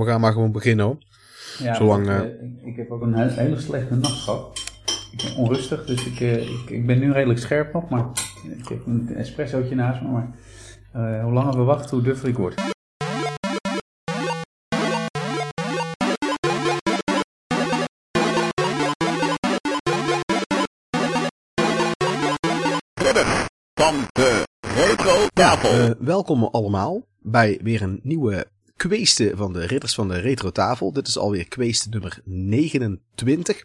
We gaan maar gewoon beginnen hoor. Ja, Zolang, ik, eh, eh, ik heb ook een he- hele slechte nacht gehad. Ik ben onrustig, dus ik, eh, ik, ik ben nu redelijk scherp nog. Maar ik heb een espressootje naast me. Maar eh, hoe langer we wachten, hoe duffer ik word. van de retro tafel. Eh, welkom allemaal bij weer een nieuwe kweeste van de Ridders van de Retro Tafel. Dit is alweer kweeste nummer 29.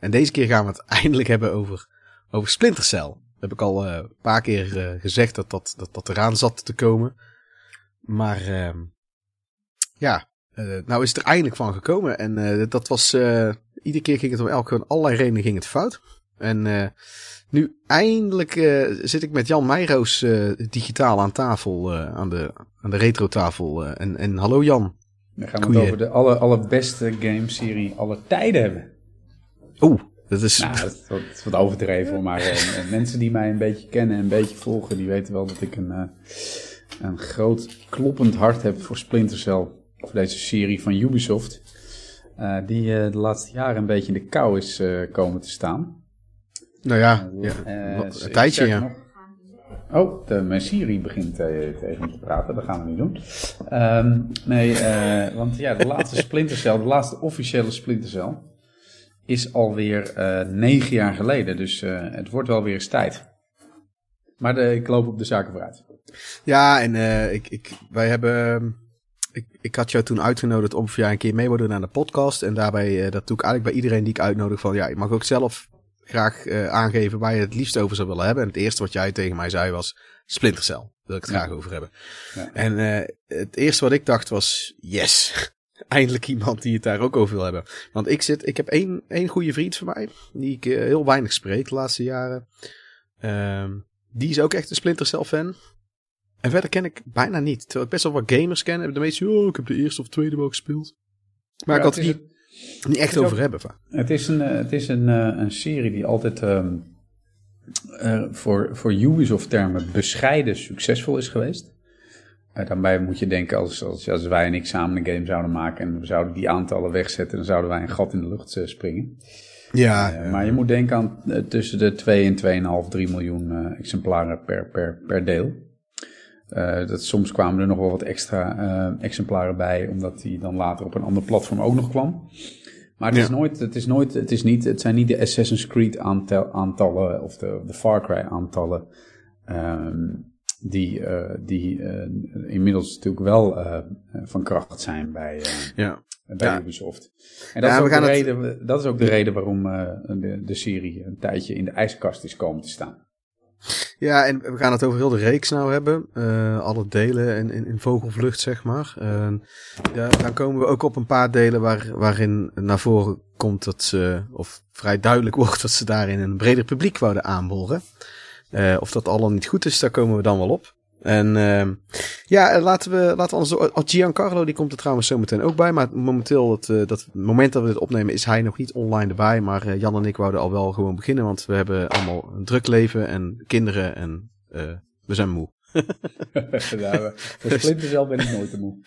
En deze keer gaan we het eindelijk hebben over, over Splinter Cell. Heb ik al eh, een paar keer eh, gezegd dat dat, dat dat eraan zat te komen. Maar ehm, ja, eh, nou is het er eindelijk van gekomen. En dat was, iedere keer ging het om elke, allerlei redenen ging het fout. En nu eindelijk zit ik met Jan Meijroos digitaal aan tafel, aan de, aan de retro-tafel. eh, en, en hallo Jan. Dan gaan we Goeie. het over de aller, allerbeste gameserie aller tijden hebben. Oeh, dat is... Nou, dat is wat, dat is wat overdreven, maar eh, mensen die mij een beetje kennen en een beetje volgen, die weten wel dat ik een, eh, een groot kloppend hart heb voor Splinter Cell. Voor deze serie van Ubisoft. die de laatste jaren een beetje in de kou is komen te staan. nou ja, ja een tijdje ja. nog- Oh, de, mijn Siri begint eh, tegen te praten. Dat gaan we niet doen. Ehm, nee, eh, want ja, de laatste Splinter Cell, de laatste officiële Splinter Cell, is alweer eh negen jaar geleden. Dus het wordt wel weer eens tijd. Maar ik loop op de zaken vooruit. Ja, en ik, ik, wij hebben... ehm, Ik, ik had jou toen uitgenodigd om of jij een keer mee wilde doen aan de podcast. En daarbij, dat doe ik eigenlijk bij iedereen die ik uitnodig van... Ja, je mag ook zelf graag eh, aangeven waar je het liefst over zou willen hebben. En het eerste wat jij tegen mij zei was Splinter Cell. Wil ik het Ja. graag over hebben. Ja. En eh, het eerste wat ik dacht was... Yes! Eindelijk iemand die het daar ook over wil hebben. Want ik, zit, ik heb één, één goede vriend van mij. Die ik eh, heel weinig spreek de laatste jaren. Ehm, die is ook echt een Splinter Cell fan. En verder ken ik bijna niet. Terwijl ik best wel wat gamers ken. Hebben de meeste, oh, ik heb de eerste of tweede wel gespeeld. Maar ik had is niet, echt het is over ook- hebben. vaak. Het is een, eh, het is een, eh, een serie die altijd eh, voor, voor Ubisoft-termen bescheiden succesvol is geweest. Daarbij moet je denken, als, als, als wij en ik samen een game zouden maken en we zouden die aantallen wegzetten, dan zouden wij een gat in de lucht springen. Ja, maar je moet denken aan tussen de 2 en 2,5, 3 miljoen exemplaren per, per, per deel. Eh, dat, soms kwamen er nog wel wat extra eh, exemplaren bij, omdat die dan later op een ander platform ook nog kwam. Maar het, Ja. is nooit, het, is nooit, het, is niet, het zijn niet de Assassin's Creed aantal, aantallen of de, de Far Cry aantallen. ehm, die, eh, die inmiddels natuurlijk wel van kracht zijn bij, ja. bij Ja. Ubisoft. En dat, is ook de het- reden, dat is ook de reden waarom de, de serie een tijdje in de ijskast is komen te staan. Ja, en we gaan het over heel de reeks nou hebben. Eh, alle delen in, in, vogelvlucht, zeg maar. Eh, ja, dan komen we ook op een paar delen waar, waarin naar voren komt dat ze, of vrij duidelijk wordt dat ze daarin een breder publiek wouden aanboren. Eh, of dat allemaal niet goed is, daar komen we dan wel op. En ehm, ja, eh, laten we, laten we anders oh, Giancarlo die komt er trouwens zo meteen ook bij. Maar momenteel, dat, eh, dat het moment dat we dit opnemen, is hij nog niet online erbij. Maar eh, Jan en ik wouden al wel gewoon beginnen. Want we hebben allemaal een druk leven en kinderen en we zijn moe. Daar, voor Splinter Cell ben ik nooit te moe.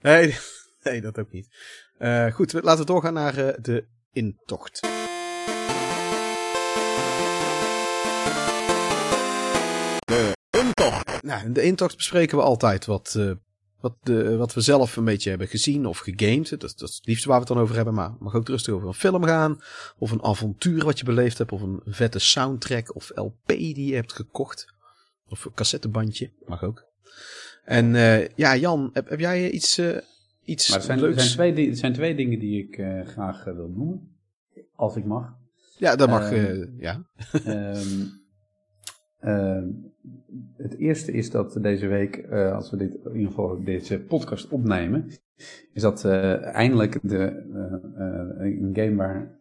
Nee, nee dat ook niet. Eh, goed, we- laten we doorgaan naar de intocht. Intocht. Nou, in de intocht bespreken we altijd wat, eh, wat, de, wat we zelf een beetje hebben gezien of gegamed. Dat, dat is het liefste waar we het dan over hebben. Maar het mag ook rustig over een film gaan. Of een avontuur wat je beleefd hebt. Of een vette soundtrack of LP die je hebt gekocht. Of een cassettebandje. Mag ook. En eh, ja, Jan, heb, heb jij iets, eh, iets Maar er zijn, er leuks? zijn, twee, er zijn twee dingen die ik eh, graag wil noemen. Als ik mag. Ja, dat mag. Ehm, eh, ja. Ehm, ehm, het eerste is dat deze week, eh, als we dit, in ieder geval deze podcast opnemen, is dat eh, eindelijk de, eh, eh, een game waar,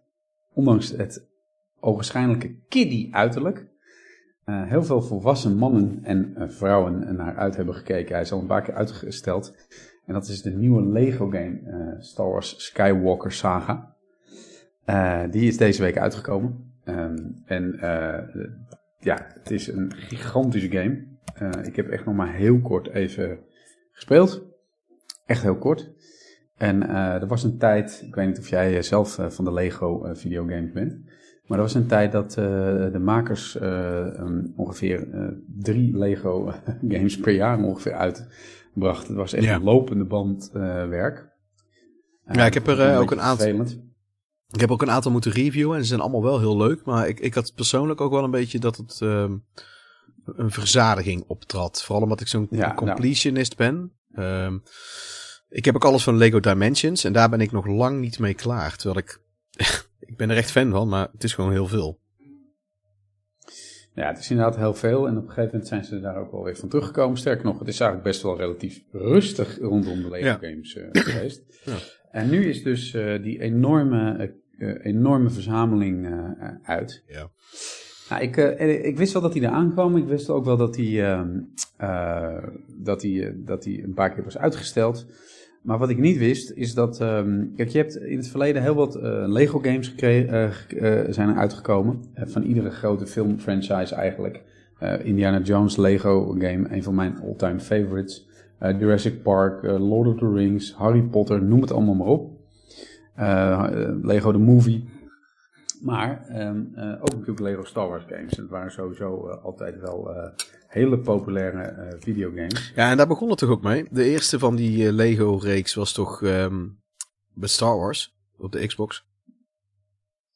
ondanks het ogenschijnlijke kiddie uiterlijk, eh, heel veel volwassen mannen en eh, vrouwen naar uit hebben gekeken. Hij is al een paar keer uitgesteld. En dat is de nieuwe Lego game, eh, Star Wars Skywalker Saga. Eh, die is deze week uitgekomen. Ehm, en eh, ja, het is een gigantische game. Eh, ik heb echt nog maar heel kort even gespeeld. Echt heel kort. En eh, er was een tijd, ik weet niet of jij eh, zelf van de Lego videogames bent, maar er was een tijd dat de makers um, ongeveer drie Lego games per jaar ongeveer uitbrachten. Het was echt Ja. een lopende band werk. Ja, ik heb er, ook een aantal-. Ik heb ook een aantal moeten reviewen en ze zijn allemaal wel heel leuk. Maar ik, ik had persoonlijk ook wel een beetje dat het ehm, een verzadiging optrad. Vooral omdat ik zo'n Ja, nou. completionist ben. Ehm, ik heb ook alles van Lego Dimensions en daar ben ik nog lang niet mee klaar. Terwijl ik, ik ben er echt fan van, maar het is gewoon heel veel. Ja, het is inderdaad heel veel. En op een gegeven moment zijn ze daar ook wel weer van teruggekomen. Sterker nog, het is eigenlijk best wel relatief rustig rondom de Lego Ja. games eh, geweest. Ja. En nu is dus eh, die enorme, eh, enorme verzameling eh, eh, uit. Ja. Nou, ik, eh, ik wist wel dat hij eraan kwam. Ik wist ook wel dat hij, ehm, eh, dat, hij, eh, dat hij een paar keer was uitgesteld. Maar wat ik niet wist, is dat... ehm, kijk, je hebt in het verleden heel wat eh, Lego games gekre- eh, ge- eh, zijn er uitgekomen. Eh, van iedere grote filmfranchise eigenlijk. Eh, Indiana Jones Lego game, een van mijn all-time favorites. Eh, Jurassic Park, eh, Lord of the Rings, Harry Potter, noem het allemaal maar op. Eh, eh, Lego the Movie. Maar ehm, eh, ook natuurlijk Lego Star Wars games. Het waren sowieso altijd wel hele populaire videogames. Ja, en daar begon het toch ook mee. De eerste van die Lego-reeks was toch ehm bij Star Wars op de Xbox.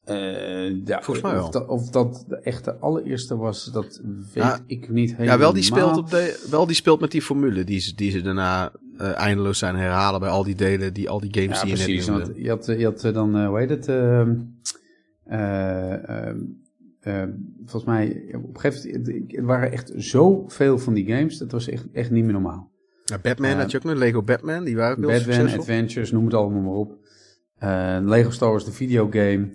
Eh, ja, Volgens mij wel. Of dat, of dat de echte allereerste was, dat weet Ja, ik niet helemaal. Ja, wel die, speelt op de, wel die speelt met die formule die die ze daarna eh, eindeloos zijn herhalen bij al die delen, die, al die games Ja, die je precies. net noemde. Want je had, je had eh, dan, eh, hoe heet het? ehm, eh, ehm, volgens mij, op een gegeven moment, er waren echt zoveel van die games. Dat was echt, echt niet meer normaal. Ja, Batman had je ook nog, Lego Batman, die waren ook heel Batman, succesvol. Adventures, noem het allemaal maar op. Lego Star Wars, de videogame.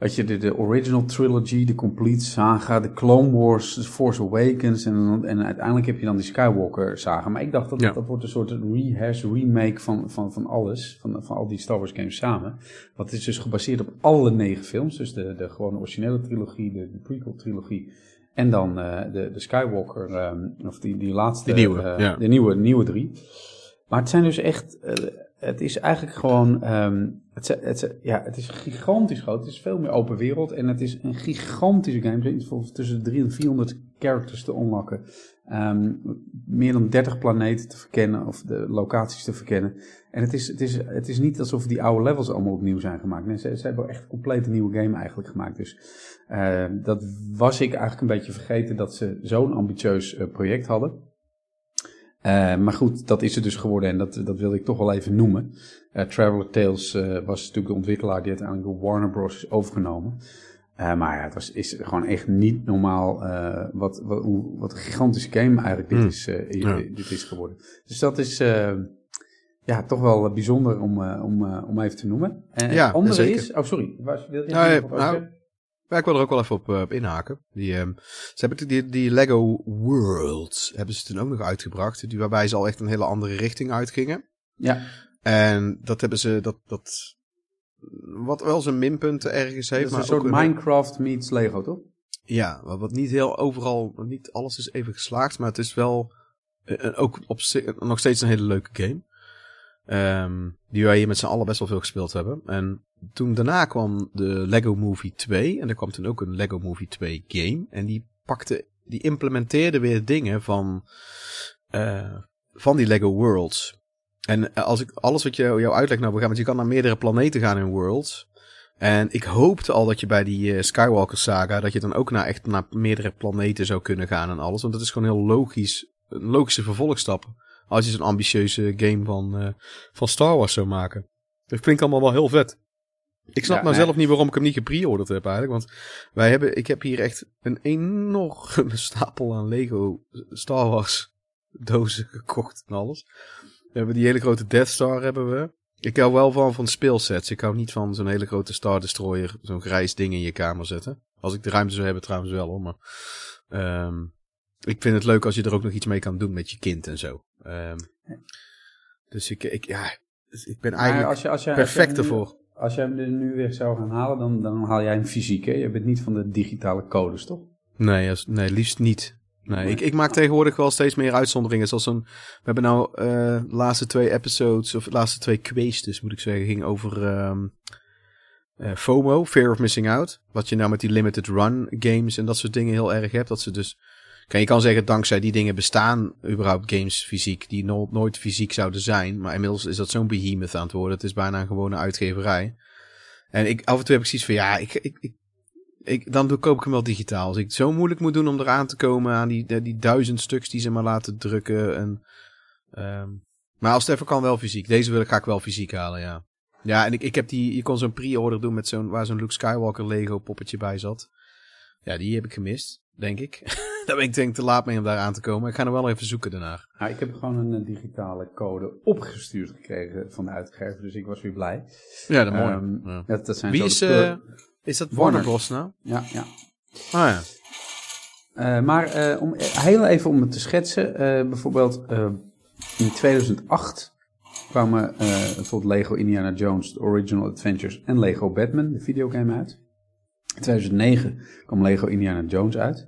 Had je de, de original trilogy, de complete saga, de Clone Wars, The Force Awakens. En, en uiteindelijk heb je dan die Skywalker saga. Maar ik dacht dat Ja. dat wordt een soort rehash, remake van, van, van alles. Van, van al die Star Wars games samen. Het is dus gebaseerd op alle negen films. Dus de, de gewone originele trilogie, de, de prequel trilogie. En dan eh, de, de Skywalker, ehm, of die, die laatste. Die nieuwe, eh, ja. De nieuwe, nieuwe drie. Maar het zijn dus echt, eh, het is eigenlijk gewoon, ehm, het, het, ja, het is gigantisch groot. Het is veel meer open wereld en het is een gigantische game. Tussen de 300 en 400 characters te unlocken. Ehm, meer dan 30 planeten te verkennen of de locaties te verkennen. En het is, het is, het is niet alsof die oude levels allemaal opnieuw zijn gemaakt. Nee, ze, ze hebben echt een compleet nieuwe game eigenlijk gemaakt. Dus eh, dat was ik eigenlijk een beetje vergeten dat ze zo'n ambitieus eh, project hadden. Eh, maar goed, dat is het dus geworden en dat, dat wilde ik toch wel even noemen. Eh, Traveler Tales eh, was natuurlijk de ontwikkelaar die uiteindelijk door Warner Bros. is overgenomen. Maar ja, het was, is gewoon echt niet normaal wat, wat, hoe, wat een gigantische game eigenlijk dit, Hmm. is, Ja. dit is geworden. Dus dat is ja, toch wel bijzonder om, om, om even te noemen. En Ja, het andere zeker. is... Oh, sorry. Was, wil je Nou, nou, Ja, ik wil er ook wel even op, eh, op inhaken. Die, ehm, ze hebben die, die Lego Worlds hebben ze toen ook nog uitgebracht. Die, waarbij ze al echt een hele andere richting uitgingen. Ja, En dat hebben ze, dat, dat, wat wel zijn minpunten ergens heeft. maar een soort een- Minecraft meets Lego, toch? Ja, wat wat niet heel overal, niet alles is even geslaagd, maar het is wel eh, eh, ook op nog steeds een hele leuke game. Ehm, die wij hier met z'n allen best wel veel gespeeld hebben. En toen daarna kwam de Lego Movie 2 en er kwam toen ook een Lego Movie 2 game. En die pakte, die implementeerde weer dingen van, eh, van die Lego Worlds. En eh, als ik alles wat je, jouw uitleg nou begaan, want je kan naar meerdere planeten gaan in Worlds. En ik hoopte al dat je bij die eh, Skywalker saga, dat je dan ook naar echt naar meerdere planeten zou kunnen gaan en alles. Want dat is gewoon heel logisch, een logische vervolgstap. Als je zo'n ambitieuze game van, eh, van Star Wars zou maken. Dat klinkt allemaal wel heel vet. Ik snap Ja, nou nee. zelf niet waarom ik hem niet gepreorderd heb eigenlijk. Want wij hebben, ik heb hier echt een enorme stapel aan Lego Star Wars dozen gekocht en alles. We hebben die hele grote Death Star hebben we. Ik hou wel van, van speelsets. Ik hou niet van zo'n hele grote Star Destroyer, zo'n grijs ding in je kamer zetten. Als ik de ruimte zou hebben trouwens wel hoor, maar... ehm, ik vind het leuk als je er ook nog iets mee kan doen met je kind en zo. Ehm, dus ik, ik, ja, dus ik ben eigenlijk als je, als je, perfect je ervoor. Als jij hem er nu weer zou gaan halen, dan, dan haal jij hem fysiek, hè? Je bent niet van de digitale codes, toch? Nee, als, nee, liefst niet. Nee, ik, ik maak tegenwoordig wel steeds meer uitzonderingen. Zoals een, we hebben nou de laatste twee episodes, of de laatste twee kwestes moet ik zeggen, ging over eh, FOMO, Fear of Missing Out. Wat je nou met die limited run games en dat soort dingen heel erg hebt. Dat ze dus, kan, je kan zeggen dankzij die dingen bestaan überhaupt games fysiek die no- nooit fysiek zouden zijn. Maar inmiddels is dat zo'n behemoth aan het worden. Het is bijna een gewone uitgeverij. En ik, af en toe heb ik zoiets van, ja, ik, ik, ik, ik, dan koop ik hem wel digitaal. Als ik het zo moeilijk moet doen om eraan te komen aan die, die, die duizend stuks die ze maar laten drukken. En, ehm, maar als het even kan, wel fysiek. Deze wil ik, ga ik wel fysiek halen, ja. Ja, en ik, ik heb die, je kon zo'n pre-order doen met zo'n, waar zo'n Luke Skywalker Lego poppetje bij zat. Ja, die heb ik gemist, denk ik. Daar ben ik denk te laat mee om daar aan te komen. Ik ga nog wel even zoeken daarnaar. Ja, ik heb gewoon een eh, digitale code opgestuurd gekregen van de uitgever, dus ik was weer blij. Ja, dat mooi. Ehm, ja. dat, dat zijn Wie is, pleur- is dat Warner. Bros nou? Ja, ja. Ah ja. Eh, maar om, heel even om het te schetsen. bijvoorbeeld in 2008 kwamen bijvoorbeeld Lego Indiana Jones, The Original Adventures en Lego Batman, de videogame uit. In 2009 kwam Lego Indiana Jones uit.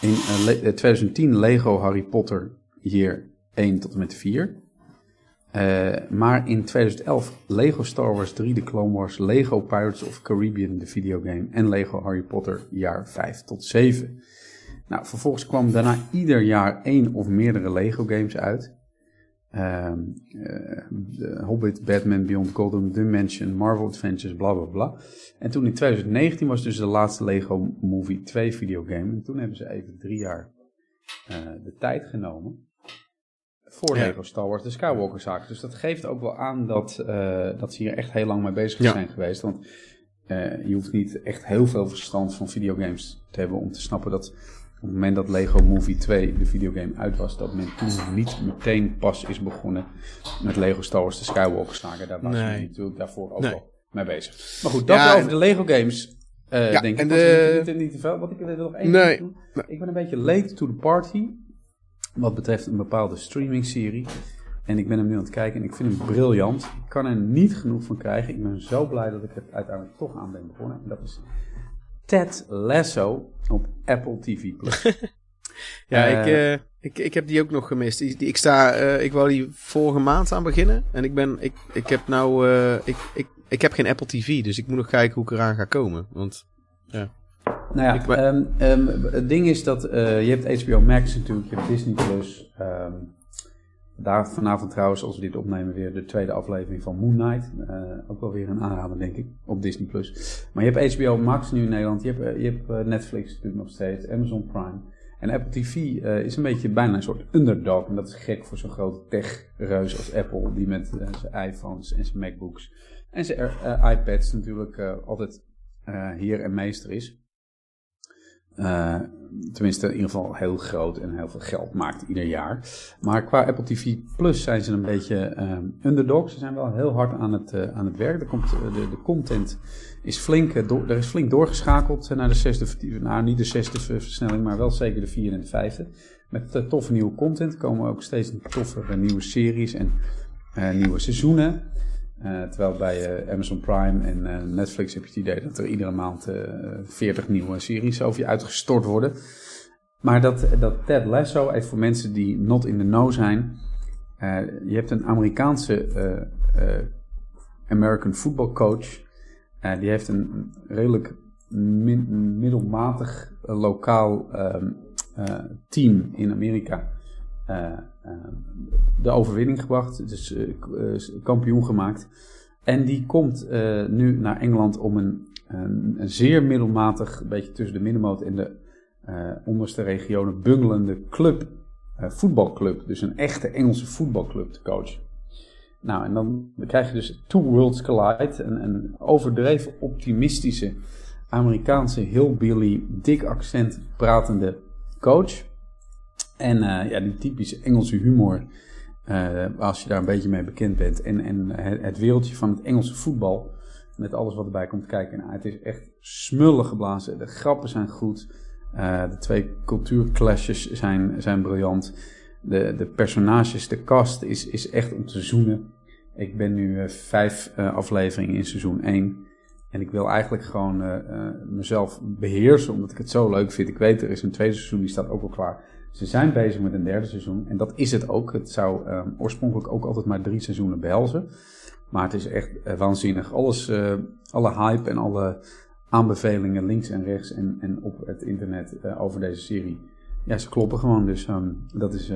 In eh, Le- eh, 2010 Lego Harry Potter hier 1 tot en met 4. Eh, maar in 2011 Lego Star Wars 3, de Clone Wars, Lego Pirates of Caribbean, de videogame, en Lego Harry Potter jaar 5 tot 7. Nou, vervolgens kwam daarna ieder jaar één of meerdere Lego games uit. Ehm, eh, Hobbit, Batman, Beyond Golden Dimension, Marvel Adventures, bla bla bla. En toen in 2019 was dus de laatste Lego Movie 2 videogame. En toen hebben ze even drie jaar eh, de tijd genomen voor Ja. Lego Star Wars, de Skywalker zaak. Dus dat geeft ook wel aan dat, eh, dat ze hier echt heel lang mee bezig Ja. zijn geweest. Want je hoeft niet echt heel veel verstand van videogames te hebben om te snappen dat het moment dat Lego Movie 2 de videogame uit was, dat men toen niet meteen pas is begonnen met Lego Star Wars de Skywalker saga. Daar was Nee. men natuurlijk daarvoor ook Nee. wel mee bezig. Maar goed, dat Ja, over de Lego games. eh Ja, denk ik. en de- niet, niet, niet te veel. Wat ik wil nog één Nee. doen. Ik ben een beetje late to the party. Wat betreft een bepaalde streaming-serie. En ik ben hem nu aan het kijken en ik vind hem briljant. Ik kan er niet genoeg van krijgen. Ik ben zo blij dat ik er uiteindelijk toch aan ben begonnen. En dat is Ted Lasso op Apple TV+. Ja, Eh, ik, eh, ik, ik heb die ook nog gemist. Die, die, ik, sta, eh, ik wou die vorige maand aan beginnen. En ik ben, ik, ik heb nou, eh, ik, ik, ik heb geen Apple TV, dus ik moet nog kijken hoe ik eraan ga komen. Want, Nou ja, Ik ben- ehm, ehm, het ding is dat eh, je hebt HBO Max natuurlijk, je hebt Disney Plus. ehm, daar vanavond trouwens, als we dit opnemen, weer de tweede aflevering van Moon Knight. Eh, ook wel weer een aanrader, denk ik, op Disney Plus. Maar je hebt HBO Max nu in Nederland, je hebt, eh, je hebt eh, Netflix natuurlijk nog steeds, Amazon Prime. En Apple TV is een beetje bijna een soort underdog. En dat is gek voor zo'n grote tech-reus als Apple, die met zijn iPhones en zijn MacBooks en zijn iPads natuurlijk altijd heer en meester is. Eh, tenminste, in ieder geval heel groot en heel veel geld maakt ieder jaar. Maar qua Apple TV Plus zijn ze een beetje eh, underdogs. Ze zijn wel heel hard aan het, eh, aan het werk. Er komt, de, de content is flink, er is flink doorgeschakeld naar de zesde, nou niet de zesde ver- versnelling, maar wel zeker de vierde en de vijfde. Met toffe nieuwe content komen ook steeds toffe eh, nieuwe series en nieuwe seizoenen. Eh, terwijl bij eh, Amazon Prime en eh, Netflix heb je het idee dat er iedere maand eh 40 nieuwe series over je uitgestort worden. Maar dat, dat Ted Lasso, even voor mensen die not in the know zijn. je hebt een Amerikaanse American football coach. Die heeft een redelijk middelmatig lokaal ehm, eh, team in Amerika de overwinning gebracht. Dus eh, eh, kampioen gemaakt. En die komt eh, nu naar Engeland om een, een, zeer middelmatig, een beetje tussen de middenmoot en de eh, onderste regionen bungelende club, eh, voetbalclub. Dus een echte Engelse voetbalclub te coachen. Nou, en dan krijg je dus Two Worlds Collide, een, een overdreven optimistische Amerikaanse hillbilly, dik accent pratende coach. En eh, ja, die typische Engelse humor, eh, als je daar een beetje mee bekend bent. En, en het, wereldje van het Engelse voetbal, met alles wat erbij komt kijken. Nou, het is echt smullig geblazen. De grappen zijn goed. Eh, de twee cultuurclashes zijn, zijn briljant. De, de personages, de cast is, is echt om te zoenen. Ik ben nu vijf afleveringen in seizoen 1. En ik wil eigenlijk gewoon mezelf beheersen, omdat ik het zo leuk vind. Ik weet, er is een tweede seizoen, die staat ook al klaar. Ze zijn bezig met een derde seizoen en dat is het ook. Het zou ehm, oorspronkelijk ook altijd maar drie seizoenen behelzen. Maar het is echt eh, waanzinnig. Alles, eh, alle hype en alle aanbevelingen links en rechts en, en op het internet eh, over deze serie. Ja, ze kloppen gewoon. Dus ehm, dat is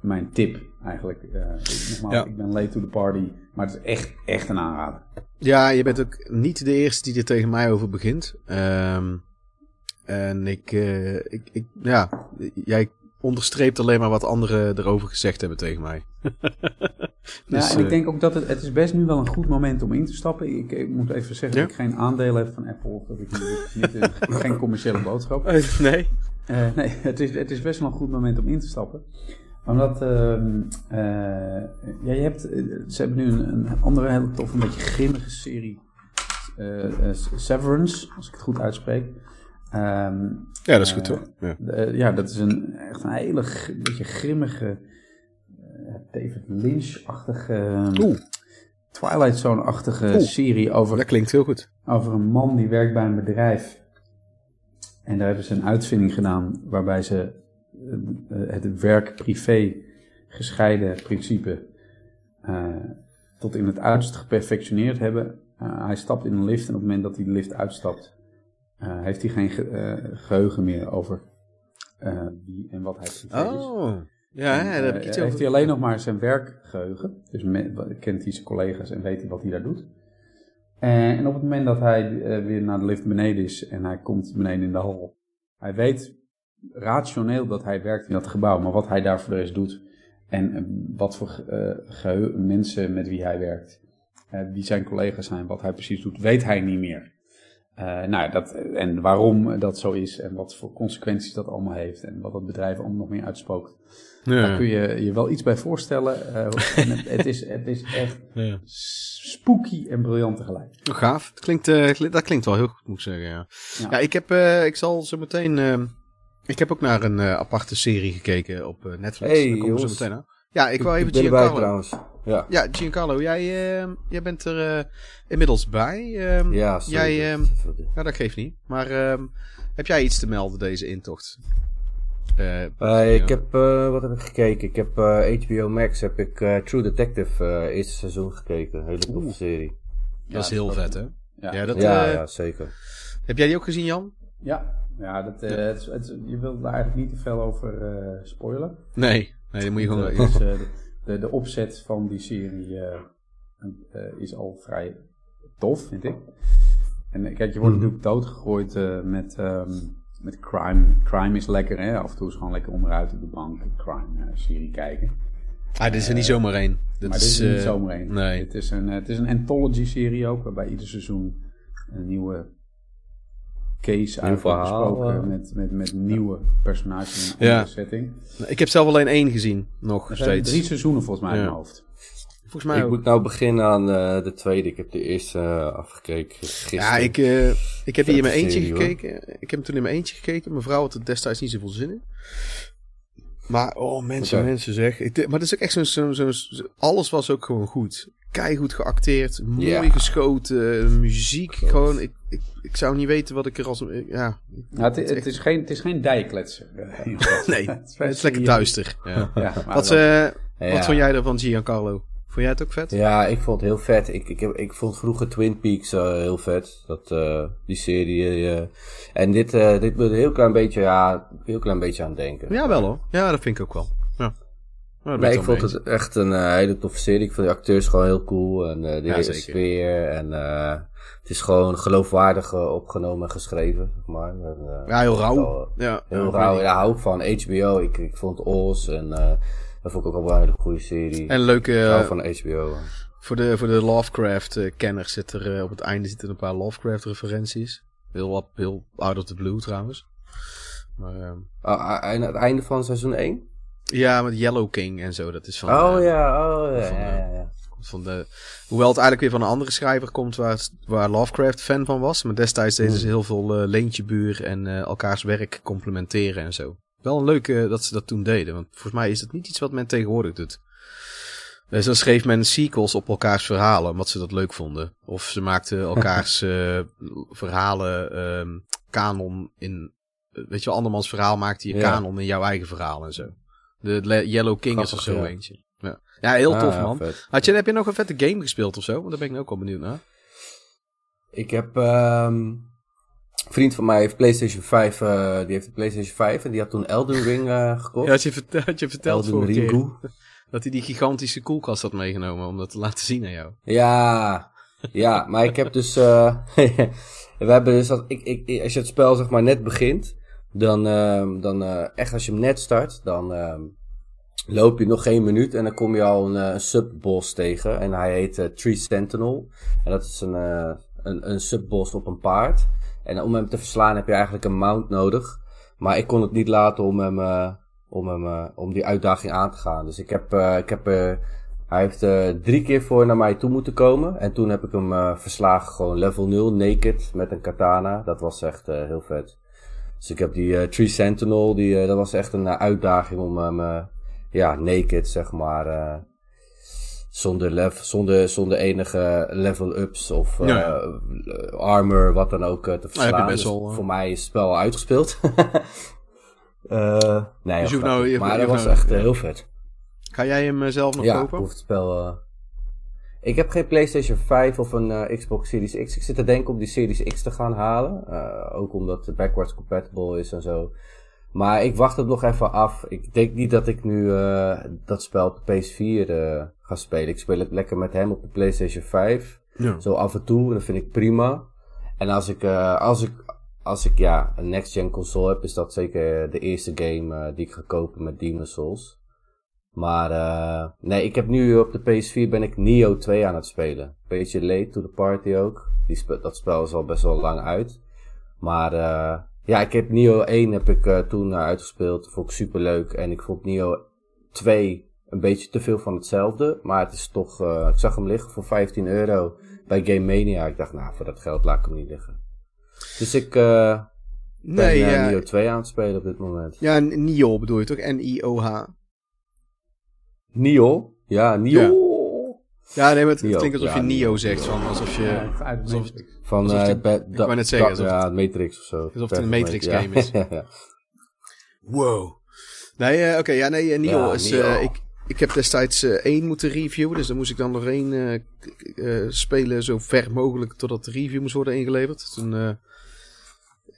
mijn tip eigenlijk. Ik- nogmaals, Ja. ik ben late to the party. Maar het is echt, echt een aanrader. Ja, je bent ook niet de eerste die er tegen mij over begint. Ehm, en ik, eh, ik, ik, ja, jij onderstreept alleen maar wat anderen erover gezegd hebben tegen mij. Dus, ja, en ik eh, denk ook dat het, het is best nu wel een goed moment om in te stappen. Ik, ik moet even zeggen Ja? dat ik geen aandelen heb van Apple. Of dat ik niet, eh, geen commerciële boodschap. nee. Nee, het is, het is best wel een goed moment om in te stappen. Omdat, ehm, eh, ja, je hebt, ze hebben nu een, een andere hele toffe, een beetje grimmige serie. Severance, als ik het goed uitspreek. Ehm, Ja, dat is Eh, goed hoor. Ja. de- eh, ja, dat is een, echt een hele beetje grimmige, eh, David Lynch-achtige, Oeh, Twilight Zone-achtige Oeh. serie over dat klinkt heel goed. over een man die werkt bij een bedrijf. En daar hebben ze een uitvinding gedaan waarbij ze eh, eh, het werk-privé gescheiden principe eh, tot in het uiterste geperfectioneerd hebben. Eh, hij stapt in een lift en op het moment dat hij de lift uitstapt, eh, heeft hij geen ge- eh, geheugen meer over eh, wie en wat hij privé is. Oh, ja, En, ja, daar heb ik iets heeft hij alleen nog maar zijn werkgeheugen. Dus kent hij zijn collega's en weet hij wat hij daar doet. En, en op het moment dat hij weer naar de lift beneden is en hij komt beneden in de hal. Hij weet rationeel dat hij werkt in dat gebouw, maar wat hij daar voor de rest doet. En wat voor mensen met wie hij werkt, wie zijn collega's zijn, wat hij precies doet, weet hij niet meer. Eh, nou, ja, dat, en waarom dat zo is en wat voor consequenties dat allemaal heeft en wat het bedrijf allemaal nog meer uitspookt. Daar kun je je wel iets bij voorstellen. eh, het, het, is, het is echt ja. spooky en briljant tegelijk. Oh, gaaf. Dat klinkt, eh, dat klinkt wel heel goed, moet ik zeggen. Ja, Ja. ja. ik, heb, eh, ik zal zo meteen. ehm, ik heb ook naar een eh, aparte serie gekeken op eh, Netflix. Hey, Daar komen we zo jongens. meteen aan. Ja, ik wou even ben erbij Giancarlo. trouwens. Ja, Ja, Giancarlo, jij, ehm, jij bent er eh, inmiddels bij. ehm, ja sorry, jij, dat ehm, nou, dat geeft niet. Maar ehm, heb jij iets te melden deze intocht? Eh, Eh, ik ja. heb, eh, wat heb ik gekeken? Ik heb eh, HBO Max, heb ik eh, True Detective eh, eerste seizoen gekeken. Hele toffe Oeh. serie. dat is Ja, heel dat- vet, hè? Ja, Ja, dat, ja, eh, ja, zeker. Heb jij die ook gezien, Jan? ja, ja, dat, eh, Het, je wilt daar eigenlijk niet te veel over eh, spoilen. Nee. Nee, dan moet je gewoon... Het is, eh, de, de, opzet van die serie eh, eh, is al vrij tof, vind ik. En eh, kijk, je wordt Mhm. natuurlijk doodgegooid eh, met, ehm, met crime. Crime is lekker, hè? Af en toe is gewoon lekker onderuit op de bank een crime-serie kijken. ah, dit is er niet zomaar één. Dit maar dit is er niet zomaar één. Nee. Het is een, het is een anthology-serie ook, waarbij ieder seizoen een nieuwe case uit wordt verhaal, besproken eh. met, met, met nieuwe personages in een Ja. andere setting. Ik heb zelf alleen één gezien, nog Er zijn steeds. drie seizoenen volgens mij in mijn hoofd. Volgens mij Ik ook. moet nou beginnen aan eh, de tweede. Ik heb de eerste eh, afgekeken gisteren. Ja, ik, eh, ik heb die in mijn eentje serie, hoor. gekeken. Ik heb hem toen in mijn eentje gekeken. Mijn vrouw had er destijds niet zoveel zin in. Maar, oh mensen, mensen zeg. Ik, maar het is ook echt zo'n... Zo, zo, zo- alles was ook gewoon goed. Keigoed geacteerd. Mooi geschoten. Muziek. Gewoon, ik, ik, ik zou niet weten wat ik er als... Ja, Nou, het, het, is geen, het is geen dijkletser. nee, het is lekker duister. Ja. Ja, Wat, eh, Ja. wat vond jij ervan, Giancarlo? Vond jij het ook vet? Ja, ik vond het heel vet. Ik, ik, heb, ik vond vroeger Twin Peaks eh, heel vet. Dat, eh, die serie. eh, en dit, eh dit moet een heel klein beetje, ja, heel klein beetje aan denken. Ja, wel hoor. Ja, dat vind ik ook wel. Ja. Nou, Nee, ik vond het echt een hele toffe serie. Ik vond de acteurs gewoon heel cool. En de Ja, sfeer. En het is gewoon geloofwaardig eh, opgenomen en geschreven, zeg maar. En, eh. Ja, heel rauw. wel, Ja, Heel ja, rauw. Ja, hou ik van HBO. Ik, ik vond Oz en eh, dat vond ik ook wel een hele goede serie. En leuke... ik eh, van HBO. Voor de, voor de Lovecraft-kenners zit er eh, op het einde zitten een paar Lovecraft-referenties. Heel, wat- heel out of the blue trouwens. Maar, ehm, Ah, ah, en het einde van seizoen 1? ja, met Yellow King en zo. Dat is van, Oh eh, ja, oh ja, van, eh, ja, ja. Van de, hoewel het eigenlijk weer van een andere schrijver komt waar, waar Lovecraft fan van was. Maar destijds deden ze heel veel eh, leentjebuur en eh, elkaars werk complementeren en zo. Wel een leuke dat ze dat toen deden. Want volgens mij is dat niet iets wat men tegenwoordig doet. Dus dan schreef men sequels op elkaars verhalen, omdat ze dat leuk vonden. Of ze maakten elkaars eh, verhalen ehm kanon in weet je wel, andermans verhaal maakt hij je Ja. kanon in jouw eigen verhaal en zo. De Yellow King is er Grappig, zo ja. eentje. Ja, heel Ah, tof man. vet. Had je, heb je nog een vette game gespeeld of zo? Want daar ben ik ook wel benieuwd naar. Ik heb... ehm, een vriend van mij heeft PlayStation 5, eh, die heeft een PlayStation 5 en die had toen Elden Ring eh, gekocht. Ja, had je, had je verteld Elden Ringu. keer dat hij die gigantische koelkast had meegenomen om dat te laten zien aan jou. Ja, ja, maar ik heb dus. eh, we hebben dus dat. Ik, ik, als je het spel zeg maar net begint, dan, ehm, dan echt als je hem net start, dan ehm, loop je nog geen minuut en dan kom je al een, eh, een subboss tegen. En hij heet eh, Tree Sentinel. En dat is een, eh, een, een subboss op een paard. En om hem te verslaan heb je eigenlijk een mount nodig. Maar ik kon het niet laten om hem. om, hem, om die uitdaging aan te gaan. Dus ik heb, ik heb hij heeft drie keer voor naar mij toe moeten komen. En toen heb ik hem verslagen, gewoon level 0, naked, met een katana. Dat was echt heel vet. Dus ik heb die Tree Sentinel, die, dat was echt een uitdaging om hem, ja, naked, zeg maar. eh, zonder, lev zonder, zonder enige level-ups of eh, Ja. armor, wat dan ook, eh, te heb je verslaan. best Dus eh. voor mij is het spel al uitgespeeld. Eh, nee, Dus hoeft nou- je- maar dat hoeft was nou- echt eh, ja. heel vet. Ga jij hem eh, zelf nog Ja, ik kopen? hoef het spel. eh, Ik heb geen PlayStation 5 of een eh, Xbox Series X. Ik zit te denken om die Series X te gaan halen. Eh, ook omdat het backwards compatible is en zo. Maar ik wacht het nog even af. Ik denk niet dat ik nu eh, dat spel op de PS4 eh, ga spelen. Ik speel het lekker met hem op de PlayStation 5. Ja. Zo af en toe, en dat vind ik prima. En als ik, eh, als ik, als ik ja, een next-gen console heb, is dat zeker de eerste game die ik ga kopen met Demon's Souls. Maar nee, ik heb nu op de PS4 ben ik Neo 2 aan het spelen. Beetje late to the party ook. Die spe- dat spel is al best wel lang uit. Maar ja, ik heb Neo 1 heb ik eh, toen eh, uitgespeeld. Vond ik super leuk. En ik vond Neo 2 een beetje te veel van hetzelfde. Maar het is toch, eh, ik zag hem liggen voor 15 euro bij Game Mania. Ik dacht, nou, voor dat geld laat ik hem niet liggen. Dus ik ben Nee, ja. Neo 2 aan het spelen op dit moment. Ja, Nio bedoel je toch? N-I-O-H. Neo? Ja. Ja, nee, maar het Nio. klinkt alsof Ja, je Nio zegt. Van, alsof je... Ja, alsof-. Van Alsof eh ik wou net zeggen, alsof ja, Matrix of zo. alsof het een Matrix Ja. game is. ja, ja. Wow. Nee, eh, oké, ja, nee, eh, Nio Ja, is... Eh, ik, ik heb destijds eh, één moeten reviewen, dus dan moest ik dan nog één eh, eh, spelen zo ver mogelijk totdat de review moest worden ingeleverd. Toen, eh,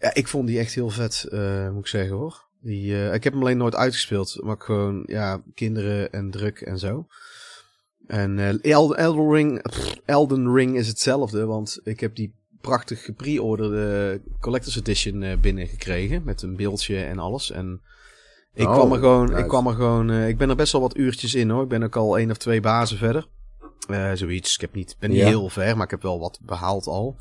ja, ik vond die echt heel vet, eh, moet ik zeggen hoor. Die, eh, ik heb hem alleen nooit uitgespeeld, maar ik gewoon, ja, kinderen en druk en zo. En eh, El- Elden, Ring, pff, Elden Ring is hetzelfde, want ik heb die prachtig gepre-orderde Collector's Edition eh, binnengekregen. Met een beeldje en alles. En ik Oh, kwam er gewoon, ik kwam er gewoon, eh, ik ben er best wel wat uurtjes in hoor. Ik ben ook al één of twee bazen verder. Zoiets. Ik heb niet, ben niet Ja. heel ver, maar ik heb wel wat behaald al.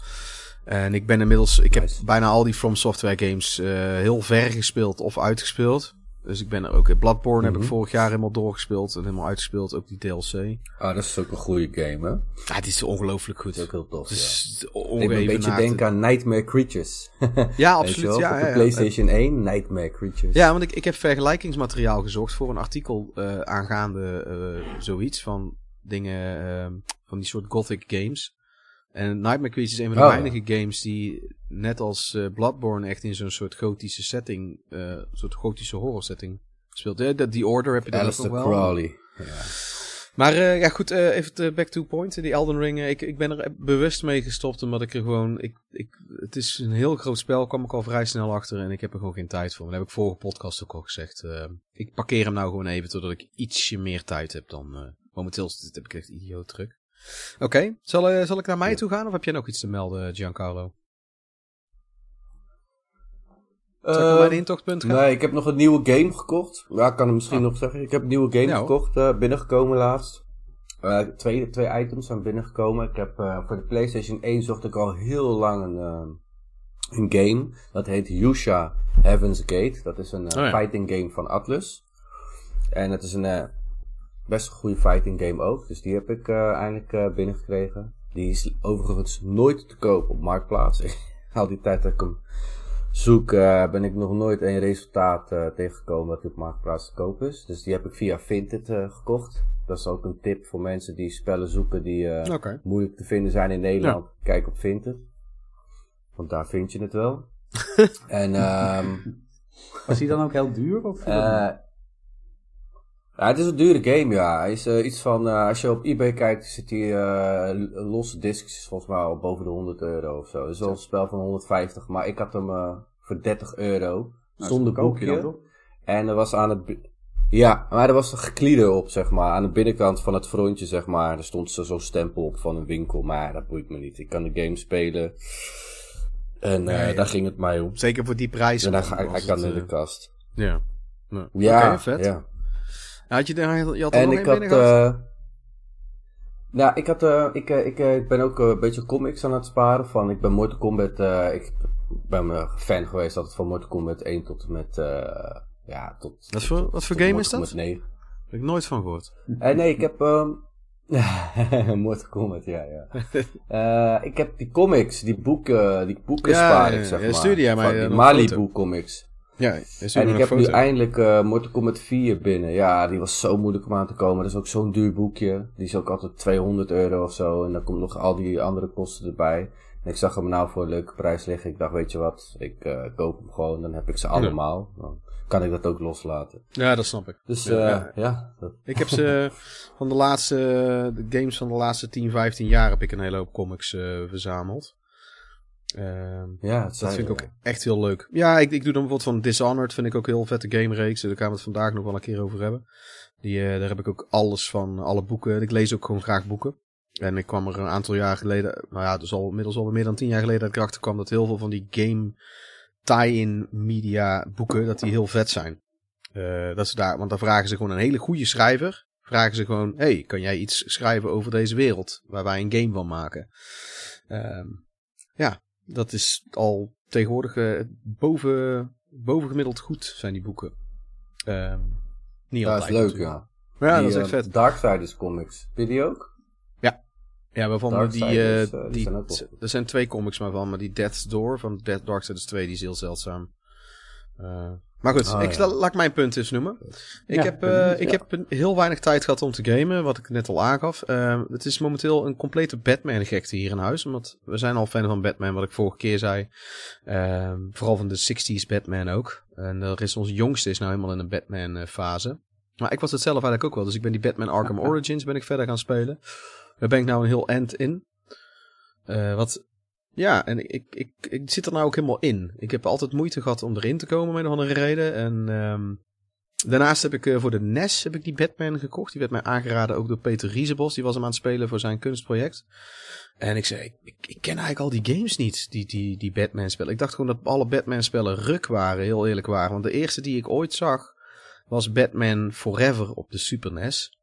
En ik ben inmiddels, ik heb bijna al die From Software games heel ver gespeeld of uitgespeeld. Dus ik ben er ook, Bloodborne heb Mhm. ik vorig jaar helemaal doorgespeeld en helemaal uitgespeeld, ook die DLC. Ah, dat is ook een goede game, hè? Ja, die is ongelooflijk goed. Dat is ook heel tof, Het ja. Ik een beetje denken aan Nightmare Creatures. Ja, absoluut. Ja, Op de ja. PlayStation 1, Nightmare Creatures. Ja, want ik, ik heb vergelijkingsmateriaal gezocht voor een artikel eh, aangaande eh, zoiets van dingen eh, van die soort gothic games. En Nightmare Creatures is een van de Oh. weinige games die net als eh, Bloodborne echt in zo'n soort gotische setting, eh, een soort gotische horror setting speelt. Dat die Order heb je dan ook nog wel. Crowley. Ja. Maar eh, ja, goed, eh, even te back to point. Die Elden Ring, eh, ik, ik ben er bewust mee gestopt omdat ik er gewoon... Ik, ik, het is een heel groot spel, kwam ik al vrij snel achter en ik heb er gewoon geen tijd voor. Dat heb ik vorige podcast ook al gezegd. Eh, ik parkeer hem nou gewoon even totdat ik ietsje meer tijd heb dan... eh, momenteel heb ik echt idioot druk. Oké, zal, eh, zal ik naar mij Ja. toe gaan of heb jij nog iets te melden, Giancarlo? Zal ik naar mijn intochtpunt gaan? Nee, ik heb nog een nieuwe game gekocht. Ja, ik kan het misschien Ah. nog zeggen. Ik heb een nieuwe game Ja, hoor. gekocht, eh, binnengekomen laatst. Eh, twee, twee items zijn binnengekomen. Ik heb voor de PlayStation 1 zocht ik al heel lang een, een game. Dat heet Yusha Heaven's Gate. Dat is een Oh ja. fighting game van Atlus. En het is een best een goede fighting game ook. Dus die heb ik eh, eindelijk eh, binnengekregen. Die is overigens nooit te koop op Marktplaats. Al die tijd dat ik hem zoek, eh, ben ik nog nooit een resultaat eh, tegengekomen dat die op Marktplaats te koop is. Dus die heb ik via Vinted eh, gekocht. Dat is ook een tip voor mensen die spellen zoeken die eh, moeilijk te vinden zijn in Nederland. Kijk op Vinted. Want daar vind je het wel. en ehm Was die dan ook heel duur? Of eh, ja, het is een dure game, ja. Hij is eh, iets van, eh, als je op eBay kijkt, zit hij eh, losse discs is volgens mij al boven de 100 euro of zo. Het is wel een spel van 150, maar ik had hem voor 30 euro. Nou, zonder boekje. dan toch? En er was aan het... Ja, maar er was een geklieder op, zeg maar. Aan de binnenkant van het frontje, zeg maar. Er stond zo- zo'n stempel op van een winkel. Maar dat boeit me niet. Ik kan de game spelen. En daar ging het mij om. Zeker voor die prijs. En dan ga, kan het, in de kast. Ja. Ja, Ja, vet. ja. Had je, je had er En nog ik had... gehad? eh nou, ik, had, eh, ik, eh, ik, ik ben ook een beetje comics aan het sparen. Van, ik ben Mortal Kombat... ik ben een fan geweest altijd van Mortal Kombat 1 tot en met... ja, tot... Wat voor, wat voor game is dat? 9. Heb ik nooit van gehoord. Eh, nee, ik heb... ehm Mortal Kombat, ja, ja. Ik heb die comics, die boeken, die boeken Ja, spaar ik, zeg Ja, maar. mij, eh, die een Malibu foto. comics. Ja, is En ik heb nu eindelijk eh Mortal Kombat 4 binnen. Ja, die was zo moeilijk om aan te komen. Dat is ook zo'n duur boekje. Die is ook altijd 200 euro of zo. En dan komt nog al die andere kosten erbij. En ik zag hem nou voor een leuke prijs liggen. Ik dacht, weet je wat, ik eh, koop hem gewoon. Dan heb ik ze allemaal. Dan kan ik dat ook loslaten. Ja, dat snap ik. Dus Ja, eh, ja. Ik heb ze van de laatste de games van de laatste 10, 15 jaar heb ik een hele hoop comics verzameld. Ehm, ja, het dat vind ik ook echt heel leuk. Ja, ik, ik doe dan bijvoorbeeld van Dishonored, vind ik ook een heel vette game reeks. Daar gaan we het vandaag nog wel een keer over hebben. Die, eh, daar heb ik ook alles van, alle boeken. Ik lees ook gewoon graag boeken. En ik kwam er een aantal jaar geleden, nou ja, dus al inmiddels al meer dan tien jaar geleden dat ik erachter kwam dat heel veel van die game tie-in media boeken, dat die heel vet zijn. Eh, dat ze daar, want dan vragen ze gewoon een hele goede schrijver. Vragen ze gewoon, hey, kan jij iets schrijven over deze wereld waar wij een game van maken? Ehm, ja, dat is al tegenwoordig eh, boven, bovengemiddeld goed zijn die boeken. Ehm, niet Ja, dat is leuk, natuurlijk. ja. Maar ja, Die, dat is echt eh, vet. Darksiders comics. Vind je die ook? Ja, waarvan we die, eh, eh, die die, zijn er zijn twee comics maar van, maar die Death's Door van Death Darksiders 2, die is heel zeldzaam. Eh, maar goed, Ah, ik, ja. laat ik mijn punt eens noemen. Ik, Ja, heb, eh, ik ja. heb heel weinig tijd gehad om te gamen, wat ik net al aangaf. Eh, het is momenteel een complete Batman-gekte hier in huis, omdat we zijn al fan van Batman, wat ik vorige keer zei. Eh, vooral van de 60s Batman ook. En er is onze jongste is nou helemaal in een Batman-fase. Maar ik was het zelf eigenlijk ook wel, dus ik ben die Batman Arkham Origins ben ik verder gaan spelen. Daar ben ik nou een heel end in. Eh, wat, ja, en ik, ik, ik zit er nou ook helemaal in. Ik heb altijd moeite gehad om erin te komen, om een of andere reden. En ehm, daarnaast heb ik eh, voor de NES heb ik die Batman gekocht. Die werd mij aangeraden ook door Peter Riesebos. Die was hem aan het spelen voor zijn kunstproject. En ik zei, ik, ik, ken eigenlijk al die games niet, die, die, die Batman spellen. Ik dacht gewoon dat alle Batman spellen ruk waren, heel eerlijk waren. Want de eerste die ik ooit zag, was Batman Forever op de Super NES.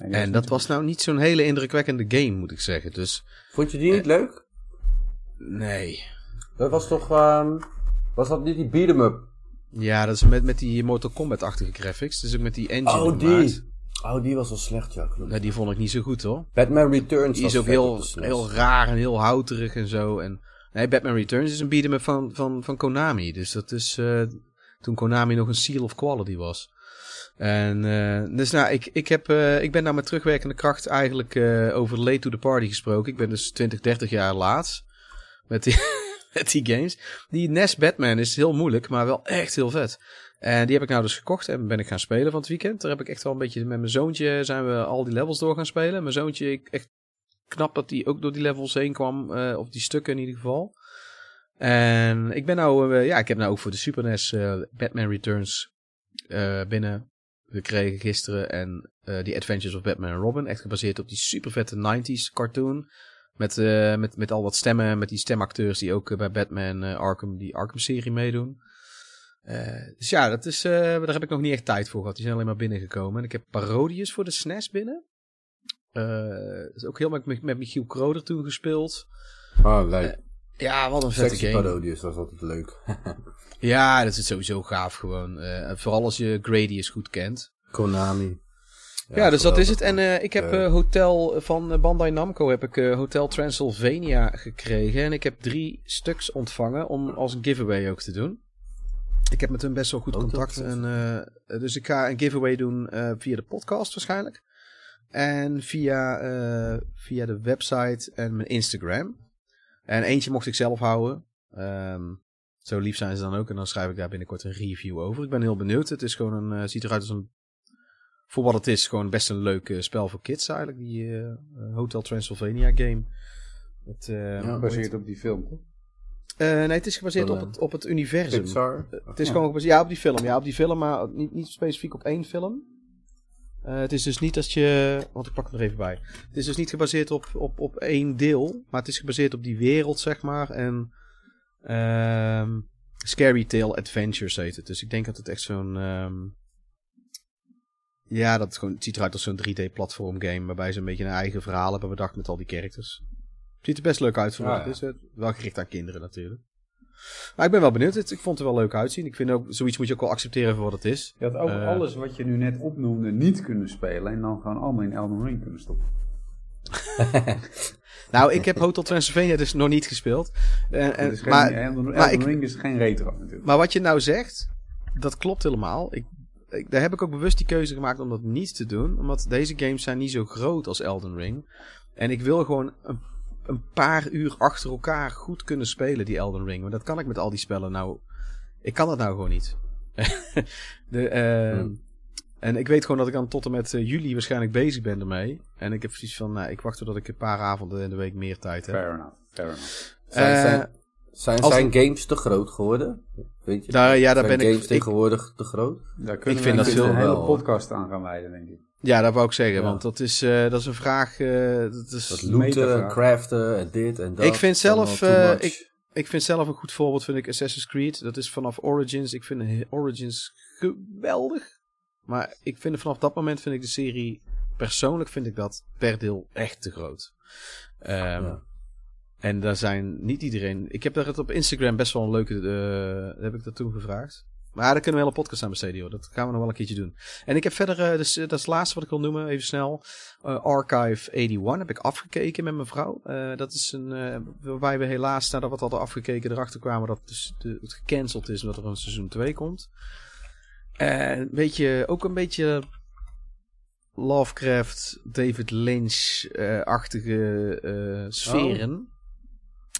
En dat was nou niet zo'n hele indrukwekkende game, moet ik zeggen. Dus Vond je die niet leuk? Nee. Dat was toch... ehm, was dat niet die beat 'em up? Ja, dat is met, met die Mortal Kombat-achtige graphics. Dus ook met die engine Oh, gemaakt. die. Oh, die was wel slecht, ja. klopt. Nou, die vond ik niet zo goed hoor. Batman Returns Die was is ook heel, SNES. heel raar en heel houterig en zo. En, nee, Batman Returns is een beat'em up van, van, van Konami. Dus dat is eh, toen Konami nog een seal of quality was. En eh, dus nou, ik, ik, heb, eh, ik ben nou met terugwerkende kracht eigenlijk over late to the party gesproken. Ik ben dus 20, 30 jaar laat met die, met die games. Die NES Batman is heel moeilijk, maar wel echt heel vet. En die heb ik nou dus gekocht en ben ik gaan spelen van het weekend. Daar heb ik echt wel een beetje met mijn zoontje zijn we al die levels door gaan spelen. Mijn zoontje, ik, echt knap dat hij ook door die levels heen kwam, eh, of die stukken in ieder geval. En ik ben nou, eh, ja, ik heb nou ook voor de Super NES eh, Batman Returns binnen gekregen gisteren. En die Adventures of Batman en Robin, echt gebaseerd op die super vette 90s cartoon. Met, eh, met, met al wat stemmen, met die stemacteurs die ook eh, bij Batman eh, Arkham, die Arkham-serie meedoen. Dus ja, dat is, daar heb ik nog niet echt tijd voor gehad. Die zijn alleen maar binnengekomen. En ik heb Parodius voor de SNES binnen. Eh, dat is ook heel met, met Michiel Kroder toen gespeeld. Oh, leuk. Ja, wat een vette game. parodies was altijd leuk. Ja, dat is sowieso gaaf gewoon. Vooral als je Gradius goed kent. Konami. Ja, dus dat is het. En eh, ik heb Eh. eh, Hotel van Bandai Namco, heb ik Hotel Transylvania gekregen. En ik heb drie stuks ontvangen om als een giveaway ook te doen. Ik heb met hun best wel goed Hotel contact. En, dus ik ga een giveaway doen via de podcast waarschijnlijk. En via, via de website en mijn Instagram. En eentje mocht ik zelf houden. Ehm, Zo lief zijn ze dan ook. En dan schrijf ik daar binnenkort een review over. Ik ben heel benieuwd. Het is gewoon een, ziet eruit als een, voor wat het is, gewoon best een leuk eh, spel voor kids eigenlijk. Die eh, eh, Hotel Transylvania game. Het, eh, Gebaseerd op die film, toch? nee, het is gebaseerd op het, op het universum. Pixar. Het is gewoon gebaseerd, ja, op die film. Ja, op die film, maar niet, niet specifiek op één film. Het is dus niet dat je... Want ik pak het er even bij. Het is dus niet gebaseerd op, op, op één deel. Maar het is gebaseerd op die wereld, zeg maar. En... ehm Scary Tale Adventures heet het. Dus ik denk dat het echt zo'n... ehm, ja, dat het, gewoon, het ziet eruit als zo'n 3D-platform game. Waarbij ze een beetje een eigen verhaal hebben bedacht met al die characters. Ziet er best leuk uit voor Ah, wat het ja. is. Het- Wel gericht aan kinderen natuurlijk. Maar ik ben wel benieuwd. Het- Ik vond het er wel leuk uitzien. Ik vind ook, zoiets moet je ook wel accepteren voor wat het is. Je had ook Eh. alles wat je nu net opnoemde niet kunnen spelen en dan gewoon allemaal in Elden Ring kunnen stoppen. Nou, ik heb Hotel Transylvania dus nog niet gespeeld. Eh, en- Het is geen, maar, Elden, maar Elden ik- Ring is geen retro natuurlijk. maar wat je nou zegt, dat klopt helemaal. Ik, daar heb ik ook bewust die keuze gemaakt om dat niet te doen. Omdat deze games zijn niet zo groot als Elden Ring. En ik wil gewoon een, een paar uur achter elkaar goed kunnen spelen, die Elden Ring. Maar dat kan ik met al die spellen nou... Ik kan dat nou gewoon niet. de, eh, Hmm. En ik weet gewoon dat ik dan tot en met eh, juli waarschijnlijk bezig ben ermee. En ik heb precies van, nou, ik wacht totdat ik een paar avonden in de week meer tijd heb. Fair enough, fair enough. Zijn, Eh, zijn, zijn, als zijn een- games te groot geworden? Weet je? Daar, ja, daar zijn ben games ik, ik... tegenwoordig te groot? Daar kunnen Ik vind we dat een veel hele wel, hoor. podcast aan gaan wijden, denk ik. Ja, dat wou ik zeggen, Ja. want dat is, eh, dat is een vraag. eh, dat is, Dat een looten, craften en dit en dat. Ik vind zelf, eh, ik- ik vind zelf een goed voorbeeld vind ik Assassin's Creed. Dat is vanaf Origins. Ik vind Origins geweldig. Maar ik vind vanaf dat moment vind ik de serie persoonlijk vind ik dat per deel echt te groot. Ehm, Ja. En daar zijn niet iedereen. Ik heb daar het op Instagram best wel een leuke. eh, heb ik dat toen gevraagd. Maar daar kunnen we een hele podcast aan besteden, joh. Dat gaan we nog wel een keertje doen. En ik heb verder, eh, dus, eh, dat is het laatste wat ik wil noemen, even snel. Archive 81 heb ik afgekeken met mijn vrouw. Dat is een, waarbij we helaas, nadat we het hadden afgekeken, erachter kwamen dat dus het gecanceld is omdat er een seizoen 2 komt. En weet je, ook een beetje Lovecraft, David Lynch-achtige sferen.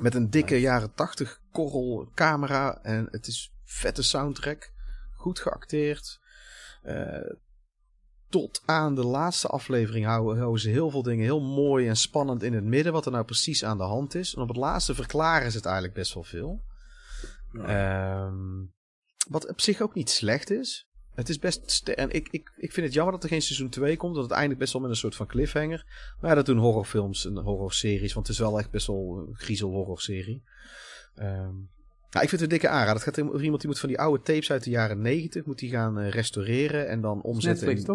Met een dikke jaren 80 korrel camera. En het is vette soundtrack. Goed geacteerd. Eh, tot aan de laatste aflevering houden, houden ze heel veel dingen heel mooi en spannend in het midden. Wat er nou precies aan de hand is. En op het laatste verklaren ze het eigenlijk best wel veel. Ehm, wat op zich ook niet slecht is. Het is best. ster- En ik, ik, ik vind het jammer dat er geen seizoen 2 komt. Dat het eindigt best wel met een soort van cliffhanger. Maar ja, dat doen horrorfilms en horrorseries. Want het is wel echt best wel een griezel-horrorserie. Ehm nou, ik vind het een dikke aanrader. Het gaat om iemand die moet van die oude tapes uit de jaren 90 moet die gaan eh, restaureren en dan omzetten. Netflix, in-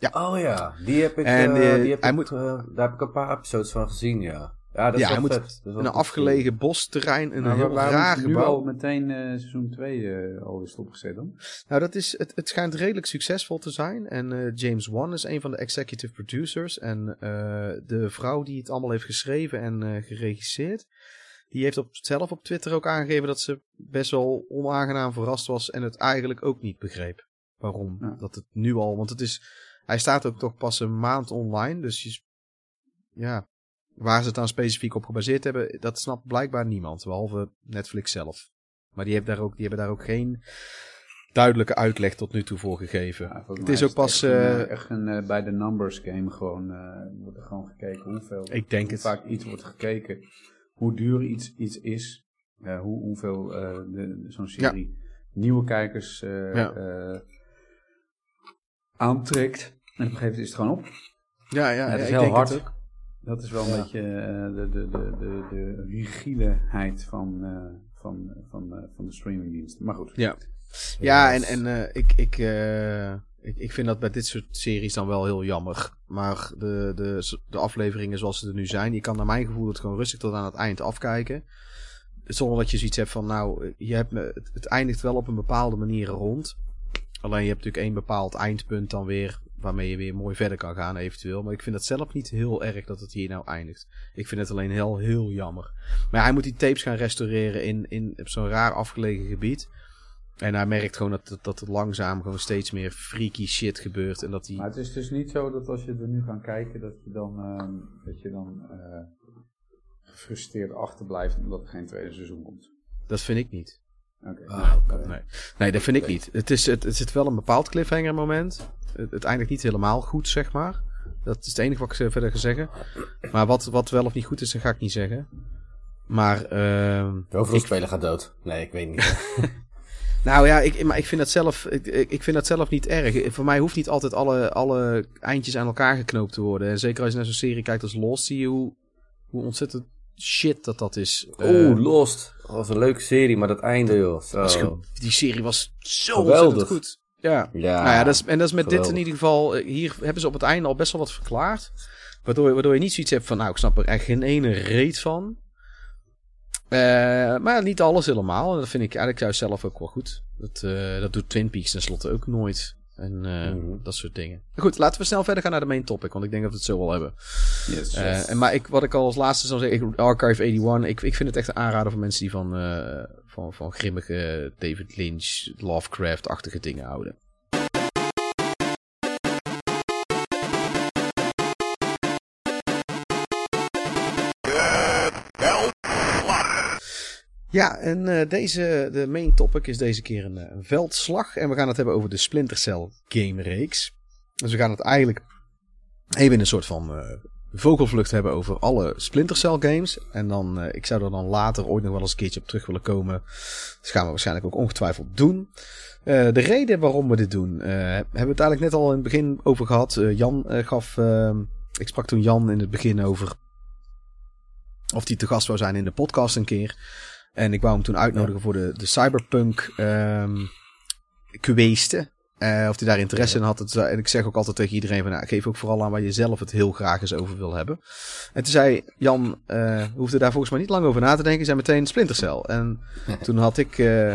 toch? Oh ja, die heb ik, En, eh, eh, die heb hij ik moet- daar heb ik een paar episodes van gezien, ja. Ja, dat Ja, is wel moet vet. Dat is wel in een afgelegen bosterrein, in een heel raar nu gebouw. al meteen eh, seizoen 2 eh al is stopgezet dan? Nou, dat is, het, het schijnt redelijk succesvol te zijn. En eh, James Wan is een van de executive producers. En eh, de vrouw die het allemaal heeft geschreven en eh, geregisseerd. Die heeft op, zelf op Twitter ook aangegeven dat ze best wel onaangenaam verrast was. En het eigenlijk ook niet begreep. Waarom? Ja. Dat het nu al. Want het is. Hij staat ook toch pas een maand online. Dus je, ja. Waar ze het dan specifiek op gebaseerd hebben, dat snapt blijkbaar niemand. Behalve Netflix zelf. Maar die, heeft daar ook, die hebben daar ook geen duidelijke uitleg tot nu toe voor gegeven. Ja, het is ook pas. echt een, eh, eh, echt een eh, bij de numbers game gewoon. wordt er gewoon gekeken hoeveel. Ik denk hoe het. vaak iets wordt gekeken. Hoe duur iets, iets is. hoe, hoeveel zo'n serie nieuwe kijkers Ja. aantrekt. En op een gegeven moment is het gewoon op. ja, ja, het is ik heel hard. Dat is wel een beetje eh, de, de, de, de, de rigideheid van, eh, van, van, eh, van de streamingdiensten. Maar goed. Ja, ja en, en eh, ik, ik, eh, ik, ik vind dat bij dit soort series dan wel heel jammer. Maar de, de, de afleveringen zoals ze er nu zijn, je kan naar mijn gevoel het gewoon rustig tot aan het eind afkijken. Zonder dat je zoiets hebt van, nou, je hebt me, het, het eindigt wel op een bepaalde manier rond. Alleen je hebt natuurlijk één bepaald eindpunt dan weer, waarmee je weer mooi verder kan gaan eventueel. Maar ik vind het zelf niet heel erg dat het hier nou eindigt. Ik vind het alleen heel, heel jammer. Maar hij moet die tapes gaan restaureren in, in op zo'n raar afgelegen gebied. En hij merkt gewoon dat, dat, dat er langzaam gewoon steeds meer freaky shit gebeurt. En dat hij... Maar het is dus niet zo dat als je er nu gaat kijken, dat je dan, ehm, dat je dan eh, gefrustreerd achterblijft omdat er geen tweede seizoen komt. Dat vind ik niet. Ah. Nee, nee dat vind ik niet. Het, is, het, het zit wel een bepaald cliffhanger moment. Het, het eindigt niet helemaal goed, zeg maar. Dat is het enige wat ik verder ga zeggen. Maar wat, wat wel of niet goed is, dat ga ik niet zeggen. Maar, ehm De hoofdrolspeler gaat dood. Nee, ik weet niet. nou ja, ik, maar ik vind dat zelf, ik, ik vind dat zelf niet erg. Voor mij hoeft niet altijd alle, alle eindjes aan elkaar geknoopt te worden. En zeker als je naar zo'n serie kijkt als Lost, zie je hoe, hoe ontzettend shit dat dat is. Oeh, Eh, Lost. Dat was een leuke serie, maar dat einde, joh. Zo. die serie was zo Geweldig. ontzettend goed. Ja. Ja, nou ja, dat is, en dat is met dit in ieder geval. eh, Hier hebben ze op het einde al best wel wat verklaard. Waardoor, waardoor je niet zoiets hebt van, nou, ik snap er echt geen ene reet van. Eh, maar niet alles helemaal. En dat vind ik eigenlijk juist zelf ook wel goed. Dat, eh, dat doet Twin Peaks tenslotte ook nooit. En eh, Mhm. dat soort dingen. Maar goed, laten we snel verder gaan naar de main topic. Want ik denk dat we het zo wel hebben. Yes. Eh, en, maar ik, wat ik al als laatste zou zeggen, ik- Archive 81, ik, ik vind het echt een aanrader voor mensen die van, eh, van, van grimmige David Lynch, Lovecraft-achtige dingen houden. Ja, en eh, deze, de main topic is deze keer een, eh, een veldslag. En we gaan het hebben over de Splinter Cell game reeks. Dus we gaan het eigenlijk even in een soort van eh, vogelvlucht hebben over alle Splinter Cell games. En dan, ik zou er dan later ooit nog wel eens een keertje op terug willen komen. Dat gaan we waarschijnlijk ook ongetwijfeld doen. De reden waarom we dit doen, hebben we het eigenlijk net al in het begin over gehad. Eh, Jan gaf, eh, ik sprak toen Jan in het begin over of hij te gast wou zijn in de podcast een keer. En ik wou hem toen uitnodigen voor de, de Cyberpunk. Eh, of hij daar interesse in had. Het- En ik zeg ook altijd tegen iedereen van, nou, geef ook vooral aan waar je zelf het heel graag eens over wil hebben. En toen zei Jan, eh hoefde daar volgens mij niet lang over na te denken, zei meteen Splinter Cell. En toen had ik eh,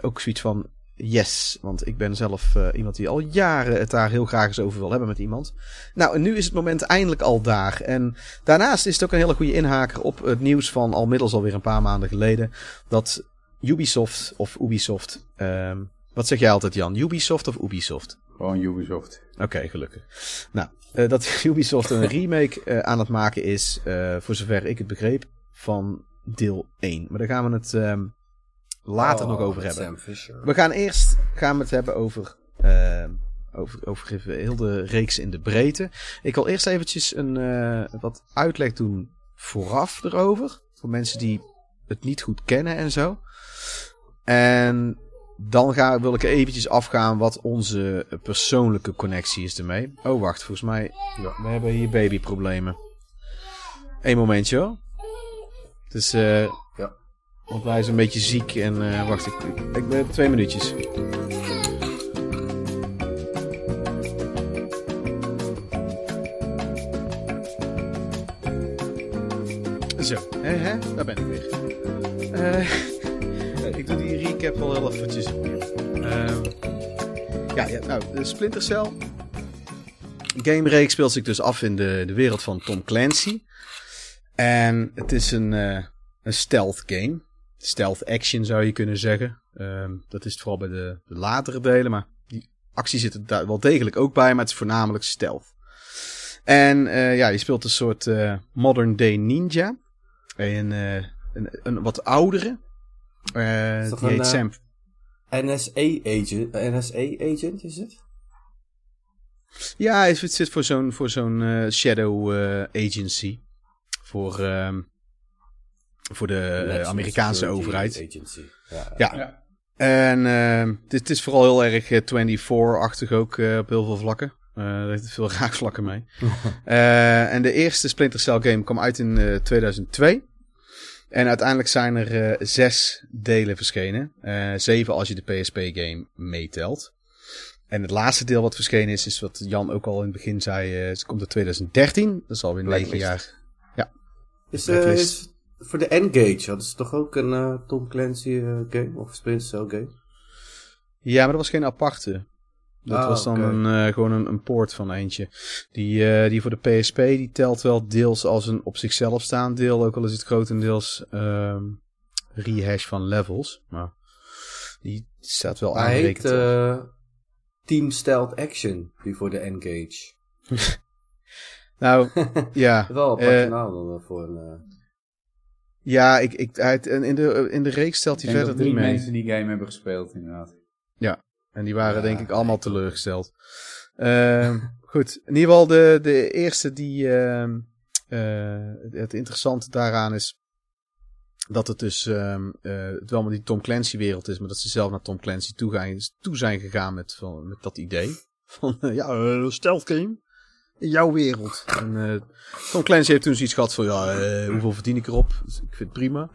ook zoiets van, yes. Want ik ben zelf eh, iemand die al jaren het daar heel graag eens over wil hebben met iemand. Nou, en nu is het moment eindelijk al daar. En daarnaast is het ook een hele goede inhaker op het nieuws van al middels alweer een paar maanden geleden. Dat Ubisoft of Ubisoft, ehm, wat zeg jij altijd Jan? Ubisoft of Ubisoft? Gewoon Ubisoft. Oké, gelukkig. Nou, eh, dat Ubisoft een remake eh, aan het maken is, voor zover ik het begreep, van deel 1. Maar daar gaan we het ehm, later Oh, nog over hebben. Sam Fisher. We gaan eerst gaan we het hebben over, ehm, over, over heel de reeks in de breedte. Ik wil eerst eventjes een, eh, wat uitleg doen vooraf erover. Voor mensen die het niet goed kennen en zo. En dan ga, wil ik eventjes afgaan wat onze persoonlijke connectie is ermee. Oh, wacht, volgens mij... Ja. We hebben hier babyproblemen. Eén momentje hoor. Dus, eh. Want hij is een beetje ziek en... eh, wacht, ik, ik, ben twee minuutjes. Zo, hè, hè? daar ben ik weer. Eh, ik doe die recap wel heel eventjes. Ehm, ja, ja, nou, de Splinter Cell. Gamereeks speelt zich dus af in de, de wereld van Tom Clancy. En het is een, eh, een stealth game. Stealth action zou je kunnen zeggen. Ehm, dat is het vooral bij de, de latere delen, maar die actie zit er daar wel degelijk ook bij, maar het is voornamelijk stealth. En eh, ja, je speelt een soort eh, modern day ninja. Een, eh, een, een wat oudere. Die een, heet Sam. NSA-agent, NSA-agent is het? Ja, het zit voor zo'n voor zo'n shadow agency. Voor, ehm, voor de eh, National Amerikaanse Security overheid. Agency. Ja. Ja. Ja. En ehm, dit is vooral heel erg eh, 24-achtig ook eh, op heel veel vlakken. Eh daar heeft het veel raakvlakken mee. Eh, en de eerste Splinter Cell game kwam uit in eh, 2002. En uiteindelijk zijn er eh, zes delen verschenen. Eh, zeven als je de PSP-game meetelt. En het laatste deel wat verschenen is, is wat Jan ook al in het begin zei. eh, het komt in 2013. Dat is alweer negen jaar. Is, eh, Blacklist. is voor de N-Gage hadden ze toch ook een eh, Tom Clancy eh, game? Of Splinter Cell game? Ja, maar dat was geen aparte. Dat Ah, was dan een, eh, gewoon een, een poort van eentje. Die, die voor de PSP, die telt wel deels als een op zichzelf staand deel. Ook al is het grotendeels ehm rehash van levels. Maar die staat wel Hij heet Team Stealth Action, die voor de N-Gage. Nou, ja. Wel een eh, naam dan voor een... Ja, ik, ik, hij, in, de, in de reeks stelt hij verder dat drie mee. mensen die game hebben gespeeld, inderdaad. En die waren Ja, denk ik allemaal teleurgesteld. Ehm, goed, in ieder geval de, de eerste die... ehm, eh, het interessante daaraan is dat het dus ehm, eh, het wel maar die Tom Clancy wereld is, maar dat ze zelf naar Tom Clancy toe, gaan, toe zijn gegaan met, van, met dat idee. Van eh, ja, stealth game jouw wereld. En eh, Tom Clancy heeft toen zoiets gehad van ja, eh, hoeveel verdien ik erop? Dus ik vind het prima.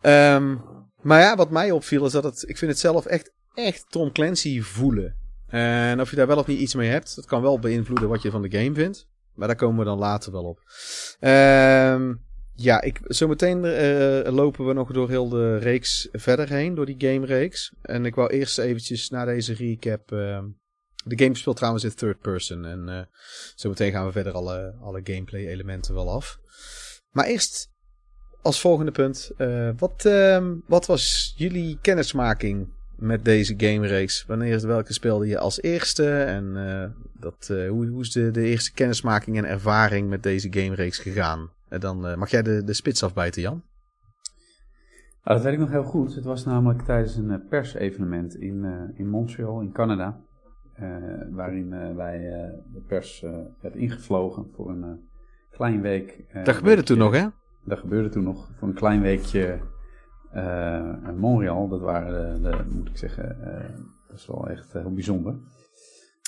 Ehm, maar ja, wat mij opviel is dat het, ik vind het zelf echt, echt Tom Clancy voelen. En of je daar wel of niet iets mee hebt, dat kan wel beïnvloeden wat je van de game vindt. Maar daar komen we dan later wel op. Ehm, ja, ik, zometeen eh, lopen we nog door heel de reeks verder heen, door die game reeks. En ik wou eerst eventjes na deze recap... ehm, de game speelt trouwens in third person. En eh zometeen gaan we verder alle, alle gameplay elementen wel af. Maar eerst als volgende punt. eh, wat, ehm, wat was jullie kennismaking met deze game reeks? Wanneer welke speelde je als eerste? En eh, dat, hoe, hoe is de, de eerste kennismaking en ervaring met deze game gegaan? En dan mag jij de, de spits afbijten, Jan. Nou, dat weet ik nog heel goed. Het was namelijk tijdens een persevenement in, in Montreal, in Canada. Eh, waarin eh, wij eh, de pers werd ingevlogen voor een klein week. dat gebeurde toen nog, hè? Dat gebeurde toen nog voor een klein weekje in Montreal. Dat waren de, de moet ik zeggen, dat is wel echt heel bijzonder.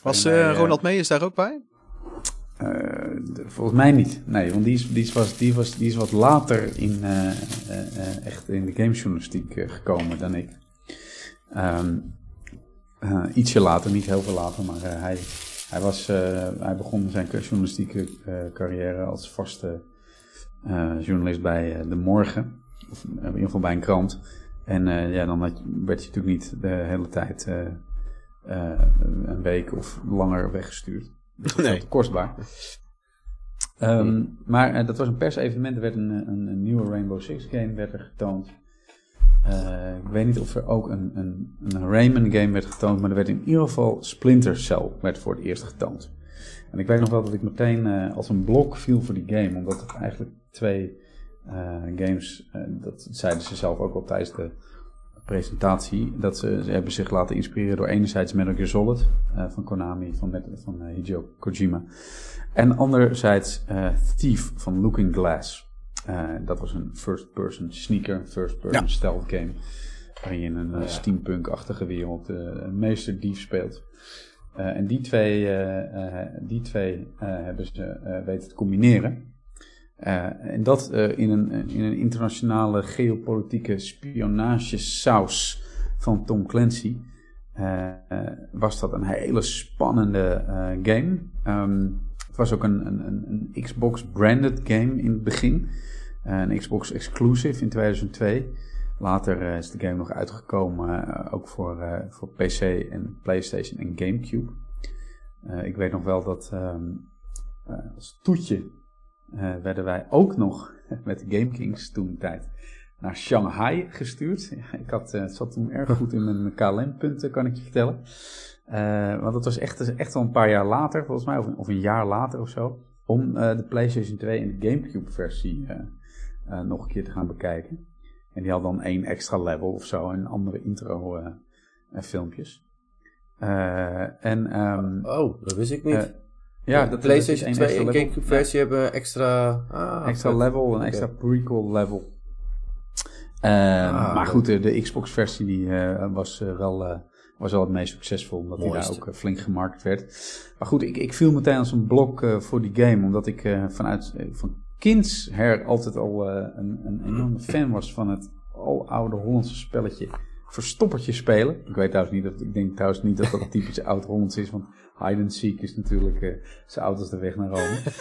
Was wij, Ronald Meijers daar ook bij? de- volgens mij niet. Nee, want die is, die is, was, die was, die is wat later in, eh, eh, echt in de gamejournalistiek eh, gekomen dan ik. Ehm, eh, ietsje later, niet heel veel later, maar eh, hij, hij, was, eh, hij begon zijn journalistieke carrière als vaste journalist bij De Morgen. Of in ieder geval bij een krant. En ja, dan werd je natuurlijk niet de hele tijd een week of langer weggestuurd. Dat was Nee. kostbaar. Ehm, maar eh, dat was een persevenement. Er werd een, een, een nieuwe Rainbow Six game werd er getoond. Eh, ik weet niet of er ook een, een, een Rayman game werd getoond. Maar er werd in ieder geval Splinter Cell werd voor het eerst getoond. En ik weet nog wel dat ik meteen eh, als een blok viel voor die game. Omdat het eigenlijk twee eh, games, dat zeiden ze zelf ook al tijdens de presentatie. Dat ze, hebben zich laten inspireren door enerzijds Metal Gear Solid van Konami, van, van Hideo Kojima. En anderzijds Thief van Looking Glass. Eh, dat was een first-person sneaker, first-person Ja. stealth game. Waarin je in een eh, steampunk-achtige wereld eh, een meesterdief speelt. En die twee, die twee hebben ze weten te combineren. En dat in, een, in een internationale geopolitieke spionagesaus van Tom Clancy. was dat een hele spannende game. Ehm, het was ook een, een, een, een Xbox-branded game in het begin. Een Xbox exclusive in 2002. Later eh, is de game nog uitgekomen, eh, ook voor, eh, voor PC en PlayStation en GameCube. Ik weet nog wel dat ehm, eh, als toetje werden wij ook nog met de Game Kings toen tijd naar Shanghai gestuurd. ik had, het zat toen erg goed in mijn KLM-punten, kan ik je vertellen. Eh, want dat was echt, echt wel een paar jaar later, volgens mij, of een, of een jaar later of zo. Om de PlayStation 2 en de GameCube-versie eh, eh, nog een keer te gaan bekijken. En die had dan één extra level of zo en andere intro-filmpjes. en ehm, Oh, dat wist ik niet. ja, de dat PlayStation dat is 2 één en GameCube versie hebben extra... Ah, extra vet. level, een extra prequel level. Ah, maar goed, de, de Xbox versie die, was, wel, was wel het meest succesvol, omdat die daar ook flink gemarket werd. Maar goed, ik, ik viel meteen als een blok voor die game, omdat ik vanuit van kinds her altijd al eh, een, een enorme fan was van het aloude Hollandse spelletje Verstoppertje spelen. Ik weet trouwens niet, of, ik denk trouwens niet dat dat typisch oud-Hollands is, want hide and seek is natuurlijk eh, zo oud als de weg naar Rome.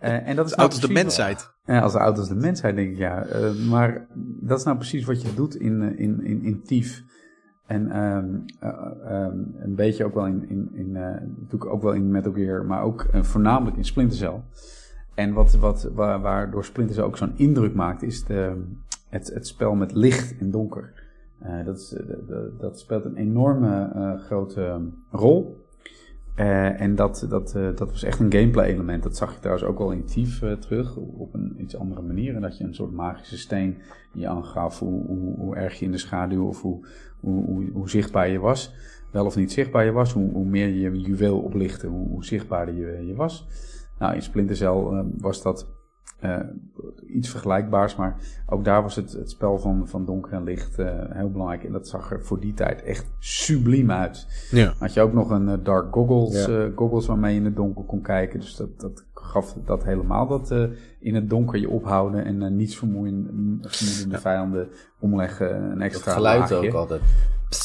Eh, en dat is Oud als de mensheid. ja, als oud als de mensheid, denk ik, ja. Maar dat is nou precies wat je doet in, in, in, in Thief. En ehm, eh, ehm, een beetje ook wel in, in, in natuurlijk ook wel in Metal Gear, maar ook voornamelijk in Splinter Cell. En wat, wat, waar, waardoor Splinter Cell ook zo'n indruk maakt, is de, het, het spel met licht en donker. Eh, dat, eh, dat- dat speelt een enorme eh, grote rol. En dat, dat, dat was echt een gameplay element. Dat zag je trouwens ook wel in Thief eh, terug, op een iets andere manier. En dat je een soort magische steen je aangaf hoe, hoe, erg je in de schaduw of hoe, hoe, hoe, zichtbaar je was. Wel of niet zichtbaar je was, hoe, hoe meer je je juweel oplichtte, hoe, hoe zichtbaarder je, je was. Nou, in Splinter Cell eh, was dat eh, iets vergelijkbaars, maar ook daar was het, het spel van, van donker en licht eh, heel belangrijk. En dat zag er voor die tijd echt subliem uit. Ja. Had je ook nog een dark goggles, Ja. eh, goggles waarmee je in het donker kon kijken. Dus dat, dat gaf dat helemaal. Dat eh, in het donker je ophouden en niets vermoeien, vermoedende vijanden omleggen. Een Dat extra geluid laagje. ook altijd.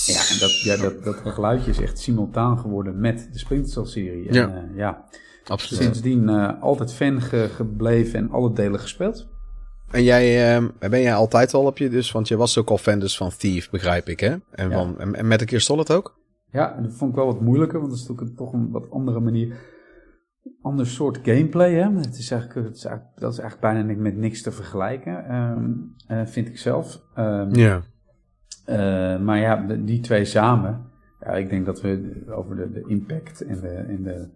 Ja, en dat, ja, dat, dat geluidje is echt simultaan geworden met de Splinter Cell serie. En, Ja. ja. Absoluut. Sindsdien eh, altijd fan ge- gebleven en alle delen gespeeld. En jij, ehm, ben jij altijd al op je dus, want je was ook al fan dus van Thief, begrijp ik, hè? En, Ja. van, en, en Metal Gear Solid ook? Ja, en dat vond ik wel wat moeilijker, want dat is natuurlijk toch een wat andere manier. Ander soort gameplay, hè. Het is eigenlijk, het is eigenlijk, dat is eigenlijk bijna met niks te vergelijken, ehm, eh, vind ik zelf. Ehm, Ja. eh, maar ja, die twee samen. Ja, ik denk dat we over de, de impact en de, en de,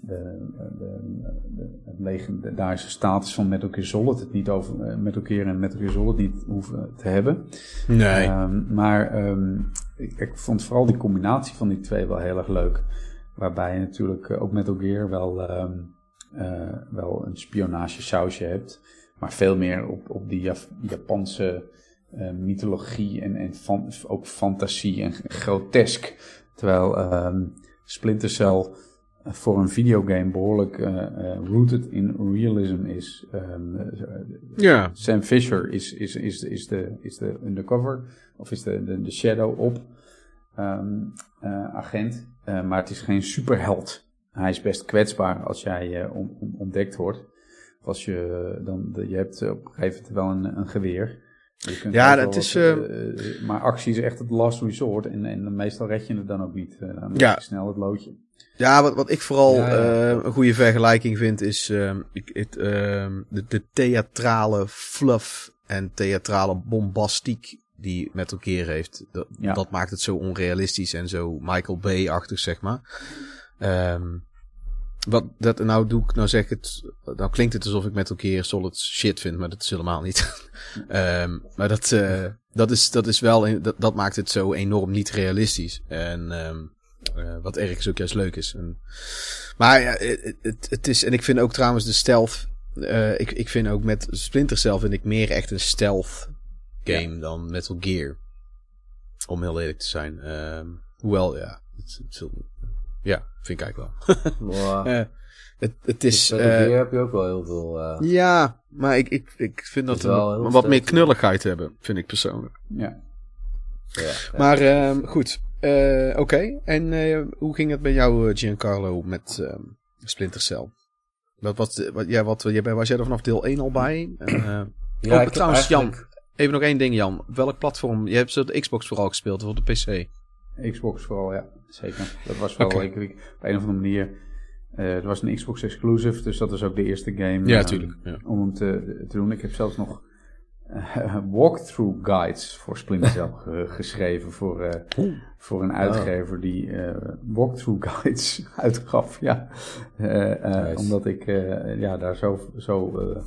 de, de, de, het legendarische status van Metal Gear Solid het niet over eh, Metal Gear en Metal Gear Solid niet hoeven te hebben. Nee. Ehm, maar ehm, ik, ik vond vooral die combinatie van die twee wel heel erg leuk. Waarbij je natuurlijk eh, ook Metal Gear wel, ehm, eh, wel een spionage sausje hebt. Maar veel meer op, op die Jap- Japanse mythologie en, en fan- ook fantasie en grotesk. Terwijl Splinter Cell voor een videogame behoorlijk eh, eh, rooted in realism is. Ja. Sam Fisher is, is, is, is, de, is de undercover, of is de, de, de shadow op ehm, eh, agent. Maar het is geen superheld. Hij is best kwetsbaar als jij on- on- ontdekt wordt. Als je dan, de, je hebt op een gegeven moment wel een, een geweer. Je kunt Ja, dat is, wat, eh, eh, maar actie is echt het last resort. En, en meestal red je het dan ook niet. Eh, dan Ja. snel het loodje. Ja, wat, wat ik vooral Ja, ja. eh, een goede vergelijking vind is ehm, ik, ehm, de, de theatrale fluff en theatrale bombastiek die Metal Gear heeft. Dat, dat maakt het zo onrealistisch en zo Michael Bay-achtig, zeg maar. Ehm, wat dat nou doe ik, nou zeg ik het, nou klinkt het alsof ik Metal Gear Solid shit vind, maar dat is helemaal niet. Ehm, maar dat, eh, dat is, dat is wel, dat, dat maakt het zo enorm niet realistisch. En ehm, eh, wat ergens ook juist leuk is. En, maar ja, het, het, is, en ik vind ook trouwens de stealth, eh, ik, ik vind ook met Splinter Cell vind ik meer echt een stealth game dan Metal Gear. Om heel eerlijk te zijn. Ehm, hoewel, ja, het, het, ja, vind ik eigenlijk wel. Wow. Eh, het, het is, Dus met Gear heb je ook wel heel veel... eh, ja, maar ik, ik, ik vind dat we wat meer knulligheid hebben, vind ik persoonlijk. Ja. ja, ja. Maar ehm, goed, Eh, oké. En eh, hoe ging het bij jou, Giancarlo, met ehm, Splinter Cell? Wat, wat, wat, ja, wat, jij, was jij er vanaf deel 1 al bij? En, eh, Ja, oh, trouwens, eigenlijk- Jan, even nog één ding, Jan. Op welk platform? Je hebt zo de Xbox vooral gespeeld, of op de PC? Xbox vooral, ja. Zeker. Dat was wel, Oké. ik, ik- op een of andere manier... eh er was een Xbox exclusive, dus dat was ook de eerste game. Ja, eh, ja. Om hem te, te doen. Ik heb zelfs nog eh, walkthrough guides voor Splinter Cell ge- geschreven. Voor, voor een uitgever die eh, walkthrough guides uitgaf. Ja. Nice. Omdat ik ja, daar zo, zo eh,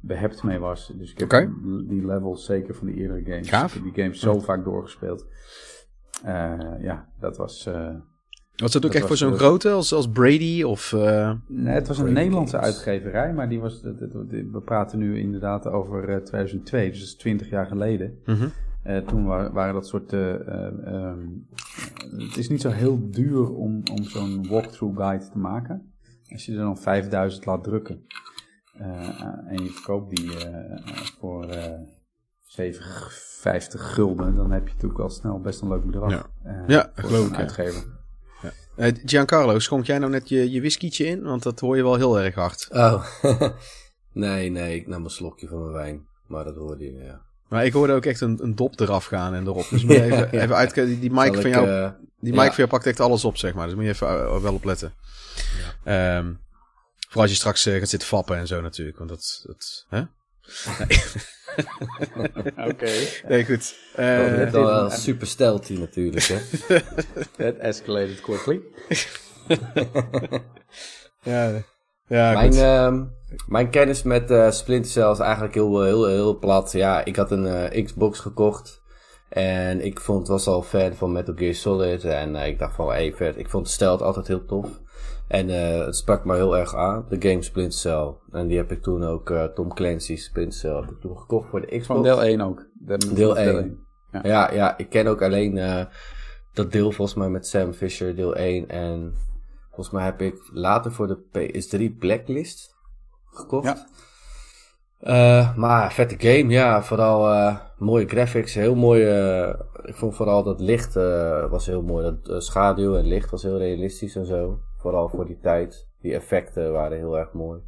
behept mee was. Dus ik heb die levels zeker van die eerdere games. Gaaf. Ik heb die games zo vaak doorgespeeld. Eh, ja, dat was... eh, Was dat ook Dat echt voor zo'n grote als, als Brady? Of, eh, Nee, het was een Nederlandse games. uitgeverij, maar die was, we praten nu inderdaad over eh, 2002, dus dat is 20 jaar geleden. mhm. Eh, toen wa- waren dat soort. eh, eh, ehm, het is niet zo heel duur om, om zo'n walkthrough guide te maken. Als je er dan 5000 laat drukken eh, en je verkoopt die eh, voor eh 57 gulden, dan heb je natuurlijk wel snel best een leuk bedrag. Ja. eh, Ja, voor geloof ik, ja. uitgever. Eh, Giancarlo, schonk jij nou net je, je whiskietje in? Want dat hoor je wel heel erg hard. Oh, nee, nee, ik nam een slokje van mijn wijn. Maar dat hoorde je, ja. Maar ik hoorde ook echt een, een dop eraf gaan en erop. Dus moet je even, Ja. even uitkijken. Die, die mic Zal van ik, jou eh, Die Ja. mic van jou pakt echt alles op, zeg maar. Dus moet je even uh, wel op letten. Ehm, vooral als je straks gaat zitten fappen en zo natuurlijk. Want dat... dat hè? Oké. Nee, goed. dat Eh, is wel wel super stealthy natuurlijk, hè. That escalated quickly. ja, ja Mijn, goed. ehm, mijn kennis met eh Splinter Cell is eigenlijk heel, heel, heel plat. Ja, ik had een eh, Xbox gekocht. En ik vond, was al fan van Metal Gear Solid. En eh, ik dacht van, hey, vet. Ik vond de stijl altijd heel tof. En eh, het sprak me heel erg aan. De game Splinter Cell. En die heb ik toen ook, eh, Tom Clancy's Splinter Cell, heb ik toen gekocht voor de Xbox. Van deel 1 ook. De- Deel van 1. Ja, ja, ik ken ook alleen eh, dat deel volgens mij met Sam Fisher, deel 1. En volgens mij heb ik later voor de PS3 Blacklist gekocht. Ja. Maar vette game, ja. Vooral mooie graphics, heel mooi. eh, ik vond vooral dat licht was heel mooi. Dat schaduw en licht was heel realistisch en zo. Vooral voor die tijd. Die effecten waren heel erg mooi.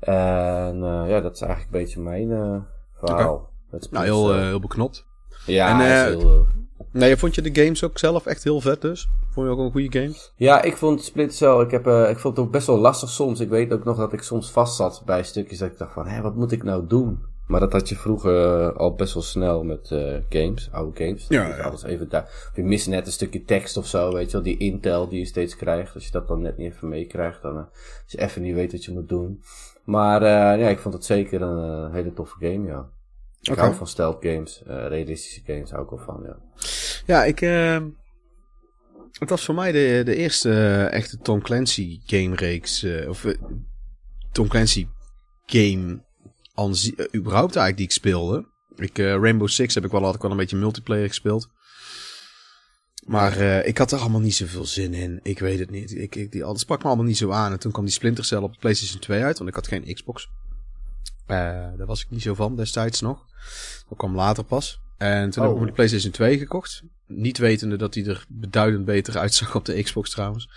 En eh, ja, dat is eigenlijk een beetje mijn eh, verhaal. met nou, heel, eh, heel beknopt. Ja, En, vond je de games ook zelf echt heel vet dus? Vond je ook een goede game? Ja, ik vond Splinter Cell, ik, heb, ik vond het ook best wel lastig soms. Ik weet ook nog dat ik soms vast zat bij stukjes dat ik dacht van, hé, wat moet ik nou doen? Maar dat had je vroeger eh, al best wel snel met eh, games, oude games. Ja, Dat ja. Alles even daar. Je mist net een stukje tekst of zo, weet je wel, die intel die je steeds krijgt. Als je dat dan net niet even meekrijgt, dan eh, als je even niet weet wat je moet doen. Maar eh, ja, ik vond het zeker een eh, hele toffe game, ja. Ik hou van stealth games, eh, realistische games hou ik wel van, ja. Ja, ik... eh, het was voor mij de, de eerste eh, echte Tom Clancy game reeks. eh, of eh, Tom Clancy game eh, überhaupt eigenlijk die ik speelde. Ik, eh, Rainbow Six heb ik wel, ik wel een beetje multiplayer gespeeld. Maar eh, ik had er allemaal niet zoveel zin in. Ik weet het niet. Ik, ik, die, dat sprak me allemaal niet zo aan. En toen kwam die Splinter Cell op PlayStation 2 uit. Want ik had geen Xbox. Daar was ik niet zo van destijds nog. Dat kwam later pas. En toen heb ik Oh. de PlayStation 2 gekocht. Niet wetende dat hij er beduidend beter uitzag op de Xbox trouwens.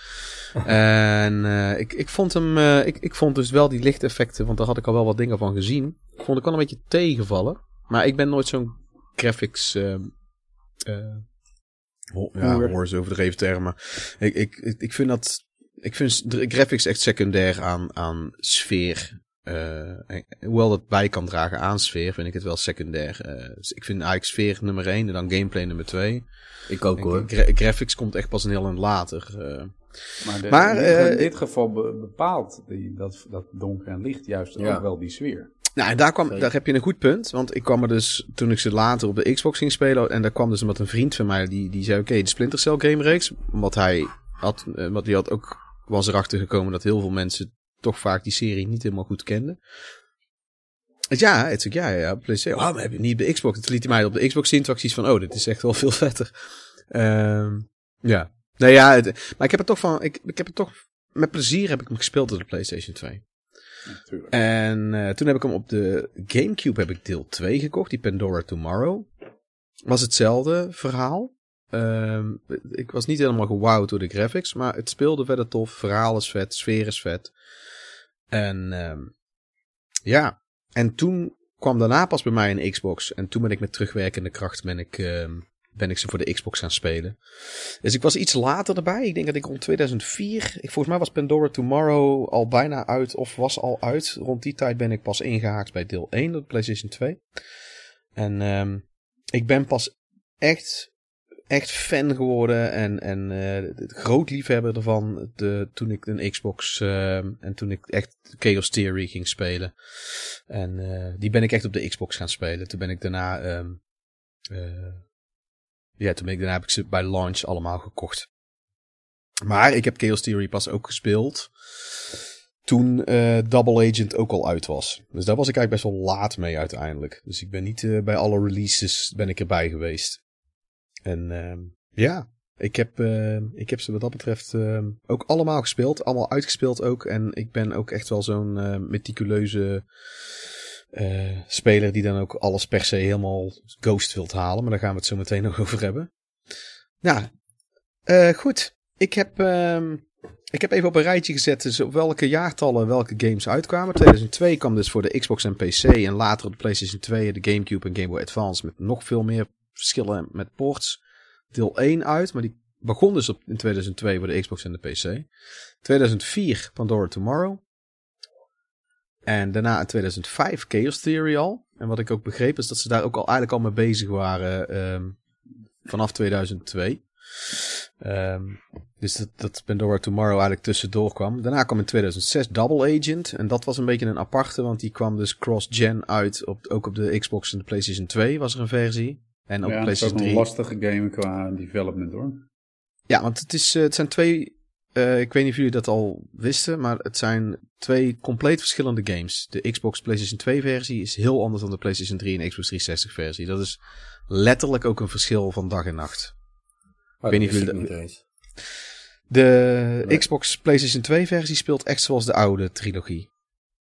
en eh, ik, ik vond hem. eh, ik, ik vond dus wel die lichteffecten. Want daar had ik al wel wat dingen van gezien. Vond ik wel een beetje tegenvallen. Maar ik ben nooit zo'n graphics. ho- ja, hoor is overdreven termen. Ik, ik, ik, ik vind dat. Ik vind graphics echt secundair aan, aan sfeer. Eh, en- hoewel dat bij kan dragen aan sfeer, vind ik het wel secundair. Eh, dus ik vind eigenlijk sfeer nummer 1 en dan gameplay nummer 2. Ik ook hoor. graphics komt echt pas een heel eind later. eh. Maar, de- Maar, in, dit, eh, in dit geval be- bepaalt die, dat, dat donker en licht juist Ja. ook wel die sfeer. Nou, en daar, kwam, daar heb je een goed punt. Want ik kwam er dus, toen ik ze later op de Xbox ging spelen. En daar kwam dus omdat een vriend van mij, die, die zei: Oké, de Splinter Cell game reeks. Omdat hij had, want die had ook, was erachter gekomen dat heel veel mensen toch vaak die serie niet helemaal goed kenden. Dus ja, het zei ja, ja, ja, PlayStation. Oh, maar heb je niet de Xbox? Toen liet hij mij op de Xbox zien. Toen ik van: Oh, dit is echt wel veel vetter. Ehm, ja. Nou ja, het- maar ik heb het toch van, ik, ik heb het toch, met plezier heb ik hem gespeeld op de PlayStation 2. Natuurlijk. En eh, toen heb ik hem op de Gamecube heb ik deel 2 gekocht, die Pandora Tomorrow. Was hetzelfde verhaal. Ehm, ik was niet helemaal gewowd door de graphics, maar het speelde verder tof. Verhaal is vet, sfeer is vet. En ehm, ja, en toen kwam daarna pas bij mij een Xbox. En toen ben ik met terugwerkende kracht ben ik, ehm, ben ik ze voor de Xbox gaan spelen. Dus ik was iets later erbij. Ik denk dat ik rond 2004. Ik, volgens mij was Pandora Tomorrow al bijna uit. Of was al uit. Rond die tijd ben ik pas ingehaakt bij deel 1 op PlayStation 2. En ehm, ik ben pas echt, echt fan geworden. En, en eh, groot liefhebber ervan. De, toen ik een Xbox. ehm, en toen ik echt Chaos Theory ging spelen. En eh, die ben ik echt op de Xbox gaan spelen. Toen ben ik daarna. ehm, eh, ja, toen ben ik, daarna heb ik ze bij launch allemaal gekocht. Maar ik heb Chaos Theory pas ook gespeeld. Toen eh, Double Agent ook al uit was. Dus daar was ik eigenlijk best wel laat mee uiteindelijk. Dus ik ben niet eh, bij alle releases ben ik erbij geweest. En ehm, ja, ik heb, eh, ik heb ze wat dat betreft ehm, ook allemaal gespeeld. Allemaal uitgespeeld ook. En ik ben ook echt wel zo'n eh, meticuleuze eh, speler die dan ook alles per se helemaal ghost wilt halen. Maar daar gaan we het zo meteen nog over hebben. Nou, goed. Ik heb, ik heb even op een rijtje gezet dus op welke jaartallen welke games uitkwamen. 2002 kwam dus voor de Xbox en PC en later op de PlayStation 2, de Gamecube en Game Boy Advance met nog veel meer verschillen met ports. Deel 1 uit, maar die begon dus in 2002 voor de Xbox en de PC. 2004 Pandora Tomorrow. En daarna in 2005 Chaos Theory al. En wat ik ook begreep is dat ze daar ook al eigenlijk al mee bezig waren ehm, vanaf 2002. Ehm, dus dat, dat Pandora Tomorrow eigenlijk tussendoor kwam. Daarna kwam in 2006 Double Agent. En dat was een beetje een aparte, want die kwam dus cross-gen uit. Op, ook op de Xbox en de PlayStation 2 was er een versie. En op ja, het is ook PlayStation een 3. lastige game qua development hoor. Ja, want het, is, eh, het zijn twee. eh, ik weet niet of jullie dat al wisten, maar het zijn twee compleet verschillende games. De Xbox PlayStation 2 versie is heel anders dan de PlayStation 3 en Xbox 360 versie. Dat is letterlijk ook een verschil van dag en nacht. Maar weet dat niet of ik jullie niet eens. De Nee. Xbox PlayStation 2 versie speelt echt zoals de oude trilogie.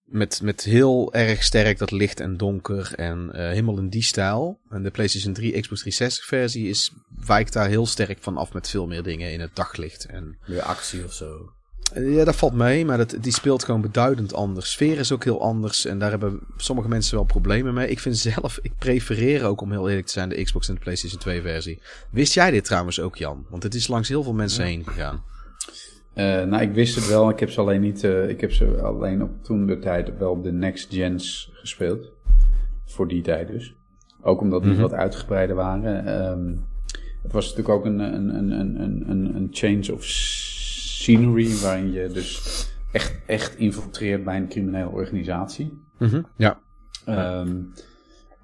Met, met heel erg sterk dat licht en donker en eh, helemaal in die stijl. En de PlayStation 3 Xbox 360 versie is, wijkt daar heel sterk van af met veel meer dingen in het daglicht. En Weer actie of zo. Ja, dat valt mee, maar dat, die speelt gewoon beduidend anders. Sfeer is ook heel anders en daar hebben sommige mensen wel problemen mee. Ik vind zelf, ik prefereer ook om heel eerlijk te zijn de Xbox en de PlayStation 2 versie. Wist jij dit trouwens ook, Jan? Want het is langs heel veel mensen heen gegaan. Eh, nou, ik wist het wel. Ik heb ze alleen niet. eh, ik heb ze alleen op toen de tijd wel op de next gens gespeeld. Voor die tijd dus. Ook omdat die Mhm. wat uitgebreider waren. Ehm, het was natuurlijk ook een, een, een, een, een- change of scenery. Waarin je dus echt, echt infiltreert bij een criminele organisatie. Ja. Ehm,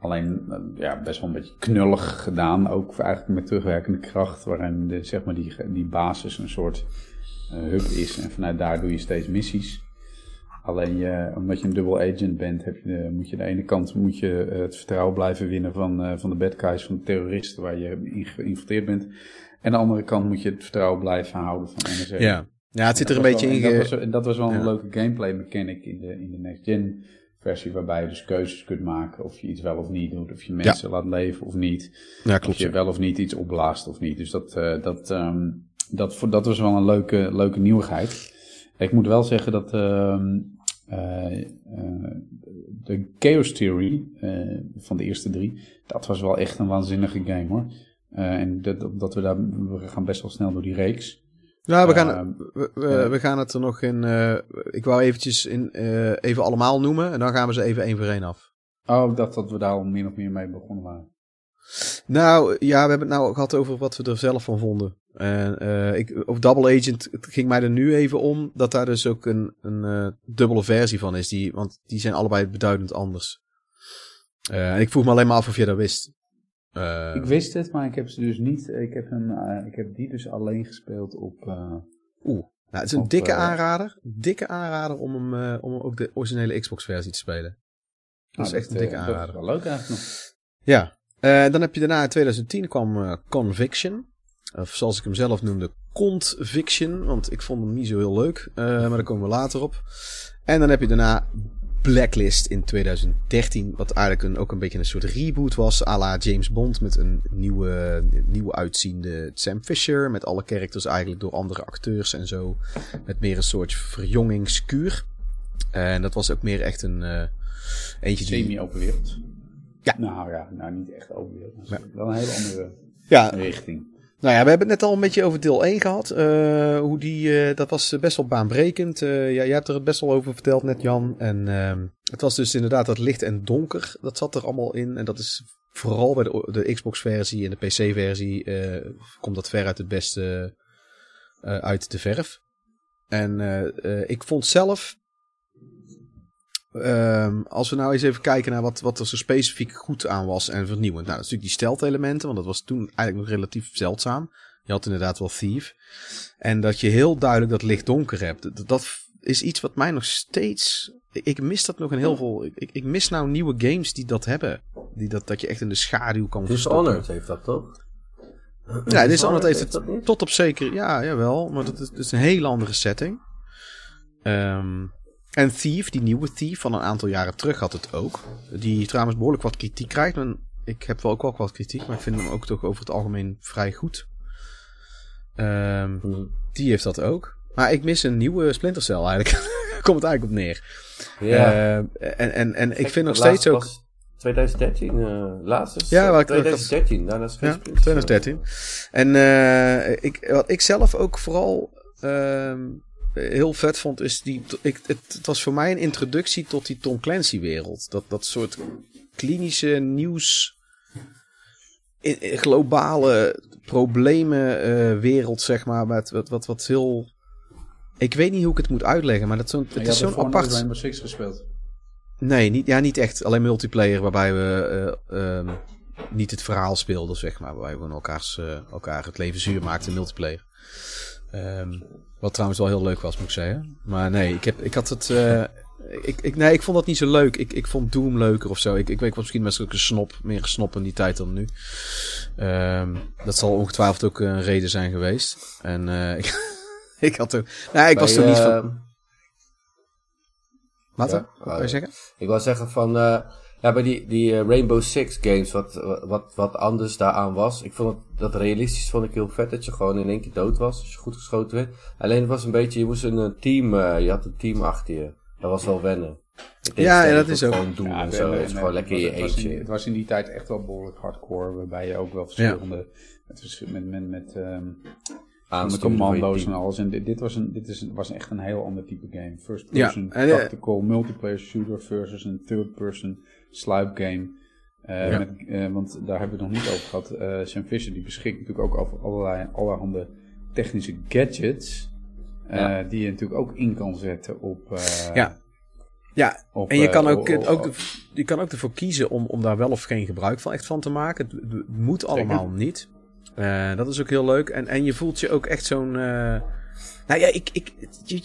alleen eh, ja, best wel een beetje knullig gedaan. Ook eigenlijk met terugwerkende kracht. Waarin de, zeg maar die, die basis een soort hub is. En vanuit daar doe je steeds missies. Alleen je, omdat je een dubbel agent bent, heb je de, moet je aan de ene kant moet je, eh, het vertrouwen blijven winnen van, eh, van de bad guys, van de terroristen waar je in geïnfiltreerd bent. En aan de andere kant moet je het vertrouwen blijven houden van NSA. Ja. ja, het zit er een beetje in. Dat was, dat was wel een leuke gameplay mechanic in de, in de next gen versie, waarbij je dus keuzes kunt maken of je iets wel of niet doet, of je mensen laat leven of niet, Ja, of je wel of niet iets opblaast of niet. Dus dat, eh, dat, ehm, dat, dat was wel een leuke, leuke nieuwigheid. Ik moet wel zeggen dat ehm, eh, eh, de Chaos Theory eh, van de eerste drie, dat was wel echt een waanzinnige game hoor. En dat, dat we daar, we gaan best wel snel door die reeks. Nou, we gaan, Ehm, we, we, ja. we gaan het er nog in. ik wou eventjes in, even allemaal noemen en dan gaan we ze even één voor één af. Oh, ik dacht dat we daar al min of meer mee begonnen waren. Nou, ja, we hebben het nou gehad over wat we er zelf van vonden. En eh, ik, of Double Agent, het ging mij er nu even om dat daar dus ook een, een eh, dubbele versie van is. Die, want die zijn allebei beduidend anders. Eh, en ik vroeg me alleen maar af of je dat wist. Eh, Ik wist het, maar ik heb ze dus niet. Ik heb, eh, ik heb die dus alleen gespeeld op. eh, Oeh. Nou, het is een dikke aanrader. Dikke aanrader om hem, eh, om ook de originele Xbox versie te spelen. Dat is nou, echt een dikke Dat is aanrader. wel leuk eigenlijk nog. Ja. Eh, dan heb je daarna in 2010 kwam Conviction. Of zoals ik hem zelf noemde, Conviction. Want ik vond hem niet zo heel leuk. eh, maar daar komen we later op. En dan heb je daarna Blacklist in 2013. Wat eigenlijk een, ook een beetje een soort reboot was. à la James Bond. Met een nieuwe, nieuwe uitziende Sam Fisher. Met alle characters eigenlijk door andere acteurs en zo. Met meer een soort verjongingskuur. En dat was ook meer echt een... eh, eentje die... Semi-open wereld. Ja. Nou ja, nou niet echt open wereld. maar Ja. Wel een hele andere Ja, richting. Nou ja, we hebben het net al een beetje over deel 1 gehad. Eh, hoe die, eh, dat was best wel baanbrekend. Eh, ja, jij hebt er best wel over verteld net, Jan. En ehm, het was dus inderdaad dat licht en donker. Dat zat er allemaal in. En dat is vooral bij de, de Xbox-versie en de PC-versie... eh, komt dat ver uit het beste eh, uit de verf. En eh, eh, ik vond zelf... ehm, als we nou eens even kijken naar wat, wat er zo specifiek goed aan was en vernieuwend. Nou, dat is natuurlijk die stealth-elementen, want dat was toen eigenlijk nog relatief zeldzaam. Je had inderdaad wel Thief. En dat je heel duidelijk dat licht-donker hebt. Dat, dat is iets wat mij nog steeds... Ik, ik mis dat nog in heel veel... Ik, ik, mis nou nieuwe games die dat hebben. Die dat, dat je echt in de schaduw kan. Dishonored heeft dat toch? Ja, Dishonored heeft het tot op zeker... Ja, jawel. Maar dat is, dat is een hele andere setting. Ehm, en Thief, die nieuwe Thief van een aantal jaren terug had het ook. Die trouwens behoorlijk wat kritiek krijgt. En ik heb wel ook wel wat kritiek. Maar ik vind hem ook toch over het algemeen vrij goed. Ehm, Hm. die heeft dat ook. Maar ik mis een nieuwe Splinter Cell eigenlijk. Komt het eigenlijk op neer. Ja. Eh, en, en, en ik vind nog steeds ook... was 2013, eh laatste Ja, eh, wat ik- 2013, daarna is Ja, Splinter Cell. 2013. En eh, ik, wat ik zelf ook vooral ehm, heel vet vond, is die. Ik, het, het was voor mij een introductie tot die Tom Clancy-wereld. Dat, dat soort klinische nieuws. globale problemenwereld, wereld zeg maar. Met wat, wat, wat heel... Ik weet niet hoe ik het moet uitleggen, maar dat Je het is zo'n apart... Rainbow Six gespeeld. Nee, niet, ja, niet echt. Alleen multiplayer waarbij we eh, ehm, niet het verhaal speelden, zeg maar. Waarbij we elkaars, eh, elkaar het leven zuur maakten in multiplayer. Ehm, wat trouwens wel heel leuk was, moet ik zeggen. Maar nee, ik, heb, ik had het... eh, ik, ik, nee, ik vond dat niet zo leuk. Ik, ik vond Doom leuker of zo. Ik, ik weet ik was misschien best ook een snop. Meer snop in die tijd dan nu. Ehm, dat zal ongetwijfeld ook een reden zijn geweest. En eh, ik, ik had er... Nee, ik was er niet van... Wat? ja? dan? Wat wil je Ah, zeggen? Ik wil zeggen van, eh, ja, bij die, die eh, Rainbow Six games, wat, wat, wat anders daaraan was. Ik vond het, dat realistisch vond ik heel vet, dat je gewoon in één keer dood was, als je goed geschoten werd. Alleen het was een beetje, je moest een eh, team, eh, je had een team achter je. Dat was wel wennen. Ik denk Ja, ja, dat is ook- Gewoon doen en zo, het is gewoon lekker in het je was- het was in- eentje. Het was in die tijd echt wel behoorlijk hardcore, waarbij je ook wel verschillende... Met, vers- met, met, met ehm, van je commando's en alles. En dit, dit, was, een, dit is, een- was echt een heel ander type game. First Ja, person, en, eh, tactical, multiplayer shooter versus een third person sluip game. Eh, Ja. met, eh, want daar hebben we het nog niet over gehad. Eh Sam Fisher die beschikt natuurlijk ook over allerlei, allerhande technische gadgets. Ja. Die je natuurlijk ook in kan zetten op... Ja. Ja, op, En je kan ook, ook, de- je kan ook ervoor kiezen om, om daar wel of geen gebruik van echt van te maken. Het, het moet allemaal niet. Dat is ook heel leuk. En, en je voelt je ook echt zo'n... eh, nou ja, ik, ik,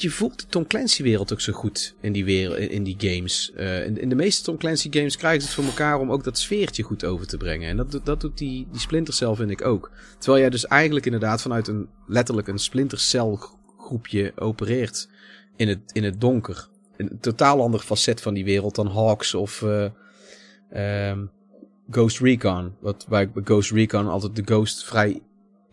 je, voelt de Tom Clancy wereld ook zo goed in die, wereld, in die games. Eh, in, in de meeste Tom Clancy games krijgen ze het voor elkaar om ook dat sfeertje goed over te brengen. En dat, dat doet die, die Splinter Cell vind ik ook. Terwijl jij dus eigenlijk inderdaad vanuit een letterlijk een Splinter Cell groepje opereert in het, in het donker. Een totaal ander facet van die wereld dan Hawks of eh, ehm, Ghost Recon. Wat wij bij Ghost Recon altijd de Ghost vrij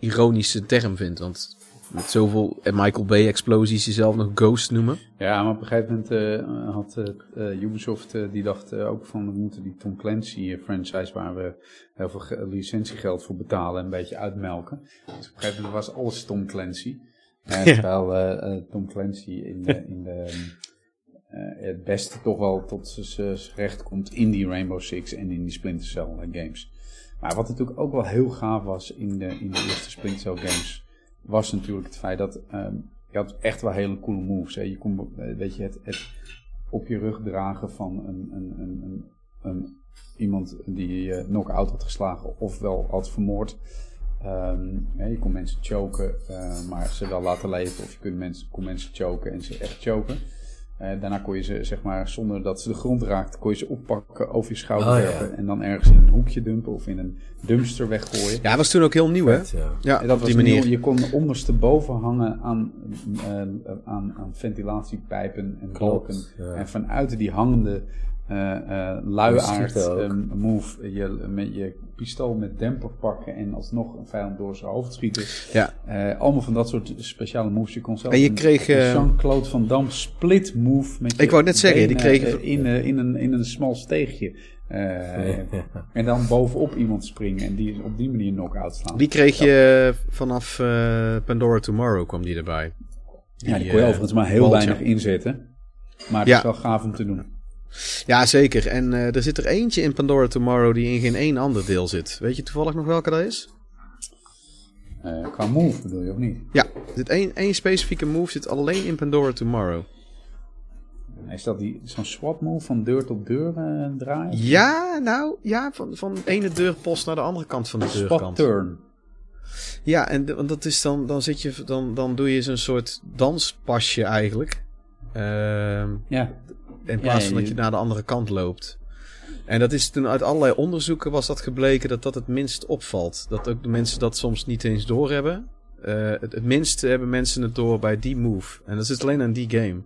ironische term vindt. Want met zoveel en Michael Bay explosies jezelf nog Ghost noemen. Ja, maar op een gegeven moment eh, had eh, eh, Ubisoft, eh, die dacht eh, ook van, we moeten die Tom Clancy eh, franchise, waar we heel veel ge- licentiegeld voor betalen, een beetje uitmelken. Dus op een gegeven moment was alles Tom Clancy. Eh, Ja. Terwijl eh, eh, Tom Clancy in de, in de, eh, het beste toch wel tot zijn recht komt in die Rainbow Six en in die Splinter Cell eh, games. Maar wat natuurlijk ook wel heel gaaf was in de, in de eerste Splinter Cell games, was natuurlijk het feit dat ehm, je had echt wel hele coole moves. Hè. Je kon, eh, weet je, het, op je rug dragen van een, een, een, een, iemand die je knock-out had geslagen of wel had vermoord. Ehm, je kon mensen choken, eh, maar ze wel laten leven. Of je kon mensen, kon mensen choken en ze echt choken. Eh, daarna kon je ze, zeg maar, zonder dat ze de grond raakten, kon je ze oppakken, over je schouder Oh, ja. werpen en dan ergens in een hoekje dumpen of in een dumpster weggooien. Ja, dat was toen ook heel nieuw, hè? Ja. Dat op was die manier. nieuw. Je kon ondersteboven hangen aan, eh, aan, aan ventilatiepijpen en Klopt, balken. ja. En vanuit die hangende luiaard schieten ook. eh, move je met je pistool met demper pakken en alsnog een vijand door zijn hoofd schieten. Ja. Eh, allemaal van dat soort speciale moves. Je kon zelfs En je een- kreeg, eh, Jean-Claude Van Damme split move met je Ik wou net zeggen, die eh, in, eh, in, een, in een smal steegje. Eh, En dan bovenop iemand springen en die op die manier knock-out slaan. Die kreeg je vanaf eh, Pandora Tomorrow kwam die erbij. Ja, die kon je eh, overigens maar heel weinig inzetten. Maar het Ja. is wel gaaf om te doen. Ja, zeker. En eh, er zit er eentje in Pandora Tomorrow die in geen één ander deel zit. Weet je toevallig nog welke dat is? Eh, qua move bedoel je, of niet? Ja, er zit één, één specifieke move zit alleen in Pandora Tomorrow. Is dat die, zo'n swap move van deur tot deur eh, draaien? Ja, nou, ja, van, van de ene deurpost naar de andere kant van de Swap deurkant. turn. Ja, en de- want dat is dan, dan zit je, dan, dan doe je zo'n soort danspasje eigenlijk. Ehm, Ja, in plaats ja, van dat je- naar de andere kant loopt. En dat is toen uit allerlei onderzoeken was dat gebleken dat dat het minst opvalt. Dat ook de mensen dat soms niet eens doorhebben. Eh het, het minst hebben mensen het door bij die move. En dat zit alleen aan die game.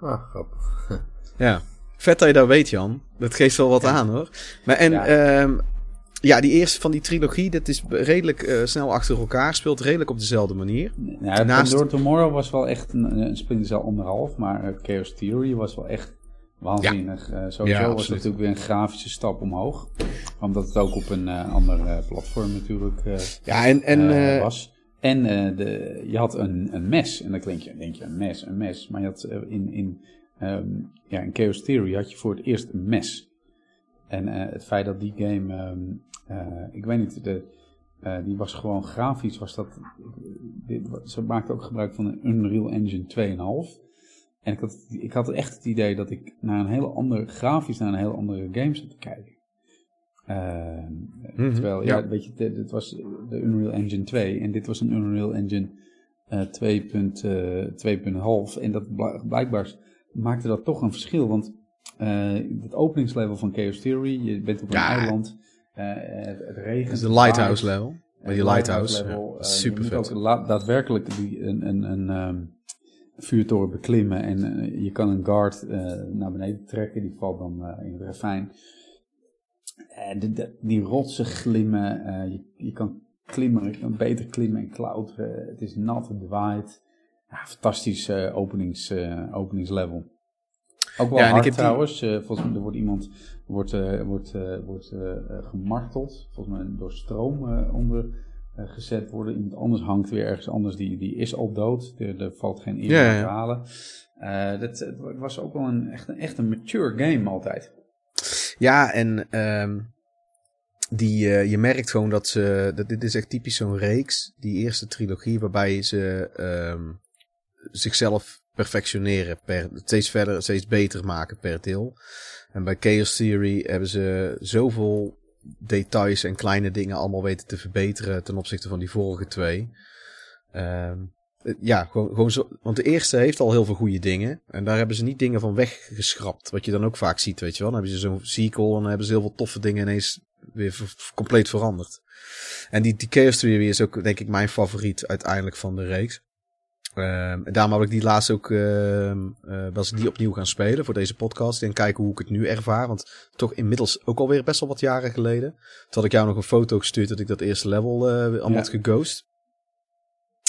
Ah, grappig. Ja. Vet dat je dat weet, Jan. Dat geeft wel wat aan, hoor. Maar en, Ja. ja. ja, die eerste van die trilogie, dat is redelijk eh, snel achter elkaar. Speelt redelijk op dezelfde manier. nou, Naast- Pandora Tomorrow was wel echt een, een Splinter Cell anderhalf, maar eh, Chaos Theory was wel echt waanzinnig. Eh, sowieso Ja, was het natuurlijk weer een grafische stap omhoog. Omdat het ook op een eh, ander eh, platform natuurlijk Ja, en, en was. En de, je had een, een mes. En dan klink je, denk je, een mes, een mes. Maar je had in, in, ehm, ja, in Chaos Theory had je voor het eerst een mes. En het feit dat die game, ehm, eh, ik weet niet, de, die was gewoon grafisch, was dat, dit, ze maakte ook gebruik van een Unreal Engine 2,5. En ik had, ik had echt het idee dat ik naar een hele andere, grafisch naar een hele andere game zat te kijken. Ehm, Mhm, terwijl, ja, ja. weet je, dit, dit was de Unreal Engine 2 en dit was een Unreal Engine eh 2.5. en dat blijkbaar maakte dat toch een verschil, want eh, het openingslevel van Chaos Theory, je bent op een Ja. eiland, eh, het, het regent. Dat is het lighthouse level. Eh, Bij die lighthouse. level, eh, super vet. ook daadwerkelijk die, een, een, een ehm, vuurtoren beklimmen en eh, je kan een guard eh, naar beneden trekken, die valt dan eh, in het de- de- die rotsen glimmen, je, je kan klimmen, je kan beter klimmen en klauteren, het is nat, het waait. Ja, fantastisch openings, openingslevel. Ook wel Ja, hard die- trouwens. volgens mij er wordt iemand wordt, wordt, wordt, gemarteld. Volgens mij door stroom onder gezet worden. Iemand anders hangt weer ergens anders. Die, die is al dood. Er, er valt geen eer Ja, ja, meer ja. te halen. Eh, dat, het was ook wel een echt, een echt een mature game altijd. Ja, en ehm, die, eh, je merkt gewoon dat ze. Dat dit is echt typisch zo'n reeks. Die eerste trilogie, waarbij ze ehm, zichzelf perfectioneren. Per, steeds verder, steeds beter maken per deel. En bij Chaos Theory hebben ze zoveel details en kleine dingen allemaal weten te verbeteren ten opzichte van die vorige twee. Ehm, eh, ja, gewoon, gewoon zo. Want de eerste heeft al heel veel goede dingen. En daar hebben ze niet dingen van weggeschrapt. Wat je dan ook vaak ziet, weet je wel. Dan hebben ze zo'n sequel en dan hebben ze heel veel toffe dingen ineens weer compleet veranderd. En die, die Chaos is ook, denk ik, mijn favoriet uiteindelijk van de reeks. Ehm, en daarom heb ik die laatst ook, ehm eh, was die opnieuw gaan spelen voor deze podcast. En kijken hoe ik het nu ervaar. Want toch inmiddels ook alweer best wel wat jaren geleden. Toen had ik jou nog een foto gestuurd dat ik dat eerste level eh, allemaal Ja. had geghost.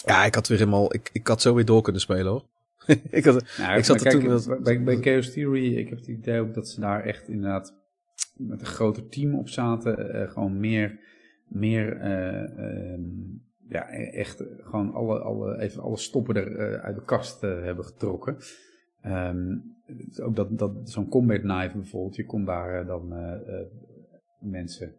Ja, ik had weer helemaal, ik, ik had zo weer door kunnen spelen hoor. ik had, Nou, Ik zat er kijk, toen met- bij, bij Chaos Theory, ik heb het idee ook dat ze daar echt inderdaad met een groter team op zaten. eh, gewoon meer, meer eh, ehm, ja, e- echt eh, gewoon alle, alle, even alle stoppen er eh, uit de kast eh, hebben getrokken. Ehm, is ook dat, dat zo'n combat knife bijvoorbeeld, je kon daar dan mensen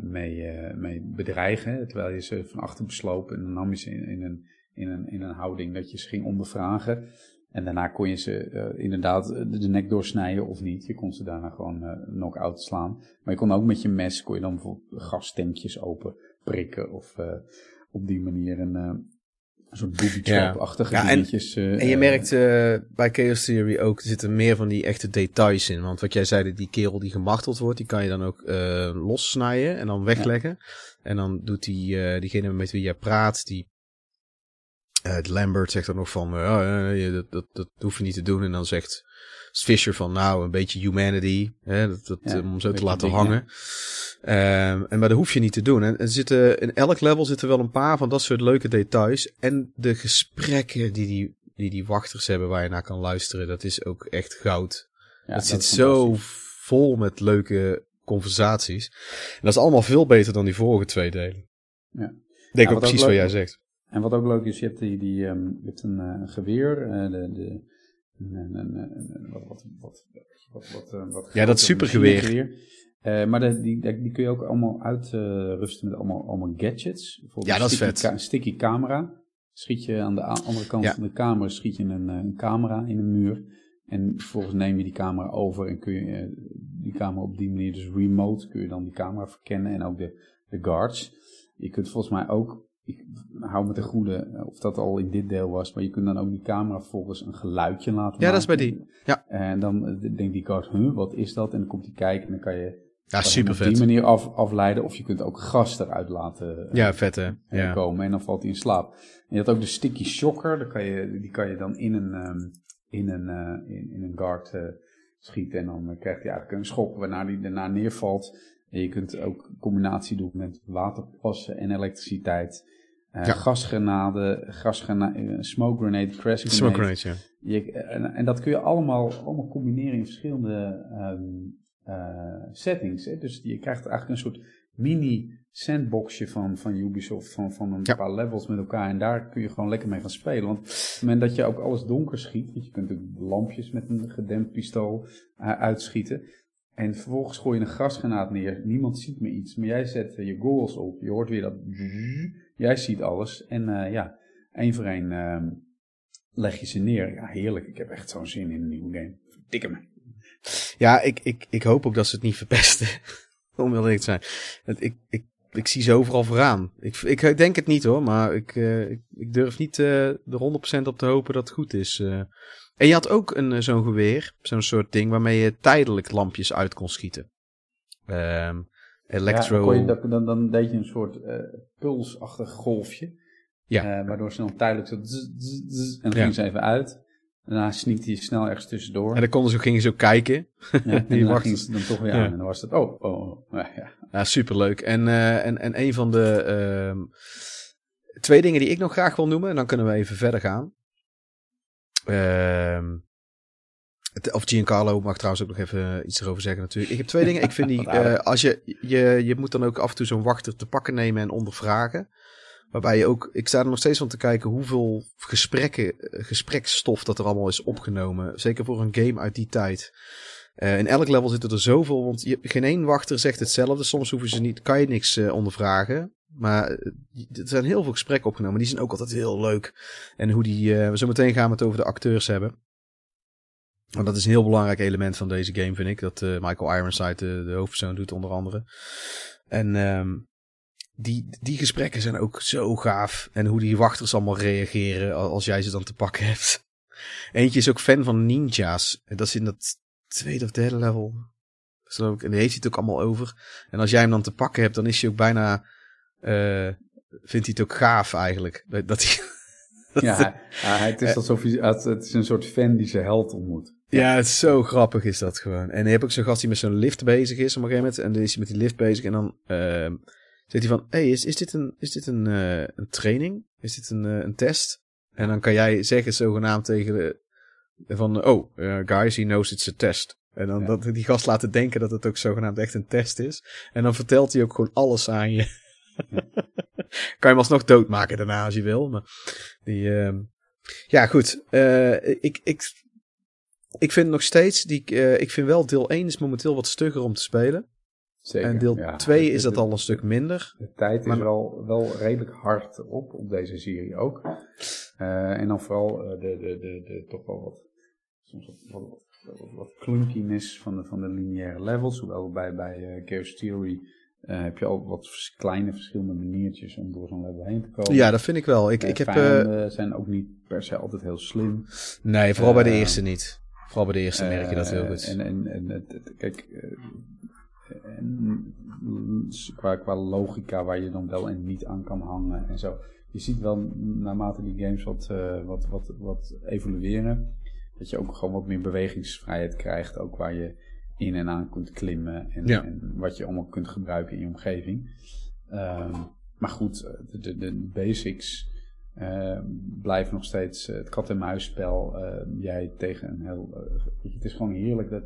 mee, mee bedreigen. Terwijl je ze van achter besloop en dan nam je ze in, in, een, in, een, in een houding dat je ze ging ondervragen. En daarna kon je ze inderdaad de, nek doorsnijden of niet. Je kon ze daarna gewoon knock-out slaan. Maar je kon ook met je mes, kon je dan bijvoorbeeld gastankjes open prikken. Of eh, op die manier een, eh, een soort booby trap-achtige Ja, en- dingetjes. eh, En je merkt bij Chaos Theory ook, er zitten meer van die echte details in. Want wat jij zei, die kerel die gemarteld wordt, die kan je dan ook lossnijden en dan wegleggen. En dan doet die, diegene met wie jij praat, die eh, Lambert zegt dan nog van, oh, dat, dat, dat hoef je niet te doen. En dan zegt Fisher van, nou, een beetje humanity, hè, dat, dat, Ja, om zo te laten hangen. Ehm, en maar dat hoef je niet te doen. En zitten, in elk level zitten wel een paar van dat soort leuke details. En de gesprekken die die, die, die wachters hebben waar je naar kan luisteren, dat is ook echt goud. ja, dat zit zo vol met leuke conversaties. En dat is allemaal veel beter dan die vorige twee delen. Ja. Ik denk ook precies wat jij zegt. En wat ook leuk is, je hebt, die, die, ehm, je hebt een, eh, geweer. eh, de, de, wat, wat, Ja, dat supergeweer. Eh, maar de, die, die kun je ook allemaal uitrusten met allemaal, allemaal gadgets. Bijvoorbeeld Ja, een dat is sticky vet. een sticky camera. Schiet je aan de andere kant Ja. van de kamer schiet je een, eh, een camera in een muur. En vervolgens neem je die camera over en kun je eh, die camera op die manier, dus remote, kun je dan die camera verkennen en ook de, de guards. Je kunt volgens mij ook, ik hou me ten goede eh, of dat al in dit deel was, maar je kunt dan ook die camera volgens een geluidje laten Ja, dat is bij die. Ja. En dan eh, denkt die guard, huh, wat is dat? En dan komt hij kijken en dan kan je Ja, super hem op vet. die manier af, afleiden. Of je kunt ook gas eruit laten eh, Ja, vet hè. Ja. komen en dan valt hij in slaap. En je had ook de sticky shocker, daar kan je, die kan je dan in een, ehm, in een, in, in een guard schieten. En dan krijgt hij eigenlijk een schop waarna hij daarna neervalt. En je kunt ook combinatie doen met waterpassen en elektriciteit. Eh Ja. eh, smoke grenade, crash grenade. Smoke grenades, ja. Je, en, en dat kun je allemaal, allemaal combineren in verschillende ehm, eh, settings. Hè? Dus je krijgt eigenlijk een soort mini sandboxje van, van Ubisoft, van, van een Ja. paar levels met elkaar. En daar kun je gewoon lekker mee gaan spelen. Want op het moment dat je ook alles donker schiet, want je kunt ook lampjes met een gedempt pistool uitschieten. En vervolgens gooi je een gasgranaat neer. Niemand ziet meer iets. Maar jij zet je goggles op. Je hoort weer dat... Jij ziet alles. En eh, ja, één voor één ehm, leg je ze neer. Ja, heerlijk. Ik heb echt zo'n zin in een nieuwe game. Dikke me. Ja, ik, ik, ik hoop ook dat ze het niet verpesten. Om heel eerlijk te zijn. Ik, ik, ik zie ze overal vooraan. Ik, ik denk het niet hoor, maar ik, eh, ik, durf niet eh er 100% op te hopen dat het goed is. En je had ook een, zo'n geweer, zo'n soort ding waarmee je tijdelijk lampjes uit kon schieten. Ehm electro... Ja, dan, je, dan, dan deed je een soort eh, pulsachtig golfje. Ja. Eh, waardoor ze dan tijdelijk zo... zzz, zzz, zzz, en dan Ja. ging ze even uit. Daarna sneakte je snel ergens tussendoor. En dan konden ze, gingen ze ook kijken. Ja, en die dan ze dan toch weer Ja. aan. En dan was het... Oh, oh, oh. Ja, ja. Ja, superleuk. En, eh, en, en een van de ehm, twee dingen die ik nog graag wil noemen, en dan kunnen we even verder gaan. Ehm, het- of Giancarlo mag trouwens ook nog even iets erover zeggen natuurlijk. Ik heb twee dingen. Ik vind die, eh, als je, je, je moet dan ook af en toe zo'n wachter te pakken nemen en ondervragen. Waarbij je ook, ik sta er nog steeds van te kijken hoeveel gesprekken, eh, gespreksstof dat er allemaal is opgenomen. Zeker voor een game uit die tijd. Eh, in elk level zitten er zoveel, want je, geen één wachter zegt hetzelfde. Soms hoeven ze niet, kan je niks eh, ondervragen. Maar eh, er zijn heel veel gesprekken opgenomen. Die zijn ook altijd heel leuk. En hoe die, eh zo meteen gaan we het over de acteurs hebben. Want dat is een heel belangrijk element van deze game, vind ik. Dat eh, Michael Ironside de, de hoofdpersoon doet, onder andere. En ehm, die, die gesprekken zijn ook zo gaaf. En hoe die wachters allemaal reageren al- als jij ze dan te pakken hebt. Eentje is ook fan van ninja's. En Dat is in dat tweede of derde level. En die heeft hij het ook allemaal over. En als jij hem dan te pakken hebt, dan is hij ook bijna... eh, vindt hij het ook gaaf eigenlijk. Dat hij... Ja, hij- het is alsof hij, het, het is een soort fan die zijn held ontmoet. Ja, het is zo grappig is dat gewoon. En je hebt ook zo'n gast die met zo'n lift bezig is op een gegeven moment. En dan is hij met die lift bezig en dan ehm zegt hij van... hey, is, is dit, een, is dit een, eh, een training? Is dit een, eh, een test? En dan kan jij zeggen zogenaamd tegen de... Van, oh, eh, guys, he knows it's a test. En dan Ja. dat die gast laten denken dat het ook zogenaamd echt een test is. En dan vertelt hij ook gewoon alles aan je. kan je hem alsnog doodmaken daarna als je wil. Maar die... ehm, ja, goed. Eh, ik, ik, ik vind nog steeds, die, eh, ik vind wel deel 1 is momenteel wat stugger om te spelen. Zeker. en deel ja. 2 Het- is dat al een stuk minder. De tijd is Maar- wel, wel redelijk hard op, op deze serie ook. Eh, en dan vooral eh, de, de, de, de toch wel wat, soms wat, wat, wat, wat clunkiness van de, van de lineaire levels. Hoewel bij, bij Chaos Theory heb je al wat kleine verschillende maniertjes om door zo'n level heen te komen. Ja, dat vind ik wel. Ik, ik heb, zijn ook niet per se altijd heel slim. nee, vooral bij de eerste niet. Vooral bij de eerste merk je dat heel Eh, goed. En, en, en kijk, eh, en, qua, qua logica waar je dan wel en niet aan kan hangen en zo. Je ziet wel naarmate die games wat, eh, wat, wat, wat evolueren, dat je ook gewoon wat meer bewegingsvrijheid krijgt. Ook waar je in en aan kunt klimmen en, Ja. en wat je allemaal kunt gebruiken in je omgeving. Ehm, maar goed, de, de, de basics eh, blijven nog steeds eh, het kat-en-muisspel. eh, jij tegen een heel. eh, het is gewoon heerlijk dat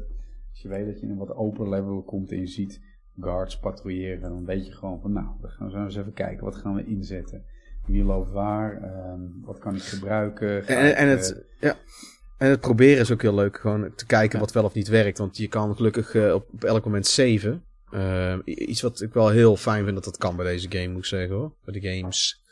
als je weet dat je in een wat open level komt en je ziet guards patrouilleren, dan weet je gewoon van nou, we gaan zo eens even kijken, wat gaan we inzetten? Wie loopt waar? Ehm, wat kan ik gebruiken? En, ik, en, eh, het, ja. en het proberen is ook heel leuk. Gewoon te kijken Ja. wat wel of niet werkt. Want je kan gelukkig eh, op, op elk moment saven. Eh, iets wat ik wel heel fijn vind dat dat kan bij deze game, moet ik zeggen hoor. Bij de games.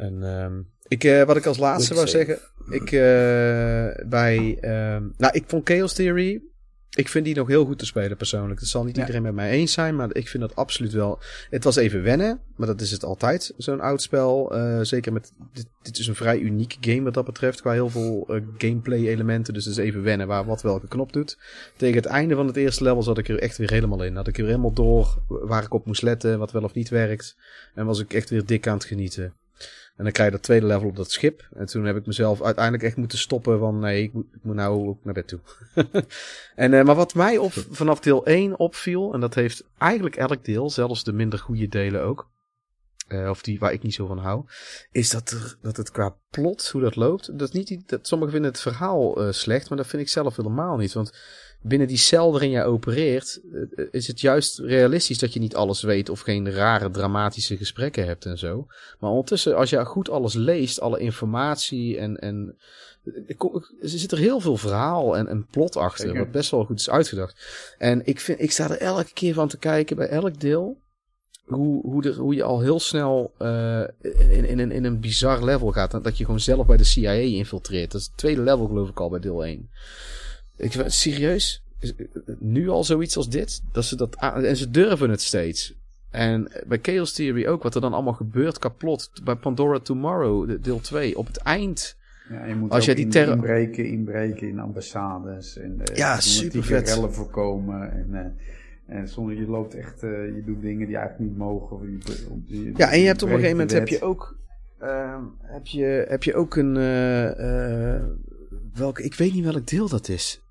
En ehm, ik, eh, wat ik als laatste wou zeggen. Ik, eh, bij, ehm, nou, ik vond Chaos Theory. Ik vind die nog heel goed te spelen persoonlijk. Dat zal niet Ja. iedereen met mij eens zijn, maar ik vind dat absoluut wel. Het was even wennen, maar dat is het altijd, zo'n oud spel. Eh, zeker met. Dit, dit is een vrij unieke game wat dat betreft, qua heel veel eh, gameplay elementen. Dus het is even wennen waar wat welke knop doet. Tegen het einde van het eerste level zat ik er echt weer helemaal in. Had ik er helemaal door waar ik op moest letten, wat wel of niet werkt. En was ik echt weer dik aan het genieten. En dan krijg je dat tweede level op dat schip. En toen heb ik mezelf uiteindelijk echt moeten stoppen van nee, ik moet, ik moet nou ook naar bed toe. en, eh, maar wat mij op, vanaf deel 1 opviel, en dat heeft eigenlijk elk deel, zelfs de minder goede delen ook, eh, of die waar ik niet zo van hou, is dat, dat het qua plot, hoe dat loopt, dat is niet, dat, sommigen vinden het verhaal eh, slecht, maar dat vind ik zelf helemaal niet. Want binnen die cel waarin jij opereert, eh, is het juist realistisch dat je niet alles weet of geen rare dramatische gesprekken hebt en zo. Maar ondertussen, als je goed alles leest, alle informatie en, en er ko- er zit er heel veel verhaal en, en plot achter, Zeker. wat best wel goed is uitgedacht. En ik, vind, ik sta er elke keer van te kijken bij elk deel. Hoe, hoe, er, hoe je al heel snel eh, in, in, een, in een bizar level gaat. Dat je gewoon zelf bij de CIA infiltreert. Dat is het tweede level geloof ik al bij deel 1. Ik, serieus? Is- Nu al zoiets als dit? Dat ze dat en ze durven het steeds. En bij Chaos Theory ook, wat er dan allemaal gebeurt kapot. Bij Pandora Tomorrow, de- deel 2, op het eind. Ja, je moet Als jij die in- inbreken, inbreken in ambassades. En, eh, Ja, supervet. rellen voorkomen. En, eh, en je loopt echt, eh, je doet dingen die eigenlijk niet mogen. Of je, je- Ja, en je hebt op een gegeven moment heb je ook. ehm, heb, je, heb je ook een. welke, ik weet niet welk deel dat is.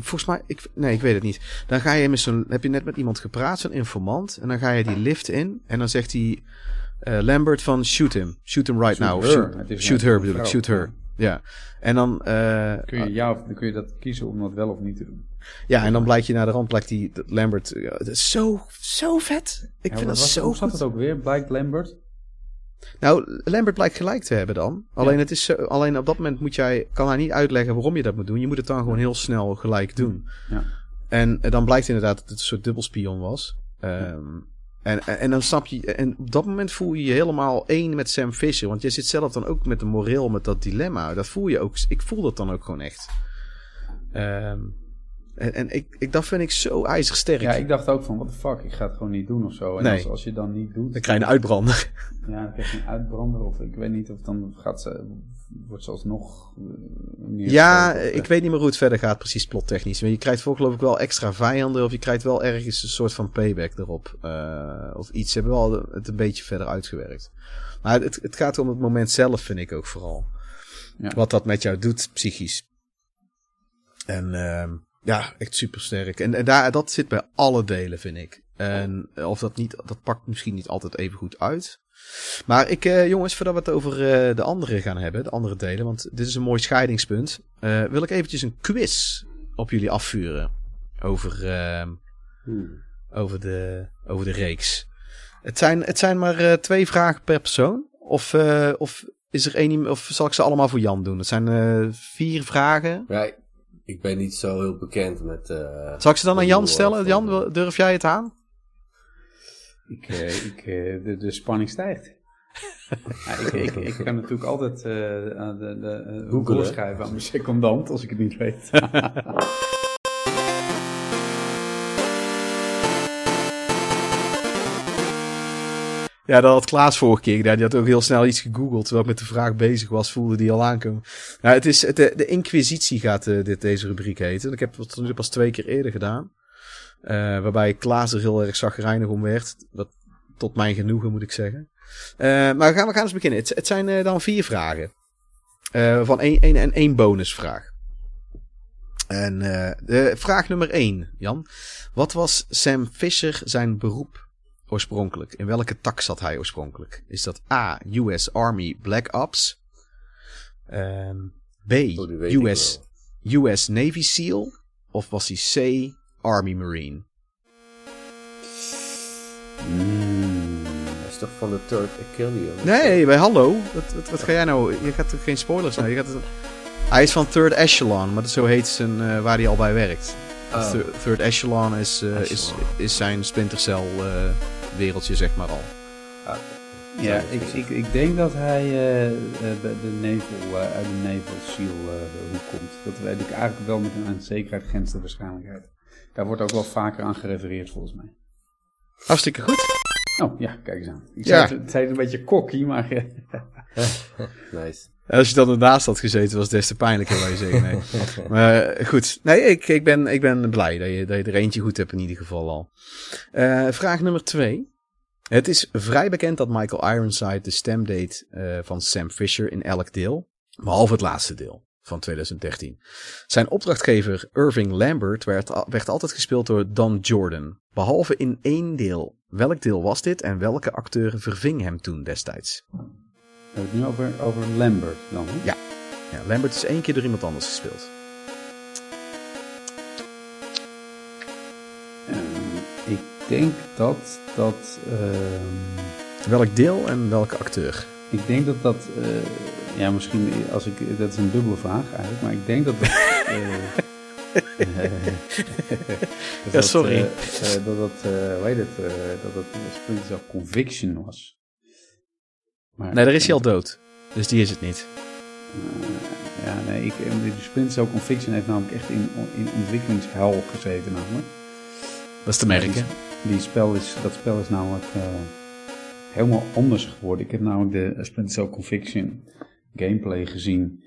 Volgens mij, ik, nee, ik weet het niet. Dan ga je met zo'n, heb je net met iemand gepraat, zo'n informant, en dan ga je die lift in, en dan zegt hij eh, Lambert van shoot him, shoot him right Shoot now, her. shoot, her bedoel ik, shoot her, ja. En dan, eh, Kun je, ja, of, dan kun je dat kiezen om dat wel of niet te doen. ja, en dan blijkt je naar de rand, blijkt die Lambert, dat is zo, zo vet. Ik Ja, vind dat was- zo Hoe zat goed. het ook weer? Blijkt Lambert? Nou, Lambert blijkt gelijk te hebben dan. Alleen, het is alleen op dat moment moet jij, kan hij niet uitleggen waarom je dat moet doen. Je moet het dan gewoon heel snel gelijk doen. Ja. En eh, dan blijkt inderdaad dat het een soort dubbelspion was. En, en, en dan snap je, en op dat moment voel je je helemaal één met Sam Fisher. Want je zit zelf dan ook met de moreel, met dat dilemma. Dat voel je ook, ik voel dat dan ook gewoon echt. Ehm, en en ik, ik, dat vind ik zo ijzersterk. Ja, ik dacht ook van, what the fuck, ik ga het gewoon niet doen of zo. En Nee. als, als je dan niet doet, Dan krijg je een uitbrander. ja, dan krijg je een uitbrander. Of ik weet niet of dan gaat ze, wordt ze alsnog... eh, neergestoken Ja, ik eh, weet niet meer hoe het verder gaat, precies plottechnisch. Maar je krijgt voor geloof ik wel extra vijanden. Of je krijgt wel ergens een soort van payback erop. eh, of iets. Ze hebben wel het een beetje verder uitgewerkt. Maar het, het gaat om het moment zelf, vind ik ook vooral. Ja. Wat dat met jou doet, psychisch. En ehm, ja, echt super sterk. En, en daar, dat zit bij alle delen, vind ik. En of dat niet, dat pakt misschien niet altijd even goed uit. Maar ik, eh, jongens, voordat we het over eh, de andere gaan hebben, de andere delen, want dit is een mooi scheidingspunt, eh, wil ik eventjes een quiz op jullie afvuren over, ehm, Hmm. over, de, over de reeks. Het zijn, het zijn maar eh, twee vragen per persoon. Of, eh, of, is er één, of zal ik ze allemaal voor Jan doen? Het zijn eh, vier vragen. Ja, ik ben niet zo heel bekend met... eh, Zal ik ze dan aan Jan stellen? Jan, durf jij het aan? Ik, eh, ik, eh, de, de spanning stijgt. ja, ik, ik, ik kan natuurlijk altijd eh, aan de, de, doorschrijven aan mijn secondant als ik het niet weet. Ja, dat had Klaas vorige keer gedaan. Die had ook heel snel iets gegoogeld. Terwijl ik met de vraag bezig was, voelde die al aankomen. Nou, het is, de, de Inquisitie gaat eh, dit, deze rubriek heten. Ik heb het nu pas twee keer eerder gedaan. Eh, waarbij Klaas er heel erg zagrijnig om werd. Dat, tot mijn genoegen, moet ik zeggen. Eh, maar we gaan, we gaan eens beginnen. Het, het zijn eh, dan vier vragen. Eh, van één, één en één bonusvraag. En eh, de vraag nummer één, Jan. Wat was Sam Fisher zijn beroep oorspronkelijk? In welke tak zat hij oorspronkelijk? Is dat A, US Army Black Ops? Ehm, B, Oh, US, US Navy SEAL? Of was hij C, Army Marine? Hij is toch van de Third Achillean? Nee, bij hallo. Wat, wat, wat ga jij nou? Je gaat toch geen spoilers nou? Je gaat het- hij is van Third Echelon, maar dat zo heet zijn, eh, waar hij al bij werkt. Oh. Third, Echelon is, eh, is, Echelon. is zijn Splinter Cell eh, wereldje, zeg maar al. ja, ik, ik, ik denk dat hij bij de nevel, eh, uit de nevel seal eh, hoek komt. Dat weet ik eigenlijk wel met een aan zekerheid grensde waarschijnlijkheid. Daar wordt ook wel vaker aan gerefereerd volgens mij. Hartstikke goed. Oh, ja, kijk eens aan. Ik Ja. zei, het zei een beetje kokkie, maar... eh, Nice. Als je dan ernaast had gezeten, was het des te pijnlijker, je zeggen. Nee. Maar eh, goed. Nee, ik, ik, ben, ik ben blij dat je, dat je er eentje goed hebt in ieder geval al. Eh, vraag nummer twee. Het is vrij bekend dat Michael Ironside de stem deed eh, van Sam Fisher in elk deel. Behalve het laatste deel van 2013. Zijn opdrachtgever Irving Lambert werd, werd altijd gespeeld door Don Jordan. Behalve in één deel. Welk deel was dit en welke acteur verving hem toen destijds? We hebben het nu over, over Lambert dan. Ja. ja, Lambert is één keer door iemand anders gespeeld. Eh, ik denk dat dat... Ehm, Welk deel en welke acteur? Ik denk dat dat... Eh, ja, misschien eh, als ik... Dat is een dubbele vraag eigenlijk, maar ik denk dat dat... ja, sorry. Dat, dat, hoe heet het, dat dat Springs Conviction was. Maar, Nee, daar is hij al dood. Dus die is het niet. Eh, ja, nee, ik, eh, de Splinter Cell Conviction heeft namelijk echt in, in ontwikkelingshel gezeten namelijk. Dat is te merken. Die spel is, dat spel is namelijk eh, helemaal anders geworden. Ik heb namelijk de Splinter Cell Conviction gameplay gezien.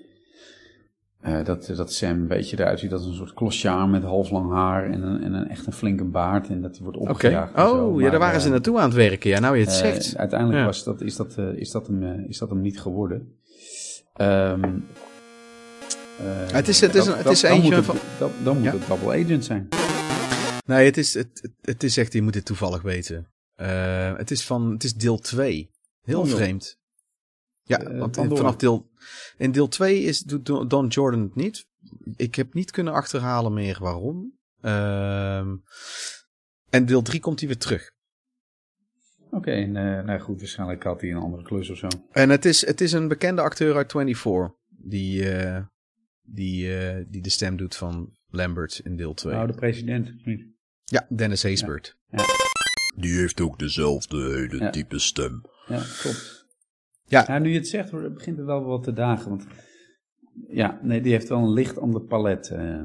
Eh, dat, dat Sam een beetje eruit ziet als een soort klosjaar met halflang haar en een, en een echt een flinke baard. En dat hij wordt opgejaagd. zo. Oh, ja, daar waren ze eh, naartoe aan het werken. Ja, nou je het eh, zegt. uiteindelijk Ja. was dat, is, dat, is, dat hem, is dat hem niet geworden. Eh, Het is- het is dat- een- het is eentje van- het- dat- Dan moet Ja. het Double Agent zijn. Nee, het is, het, het, is echt, je moet dit toevallig weten. Eh, het, is van, het is deel 2. Heel Oh, vreemd. Ja, Eh, want in- Pandora. vanaf deel... In deel 2 is, doet Don Don Jordan het niet. Ik heb niet kunnen achterhalen meer waarom. Ehm, en deel 3 komt hij weer terug. Oké, en, eh, nou goed, waarschijnlijk had hij een andere klus of zo. En het is, het is een bekende acteur uit 24. Die, eh, die, eh, die de stem doet van Lambert in deel 2. Nou, de president. Ja, Dennis Haysbert. Die heeft ook dezelfde hele Ja. diepe stem. Ja, klopt. Ja. Nou, nu je het zegt, hoor, begint het wel wat te dagen. Want ja, nee, die heeft wel een licht ander palet. eh.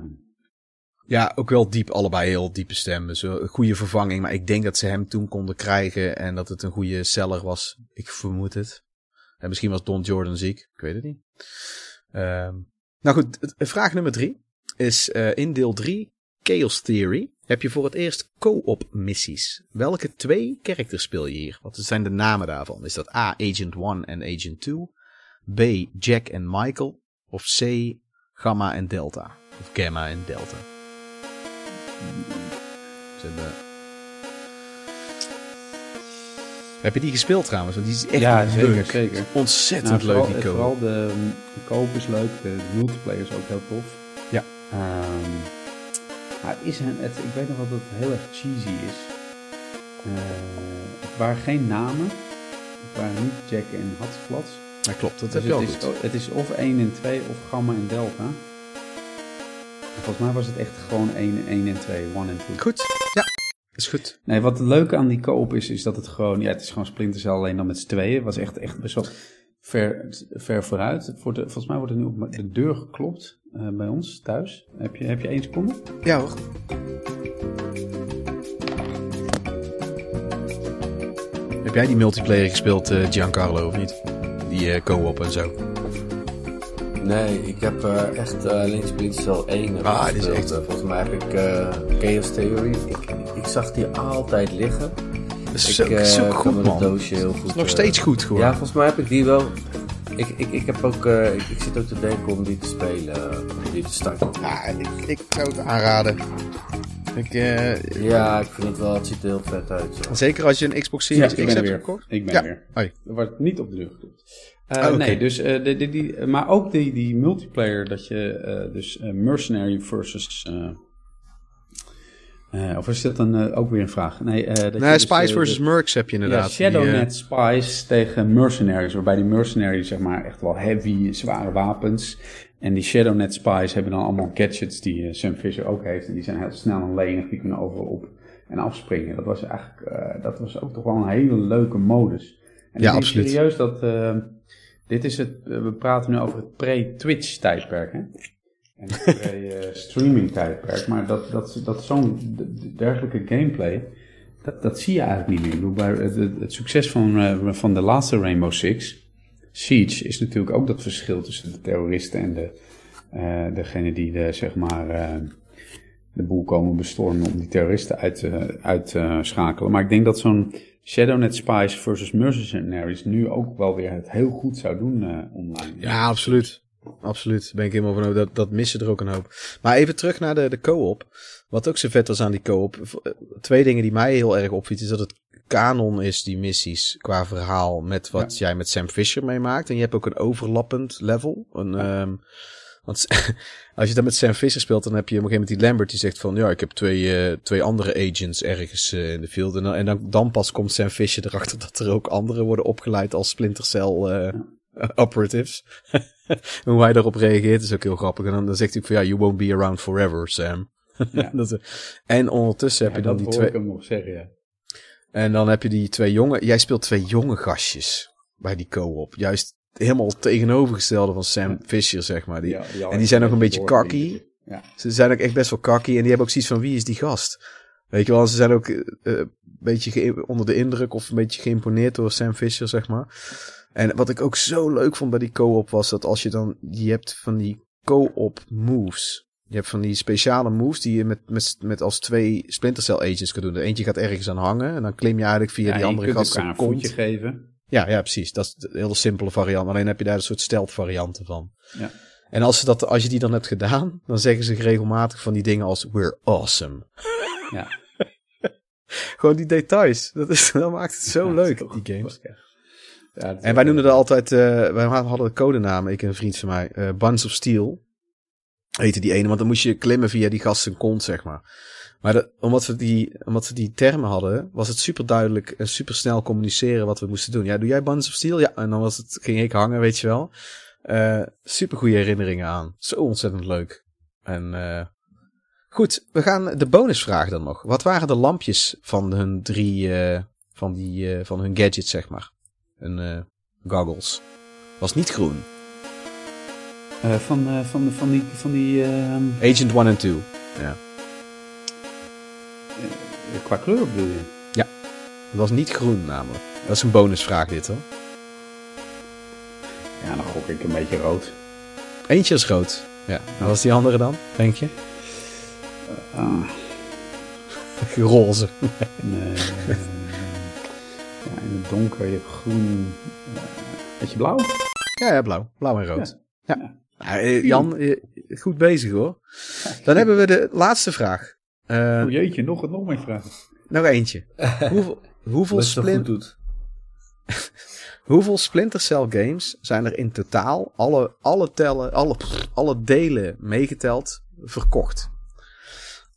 Ja, ook wel diep, allebei heel diepe stem. Dus een goede vervanging. Maar ik denk dat ze hem toen konden krijgen en dat het een goede seller was. Ik vermoed het. En misschien was Don Jordan ziek. Ik weet het niet. Ehm, nou goed, vraag nummer drie is eh, in deel 3, Chaos Theory, heb je voor het eerst co-op missies. Welke twee characters speel je hier? Wat zijn de namen daarvan? Is dat A, Agent 1 en Agent 2? B, Jack en Michael? Of C, Gamma en Delta? Of Gamma en Delta? Ze hebben... Heb je die gespeeld trouwens? Want die is echt ja, zeker, leuk. zeker. Ontzettend Nou, leuk, die co Vooral de, de koop is leuk, de, de multiplayer is ook heel tof. Ja. Ehm, het is een, het, ik weet nog wel dat het heel erg cheesy is. Eh, het waren geen namen. Het waren niet Jack en Hatsflats. Ja, klopt. Dat Dus heb je het, al is, het is of 1 en 2 of Gamma en Delta. En volgens mij was het echt gewoon 1, 1 en 2, 1 en 2. Goed. Ja, is goed. Nee, wat het leuke aan die koop is, is dat het gewoon, ja, het is gewoon Splinter Cell alleen dan met z'n tweeën. Het was echt, echt best wel ver, ver vooruit. Volgens mij wordt er nu op de deur geklopt eh, bij ons thuis. Heb je, heb je één seconde? Ja hoor. Heb jij die multiplayer gespeeld, eh, Giancarlo, of niet? Die eh, co-op en zo. Nee, ik heb eh, echt eh, Cell 1 heb ik Ah, dit is echt- Volgens mij heb ik eh, Chaos Theory. Ik, ik zag die altijd liggen. Dat is ik zo, goed, man. dat doosje heel goed... is nog steeds goed gewoon. Ja, volgens mij heb ik die wel... Ik, ik, ik, heb ook, eh, ik, ik zit ook te denken om die te spelen, eh, om die te starten. Ja, ik, ik zou het aanraden. Ik, eh, Ja, ik vind het wel, het ziet er heel vet uit. Zo. zeker als je een Xbox Series ik X ben er hebt weer. gekocht. Ik ben Ja. er weer. Hoi. Er wordt niet op de. Eh, Ah, oké. Nee, dus, eh, de, de, die, maar ook die, die multiplayer dat je eh, dus eh, Mercenary versus... eh, of is dat dan eh, ook weer een vraag? Nee, eh, dat Nee, dus, Spice versus Mercs heb je inderdaad. Ja, Shadownet Spies tegen Mercenaries. Waarbij die Mercenaries zeg maar echt wel heavy, zware wapens. En die Shadownet Spies hebben dan allemaal gadgets die Sam Fisher ook heeft. En die zijn heel snel en lenig. Die kunnen overal op en afspringen. Dat was eigenlijk, dat was ook toch wel een hele leuke modus. En Ja, ik absoluut. serieus dat, dit is het, we praten nu over het pre-Twitch tijdperk hè. En het pre-streaming tijdperk. Maar dat, dat, dat zo'n dergelijke gameplay, dat, dat zie je eigenlijk niet meer. Bij het, het, succes van, eh, van de laatste Rainbow Six, Siege, is natuurlijk ook dat verschil tussen de terroristen en de, eh degene die de, zeg maar, eh, de boel komen bestormen om die terroristen uit uit, te schakelen. Maar ik denk dat zo'n Shadownet Spies versus Mercenaries nu ook wel weer het heel goed zou doen eh, online. Ja, absoluut. Absoluut. Ben ik helemaal van over. Dat, dat missen er ook een hoop. Maar even terug naar de, de co-op. Wat ook zo vet was aan die co-op. eh, Twee dingen die mij heel erg opviet. Is dat het kanon is, die missies, qua verhaal. Met wat jij met Sam Fisher meemaakt. En je hebt ook een overlappend level. Een, ehm, Want als je dat met Sam Fisher speelt, dan heb je op een gegeven moment die Lambert die zegt van... Ja, ik heb twee, uh, twee andere agents ergens uh, in de field. En, dan, en dan, dan pas komt Sam Fisher erachter dat er ook anderen worden opgeleid als Splinter Cell uh, operatives. Hoe hij daarop reageert is ook heel grappig. En dan, dan zegt hij van ja, you won't be around forever, Sam. Ja. dat, en ondertussen heb je dan die twee... ik hem nog zeggen, ja. En dan heb je die twee jonge... Jij speelt twee jonge gastjes bij die co-op. Juist helemaal tegenovergestelde van Sam Fisher, zeg maar. Die, ja, ja, en die zijn ook een beetje cocky. Ja. Ze zijn ook echt best wel cocky. En die hebben ook zoiets van, wie is die gast? Weet je wel, ze zijn ook uh, een beetje onder de indruk of een beetje geïmponeerd door Sam Fisher, zeg maar. En wat ik ook zo leuk vond bij die co-op was dat als je dan, je hebt van die co-op moves. Je hebt van die speciale moves die je met, met, met als twee Splinter Cell agents kan doen. De eentje gaat ergens aan hangen en dan klim je eigenlijk via ja, die andere gasten een kont. geven. Ja, ja, precies. Dat is een hele simpele variant. Alleen heb je daar een soort stealth varianten van. Ja. En als, ze dat, als je die dan hebt gedaan, dan zeggen ze regelmatig van die dingen als we're awesome. Ja. Gewoon die details. Dat, is, dat maakt het zo Ja, leuk, die games. Ja, En wij noemden dat altijd, eh wij hadden de codenaam, ik en een vriend van mij, eh Buns of Steel. Heette die ene, want dan moest je klimmen via die gast zijn kont, zeg maar. Maar de, omdat, we die, omdat we die termen hadden, was het super duidelijk en super snel communiceren wat we moesten doen. Ja, doe jij Buns of Steel? Ja, en dan was het, ging ik hangen, weet je wel. Eh super goede herinneringen aan. Zo ontzettend leuk. En eh goed, we gaan de bonusvraag dan nog. Wat waren de lampjes van hun drie, eh van, die, eh van hun gadgets, zeg maar? Hun eh goggles. Was niet groen. Eh, van, eh, van, van die, van die ehm, Agent 1 en 2. Ja. qua kleur bedoel je? Het was niet groen namelijk. Dat is een bonusvraag dit hoor. Ja, dan gok ik een beetje rood. Eentje is rood. Ja. Wat was die andere dan, denk je? Ah, Roze. nee. In het donker, je hebt groen. eh beetje blauw? Ja, ja, blauw. Blauw en rood. Ja. Ja. Nou, eh, Jan, eh, goed bezig hoor. Dan hebben we de laatste vraag. Eh, oh jeetje, nog, nog meer vragen. nog eentje. Hoeveel, hoeveel, doet. hoeveel Splinter Cell games zijn er in totaal, alle, alle, tellen, alle, pff, alle delen meegeteld, verkocht?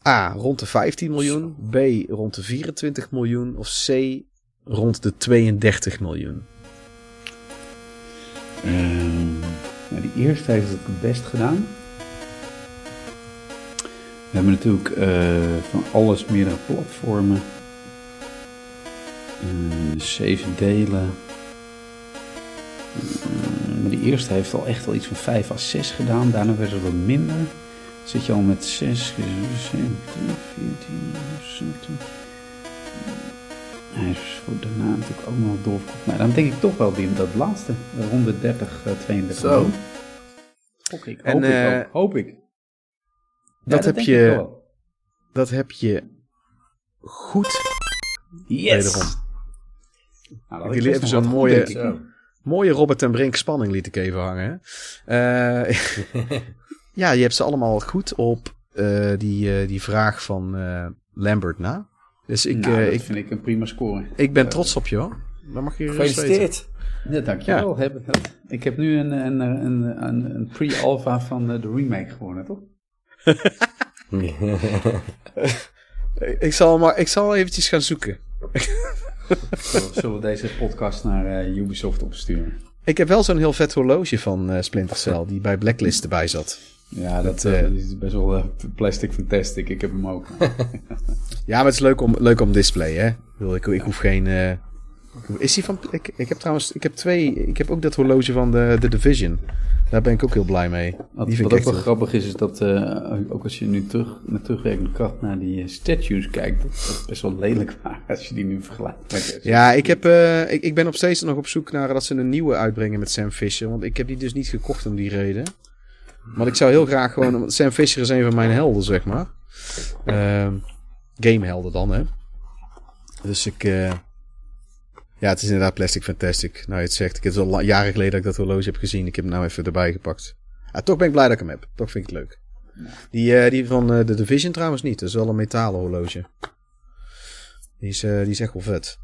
A. Rond de 15 miljoen. B. Rond de 24 miljoen. Of C. Rond de 32 miljoen. Ehm, nou, die eerste heeft het het best gedaan. We hebben natuurlijk eh, van alles meerdere platformen. Eh, zeven delen. Eh, maar die eerste heeft al echt wel iets van 5 à 6 gedaan. Daarna werd het wat minder. Dan zit je al met 6, 17, 14, 17. Hij is daarna natuurlijk ook nog doorverkocht. Maar dan denk ik toch wel die, dat laatste. eh, 130, eh, 32 Zo. miljoen. Hoop ik. En, Hoop ik eh, ook. Hoop ik. Ja, dat heb je- ik. Dat heb je goed. Yes! wederom. Nou, had Jullie even zo'n mooie- goed, denk ik. Zo. Mooie Robert en Brink spanning liet ik even hangen. Eh, ja, je hebt ze allemaal goed op eh, die, eh, die vraag van eh, Lambert na. Dus ik, nou, eh, dat ik, vind ik een prima score. ik ben trots op je hoor. Dat mag je. Gefeliciteerd. Ja, dankjewel. Ik heb nu een, een, een, een, een pre-alpha van eh, de remake gewonnen, toch? Ik zal, maar, ik zal eventjes gaan zoeken. Zullen we- deze podcast naar eh, Ubisoft opsturen? Ik heb wel zo'n heel vet horloge van eh, Splinter Cell die bij Blacklist erbij zat. Ja, dat, Dat, eh, eh, is best wel eh, plastic fantastic. Ik heb hem ook. Ja, maar het is leuk om, leuk om display, hè? Ik, bedoel, ik, ik hoef geen. is die van. Ik, ik heb trouwens. Ik heb twee. Ik heb ook dat horloge van de, de Division. Daar ben ik ook heel blij mee. Wat, die vind wat ik ook wel grappig is, is dat ook als je nu terug, met terugwerkende kracht naar die statues kijkt, dat dat best wel lelijk waren als je die nu vergelijkt met Ja, ik, heb, ik, ik ben nog steeds nog op zoek naar dat ze een nieuwe uitbrengen met Sam Fisher. Want ik heb die dus niet gekocht om die reden. Maar ik zou heel graag gewoon... want Sam Fisher is een van mijn helden, zeg maar. Ehm gamehelden dan, hè. Dus ik... eh, ja, het is inderdaad Plastic Fantastic. Nou, je het zegt. Ik heb het al jaren geleden dat ik dat horloge heb gezien. Ik heb hem nou even erbij gepakt. Ja, toch ben ik blij dat ik hem heb. Toch vind ik het leuk. Die, eh, die van eh, de Division trouwens niet. Dat is wel een metalen horloge. Die is, die is echt wel vet.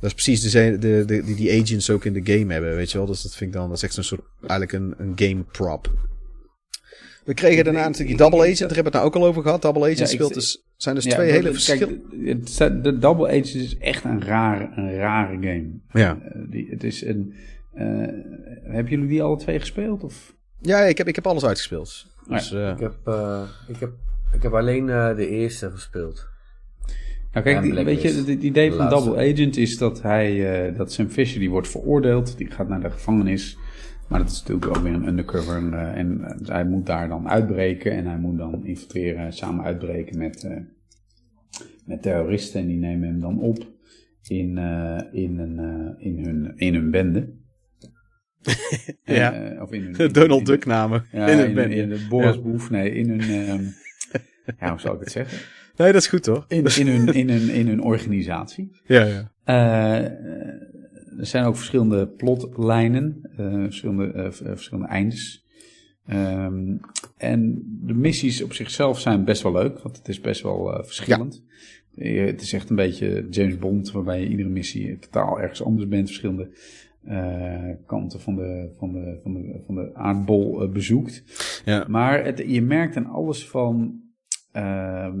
Dat is precies de, de, de, die die agents ook in de game hebben, weet je wel. Dus dat vind ik dan, dat is echt zo'n soort, eigenlijk een, een game prop. We kregen daarna natuurlijk die Double Agent, daar hebben we het nou ook al over gehad. Double Agent Ja, speelt dus, zijn dus Ja, twee hele verschillende... de Double Agent is echt een rare, een rare game. Ja. Eh, die, het is een, eh, hebben jullie die alle twee gespeeld? Of? ja, ik heb, ik heb alles uitgespeeld. Ja, Dus, eh, Ik heb, eh, ik heb, ik heb alleen eh, de eerste gespeeld. Nou, kijk, die- weet je, het idee De van. Double Agent is dat hij, eh, dat Sam Fisher, die wordt veroordeeld, die gaat naar de gevangenis. Maar dat is natuurlijk ook weer een undercover. En, eh, en eh, hij moet daar dan uitbreken en hij moet dan infiltreren, samen uitbreken met, eh, met terroristen. En die nemen hem dan op in, in, een, in, hun, in hun bende. Ja. Of in hun, Donald in- Duck namen. Ja, in band. in Boris Boef, nee, in hun... ehm, ja, hoe zou ik het zeggen? Nee, dat is goed hoor. In, in, hun, in, hun, in hun organisatie. Ja, ja. Er zijn ook verschillende plotlijnen, eh, verschillende, eh, eh, verschillende eindes. Ehm, en de missies op zichzelf zijn best wel leuk, want het is best wel verschillend. Het is echt een beetje James Bond, waarbij je iedere missie totaal ergens anders bent, verschillende kanten van de, van de, van de, van de aardbol bezoekt. Ja. Maar het, je merkt aan alles van. ehm,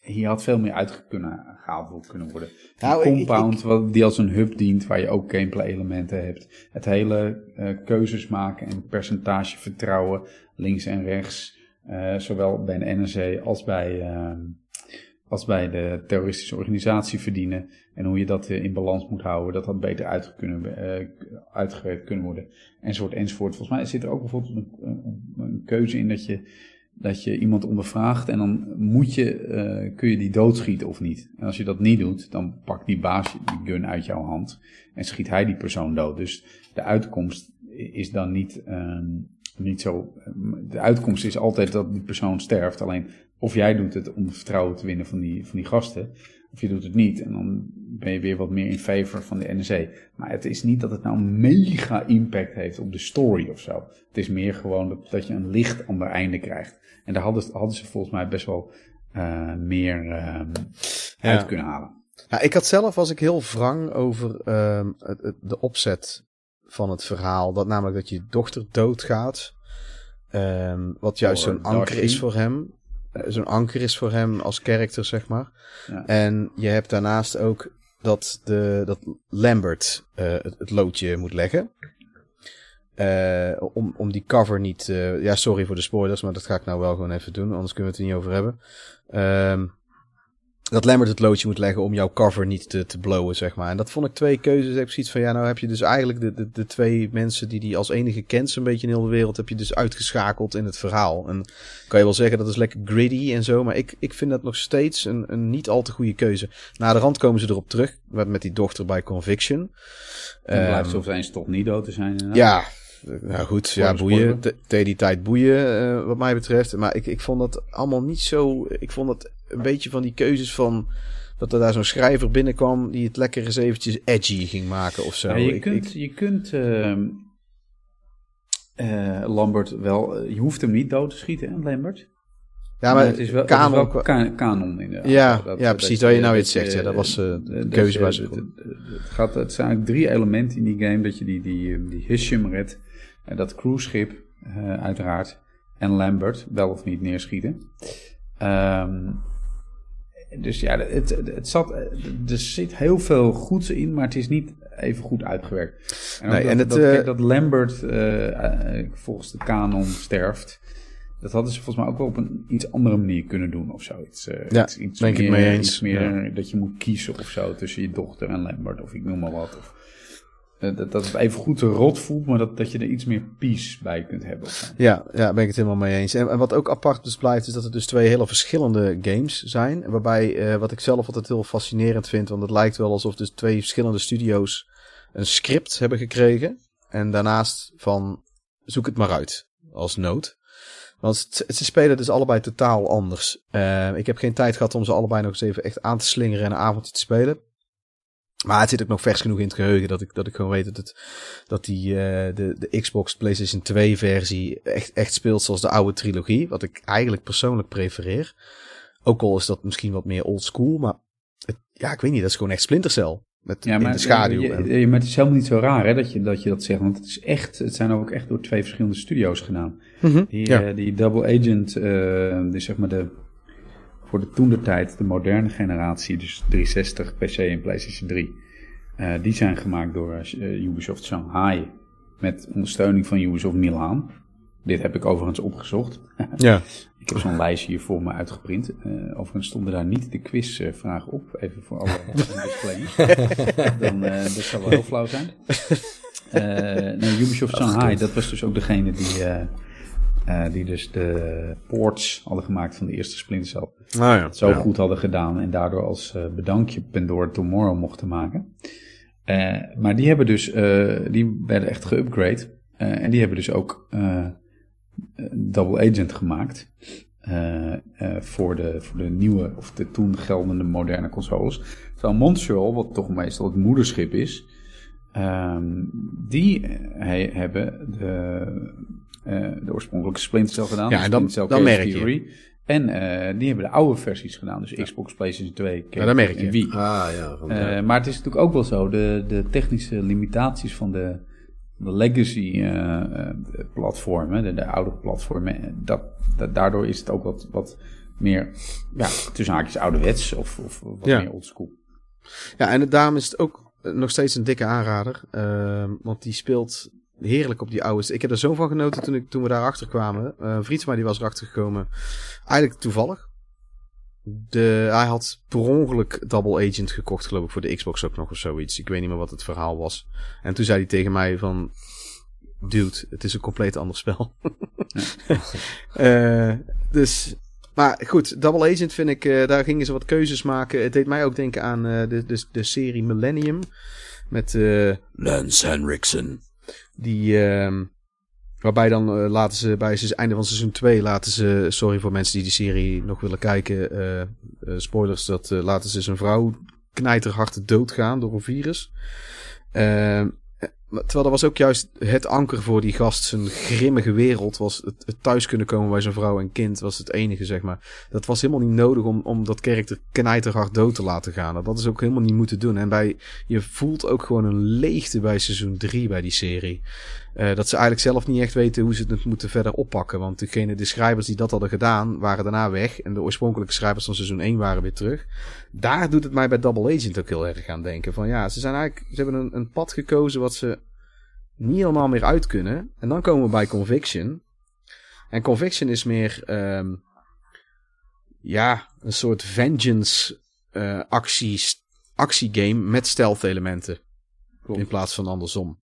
hier had veel meer uit kunnen gehaald kunnen worden. Die Nou, ik- ik- compound wat, die als een hub dient, waar je ook gameplay elementen hebt. Het hele eh, keuzes maken en percentage vertrouwen, links en rechts. eh, zowel bij de NRC als bij, ehm, als bij de terroristische organisatie verdienen. En hoe je dat eh, in balans moet houden, dat had beter uit kunnen, uitgewerkt kunnen worden. Enzovoort, enzovoort. Volgens mij zit er ook bijvoorbeeld een, een, een keuze in dat je, dat je iemand ondervraagt en dan moet je, eh, kun je die doodschieten of niet. En als je dat niet doet, dan pakt die baas die gun uit jouw hand en schiet hij die persoon dood. Dus de uitkomst is dan niet, ehm, niet zo. De uitkomst is altijd dat die persoon sterft. Alleen of jij doet het om vertrouwen te winnen van die, van die gasten, of je doet het niet. En dan ben je weer wat meer in favor van de NSC. Maar het is niet dat het nou mega impact heeft op de story of zo. Het is meer gewoon dat, dat je een licht ander einde krijgt. En daar hadden, hadden ze volgens mij best wel eh, meer ehm, uit kunnen halen. Ja, ik had zelf, was ik heel wrang over ehm, het, het- de opzet van het verhaal. Dat namelijk dat je dochter doodgaat. Ehm, wat juist zo'n anker is voor hem. Eh, zo'n anker is voor hem als karakter, zeg maar. Ja. En je hebt daarnaast ook dat, de, dat Lambert eh, het, het loodje moet leggen. Eh, om, om die cover niet... eh, ja, sorry voor de spoilers, maar dat ga ik nou wel gewoon even doen. Anders kunnen we het er niet over hebben. Ehm, dat Lambert het loodje moet leggen om jouw cover niet te, te blowen, zeg maar. En dat vond ik twee keuzes. Ik heb zoiets van, ja, nou heb je dus eigenlijk de, de, de twee mensen die die als enige kent, zo'n beetje in heel de wereld, heb je dus uitgeschakeld in het verhaal. En kan je wel zeggen, dat is lekker gritty en zo, maar ik, ik vind dat nog steeds een, een niet al te goede keuze. Na de rand komen ze erop terug, met, met die dochter bij Conviction. En blijft Ehm, zo zijn toch niet dood te zijn. inderdaad. ja, nou goed, ja, boeien. Tegen die tijd boeien, eh, wat mij betreft. Maar ik, ik vond dat allemaal niet zo... Ik vond dat een beetje van die keuzes van... Dat er daar zo'n schrijver binnenkwam die het lekker eens eventjes edgy ging maken of zo. Ja, je, Ik- kunt, ik- je kunt ehm, eh, Lambert wel... eh, je hoeft hem niet dood te schieten, hè, Lambert? ja, maar het is wel, kanon- het is wel ka- kanon inderdaad. Ja, ja, precies, dat je nou iets zegt, ja, dat was, de dat keuze waar ze het, het, gaat, het zijn eigenlijk drie elementen in die game. Dat je die, die, die Hisham redt, dat cruiseschip eh, uiteraard, en Lambert wel of niet neerschieten. Ehm, dus ja, het, het, zat, er zit heel veel goeds in, maar het is niet even goed uitgewerkt. En, Nee, dat, en het, dat, eh, kijk, dat Lambert eh, eh, volgens de kanon sterft. Dat hadden ze volgens mij ook wel op een iets andere manier kunnen doen of zoiets. Eh, Ja, iets, ik meer, mee eens. Iets meer dat je moet kiezen of zo tussen je dochter en Lambert of ik noem maar wat. Of, eh, dat, dat het even goed te rot voelt, maar dat, dat je er iets meer peace bij kunt hebben. Ja, ja, ben ik het helemaal mee eens. En, en wat ook apart dus blijft, is dat het dus twee hele verschillende games zijn. Waarbij, eh, wat ik zelf altijd heel fascinerend vind, want het lijkt wel alsof dus twee verschillende studio's een script hebben gekregen. En daarnaast van, zoek het maar uit, als nood. Want ze- ze spelen dus allebei totaal anders. Eh, ik heb geen tijd gehad om ze allebei nog eens even echt aan te slingeren en een avondje te spelen. Maar het zit ook nog vers genoeg in het geheugen dat ik, dat ik gewoon weet dat, het, dat die, eh, de, de Xbox PlayStation 2 versie echt, echt speelt zoals de oude trilogie. Wat ik eigenlijk persoonlijk prefereer. Ook al is dat misschien wat meer old school, maar het, ja, ik weet niet, dat is gewoon echt Splinter Cell. met Ja, in maar, de schaduw. Je, je- maar het is helemaal niet zo raar hè, dat, je, dat je dat zegt. Want het, is echt, het zijn ook echt door twee verschillende studio's gedaan. Mhm, Die, ja. eh, die Double Agent, eh die zeg maar de, voor de toentertijd, de moderne generatie, dus 360, PC en PlayStation 3, eh, die zijn gemaakt door eh, Ubisoft Shanghai met ondersteuning van Ubisoft Milan. Dit heb ik overigens opgezocht. ja. Ik heb zo'n lijstje hier voor me uitgeprint. Eh, overigens stonden daar niet de quizvragen op. Even voor alle disclaimers. Dan, dat zou wel heel flauw zijn. Nee, Ubisoft Shanghai, dat was dus ook degene die, eh, die dus de ports hadden gemaakt van de eerste Splinter Cell. Nou ja. Zo ja. goed hadden gedaan en daardoor als eh, bedankje Pandora Tomorrow mochten maken. Eh, maar die hebben dus, die werden echt geupgrade. Eh, en die hebben dus ook Double Agent gemaakt. voor, de, voor de nieuwe, of de toen geldende moderne consoles. Terwijl Montreal, wat toch meestal het moederschip is, ehm, die he- hebben de, de oorspronkelijke Splinter Cell gedaan. Ja, en dan- Cell dan je. Theory. En eh, die hebben de oude versies gedaan, dus Xbox, PlayStation 2, Ja, dat merk je. en Wii. Ah ja. Eh, maar het is natuurlijk ook wel zo, de, de technische limitaties van de, de legacy eh, eh, de platformen, de, de oude platformen, eh, dat, dat, daardoor is het ook wat, wat meer, ja, tussen haakjes ouderwets of, of wat Ja. meer oldschool. Ja, en daarom is het ook eh, nog steeds een dikke aanrader. ehm, want die speelt heerlijk op die oude... Ik heb er zo van genoten toen, ik, toen we daarachter kwamen. Eh, een vriend van mij die was erachter gekomen. Eigenlijk toevallig. De, hij had per ongeluk Double Agent gekocht, geloof ik, voor de Xbox ook nog of zoiets. Ik weet niet meer wat het verhaal was. En toen zei hij tegen mij van... Dude, het is een compleet ander spel. Eh, dus... Maar goed, Double Agent vind ik... eh, daar gingen ze wat keuzes maken. Het deed mij ook denken aan eh, de, de, de serie Millennium. Met... eh, Lance Henriksen. Die, ehm, waarbij dan eh, laten ze bij het einde van seizoen 2 laten ze, sorry voor mensen die die serie nog willen kijken, eh, eh, spoilers, dat laten ze zijn vrouw knijterhard doodgaan door een virus. Terwijl dat was ook juist het anker voor die gast, zijn grimmige wereld, was het, het thuis kunnen komen bij zijn vrouw en kind, was het enige, zeg maar. Dat was helemaal niet nodig om, om dat karakter knijterhard dood te laten gaan. Dat is ook helemaal niet moeten doen. En bij, je voelt ook gewoon een leegte bij seizoen 3 bij die serie. Eh, dat ze eigenlijk zelf niet echt weten hoe ze het moeten verder oppakken. Want degene, de schrijvers die dat hadden gedaan, waren daarna weg. En de oorspronkelijke schrijvers van seizoen 1 waren weer terug. Daar doet het mij bij Double Agent ook heel erg aan denken. Van ja, ze zijn eigenlijk, ze hebben een, een pad gekozen wat ze niet helemaal meer uit kunnen. En dan komen we bij Conviction. En Conviction is meer, ehm, ja, een soort vengeance eh acties, actiegame met stealth elementen. In plaats van andersom.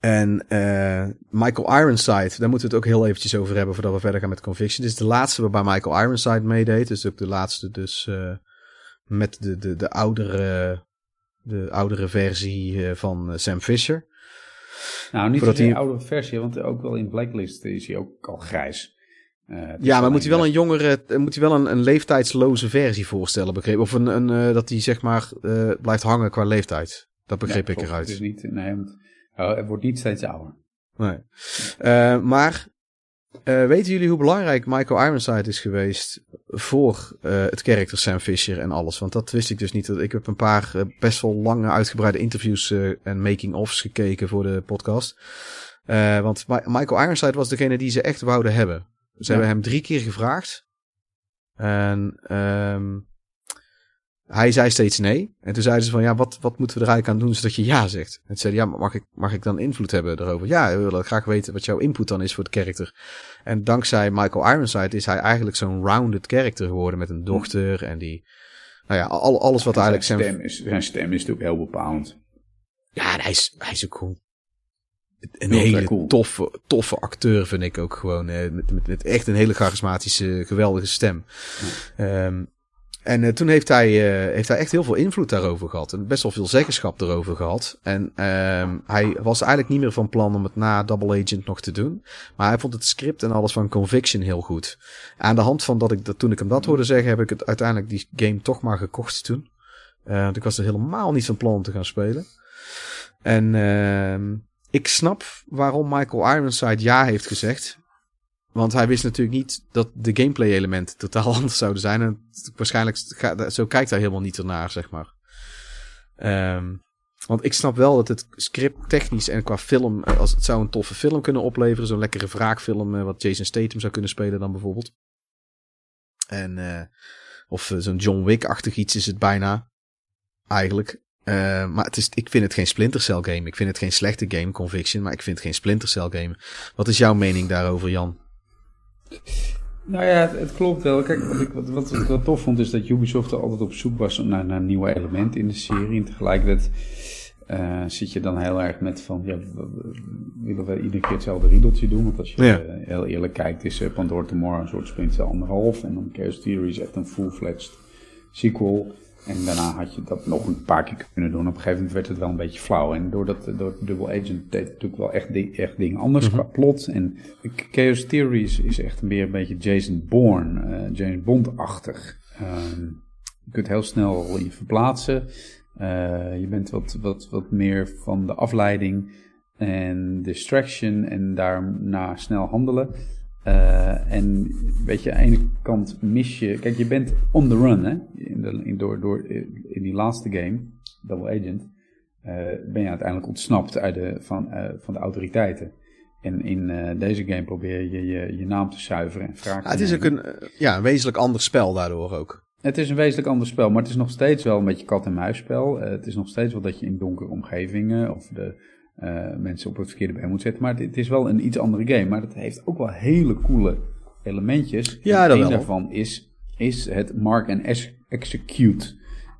En eh, Michael Ironside, daar moeten we het ook heel eventjes over hebben voordat we verder gaan met Conviction. Dit is de laatste waarbij Michael Ironside meedeed. Dus ook de laatste dus eh, met de, de, de, oudere, de oudere versie eh, van Sam Fisher. Nou, niet zozeer hij- een oude versie, want ook wel in Blacklist is hij ook al grijs. Eh, is Ja, maar moet hij wel een jongere, moet hij wel een, een leeftijdsloze versie voorstellen, begrepen? Of een, een, dat hij zeg maar eh, blijft hangen qua leeftijd. Dat begreep Ja, ik eruit. Is niet, nee, want, oh, het wordt niet steeds ouder. Nee. Eh, maar eh, weten jullie hoe belangrijk Michael Ironside is geweest voor eh, het karakter Sam Fisher en alles? Want dat wist ik dus niet. Ik heb een paar best wel lange uitgebreide interviews en making-ofs gekeken voor de podcast. Want Mi- Michael Ironside was degene die ze echt wouden hebben. Ze Ja. hebben hem drie keer gevraagd. En ehm, hij zei steeds nee. En toen zeiden ze van, ja, wat, wat moeten we er eigenlijk aan doen zodat je ja zegt? En toen zei hij, ja, maar mag ik, mag ik dan invloed hebben erover? Ja, we willen graag weten wat jouw input dan is voor het karakter. En dankzij Michael Ironside is hij eigenlijk zo'n rounded character geworden met een dochter en die... Nou ja, al, alles wat eigenlijk zijn stem, is, zijn stem is natuurlijk heel bepalend. Ja, hij is, hij is ook gewoon een Heel hele cool. toffe, toffe acteur, vind ik ook gewoon. eh, met, met, met echt een hele charismatische, geweldige stem. Ehm, en eh, toen heeft hij, eh, heeft hij echt heel veel invloed daarover gehad. En best wel veel zeggenschap erover gehad. En ehm, hij was eigenlijk niet meer van plan om het na Double Agent nog te doen. Maar hij vond het script en alles van Conviction heel goed. Aan de hand van dat ik dat, toen ik hem dat hoorde zeggen, heb ik het uiteindelijk die game toch maar gekocht toen. Eh, want ik was er helemaal niet van plan om te gaan spelen. En ehm, ik snap waarom Michael Ironside ja heeft gezegd. Want hij wist natuurlijk niet dat de gameplay elementen totaal anders zouden zijn. En waarschijnlijk, zo kijkt hij helemaal niet ernaar, zeg maar. Ehm, want ik snap wel dat het script technisch en qua film, eh, als het zou een toffe film kunnen opleveren, zo'n lekkere wraakfilm, eh, wat Jason Statham zou kunnen spelen dan bijvoorbeeld. En, eh, of zo'n John Wick-achtig iets is het bijna, eigenlijk. Maar het is, ik vind het geen Splinter Cell game. Ik vind het geen slechte game, Conviction, maar ik vind het geen Splinter Cell game. Wat is jouw mening daarover, Jan? Nou ja, het, klopt wel. Kijk, wat ik wat, wat, ik wel tof vond is dat Ubisoft er altijd op zoek was naar, naar nieuwe elementen in de serie. En tegelijkertijd eh, zit je dan heel erg met van, ja, willen we iedere keer hetzelfde riedeltje doen? Want als je Ja. eh, heel eerlijk kijkt, is uh, Pandora Tomorrow een soort Cell anderhalf. En dan Chaos Theory is echt een full-fledged sequel. En daarna had je dat nog een paar keer kunnen doen. Op een gegeven moment werd het wel een beetje flauw. En doordat door Double Agent deed het natuurlijk wel echt, di- echt dingen anders qua plot. En Chaos Theory is, echt meer een beetje Jason Bourne, eh, James Bond-achtig. Ehm, je kunt heel snel je verplaatsen. Eh, je bent wat, wat, wat meer van de afleiding en distraction en daarna snel handelen. Eh, en weet je, aan de ene kant mis je... Kijk, je bent on the run, hè. In, de, in, door, door, in die laatste game, Double Agent, eh, ben je uiteindelijk ontsnapt uit de, van, eh, van de autoriteiten. En in deze game probeer je, je je naam te zuiveren en wraak Ja, het is ook een, ja, een wezenlijk ander spel daardoor ook. Het is een wezenlijk ander spel, maar het is nog steeds wel een beetje kat-en-muisspel. Eh, het is nog steeds wel dat je in donkere omgevingen of de eh, mensen op het verkeerde been moet zetten. Maar het, het is wel een iets andere game. Maar het heeft ook wel hele coole elementjes. Ja, En wel. daarvan is, is het mark and ex- execute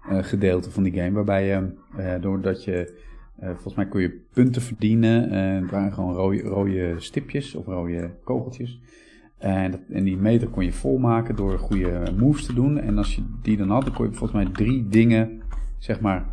eh, gedeelte van die game. Waarbij je, eh, doordat je, volgens mij kun je punten verdienen. het waren gewoon rode, rode stipjes of rode kogeltjes. En, dat, en die meter kon je volmaken door goede moves te doen. En als je die dan had, dan kon je volgens mij drie dingen, zeg maar,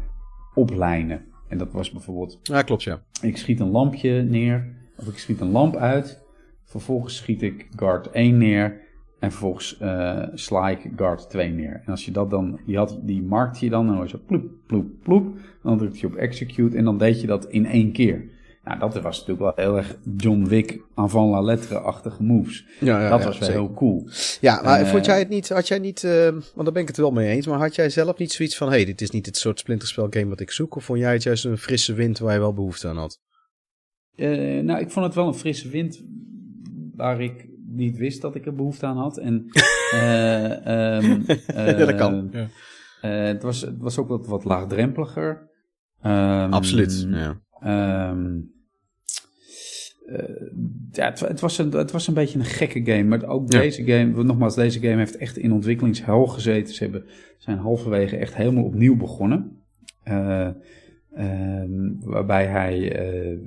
oplijnen. En dat was bijvoorbeeld, Ja, klopt, ja. ik schiet een lampje neer, of ik schiet een lamp uit. Vervolgens schiet ik guard 1 neer. En vervolgens eh, sla ik guard 2 neer. En als je dat dan, die, had, die markte je dan, en dan was je ploep, ploep, ploep. Dan drukte je op execute en dan deed je dat in één keer. Nou, dat was natuurlijk wel heel erg John Wick avant la lettre-achtige moves. Ja, ja, dat ja, was wel zeker. heel cool. Ja, maar vond eh, jij het niet, had jij niet, eh, want daar ben ik het wel mee eens, maar had jij zelf niet zoiets van, hé, hey, dit is niet het soort splinterspel game wat ik zoek, of vond jij het juist een frisse wind waar je wel behoefte aan had? Eh, nou, ik vond het wel een frisse wind waar ik niet wist dat ik er behoefte aan had. En, eh, ehm, ja, dat kan. eh, eh, het, was, het was ook wat, wat laagdrempeliger. Ehm, Absoluut, ja. Ehm, eh, ja, het, het, was een, het was een beetje een gekke game. Maar ook Ja. deze game, nogmaals, deze game heeft echt in ontwikkelingshel gezeten. Ze hebben, zijn halverwege echt helemaal opnieuw begonnen. Eh, ehm, waarbij hij, eh,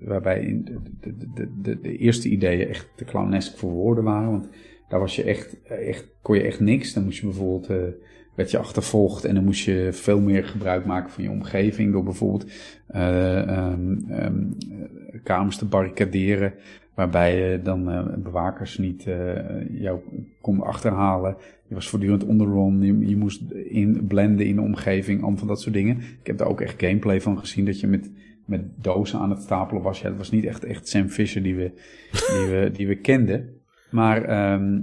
waarbij in de, de, de, de, de eerste ideeën echt te clownesk voor woorden waren. Want daar was je echt, echt, kon je echt niks. Dan moest je bijvoorbeeld, werd je achtervolgd en dan moest je veel meer gebruik maken van je omgeving. Door bijvoorbeeld eh, ehm, ehm, eh, kamers te barricaderen. Waarbij je dan eh, bewakers niet eh, jou konden achterhalen. Je was voortdurend on. Je, moest in, blenden in de omgeving. Allemaal van dat soort dingen. Ik heb daar ook echt gameplay van gezien. Dat je met, met dozen aan het stapelen was. Ja, dat was niet echt, echt Sam Fisher die we, die we, die we kenden. Maar, ehm,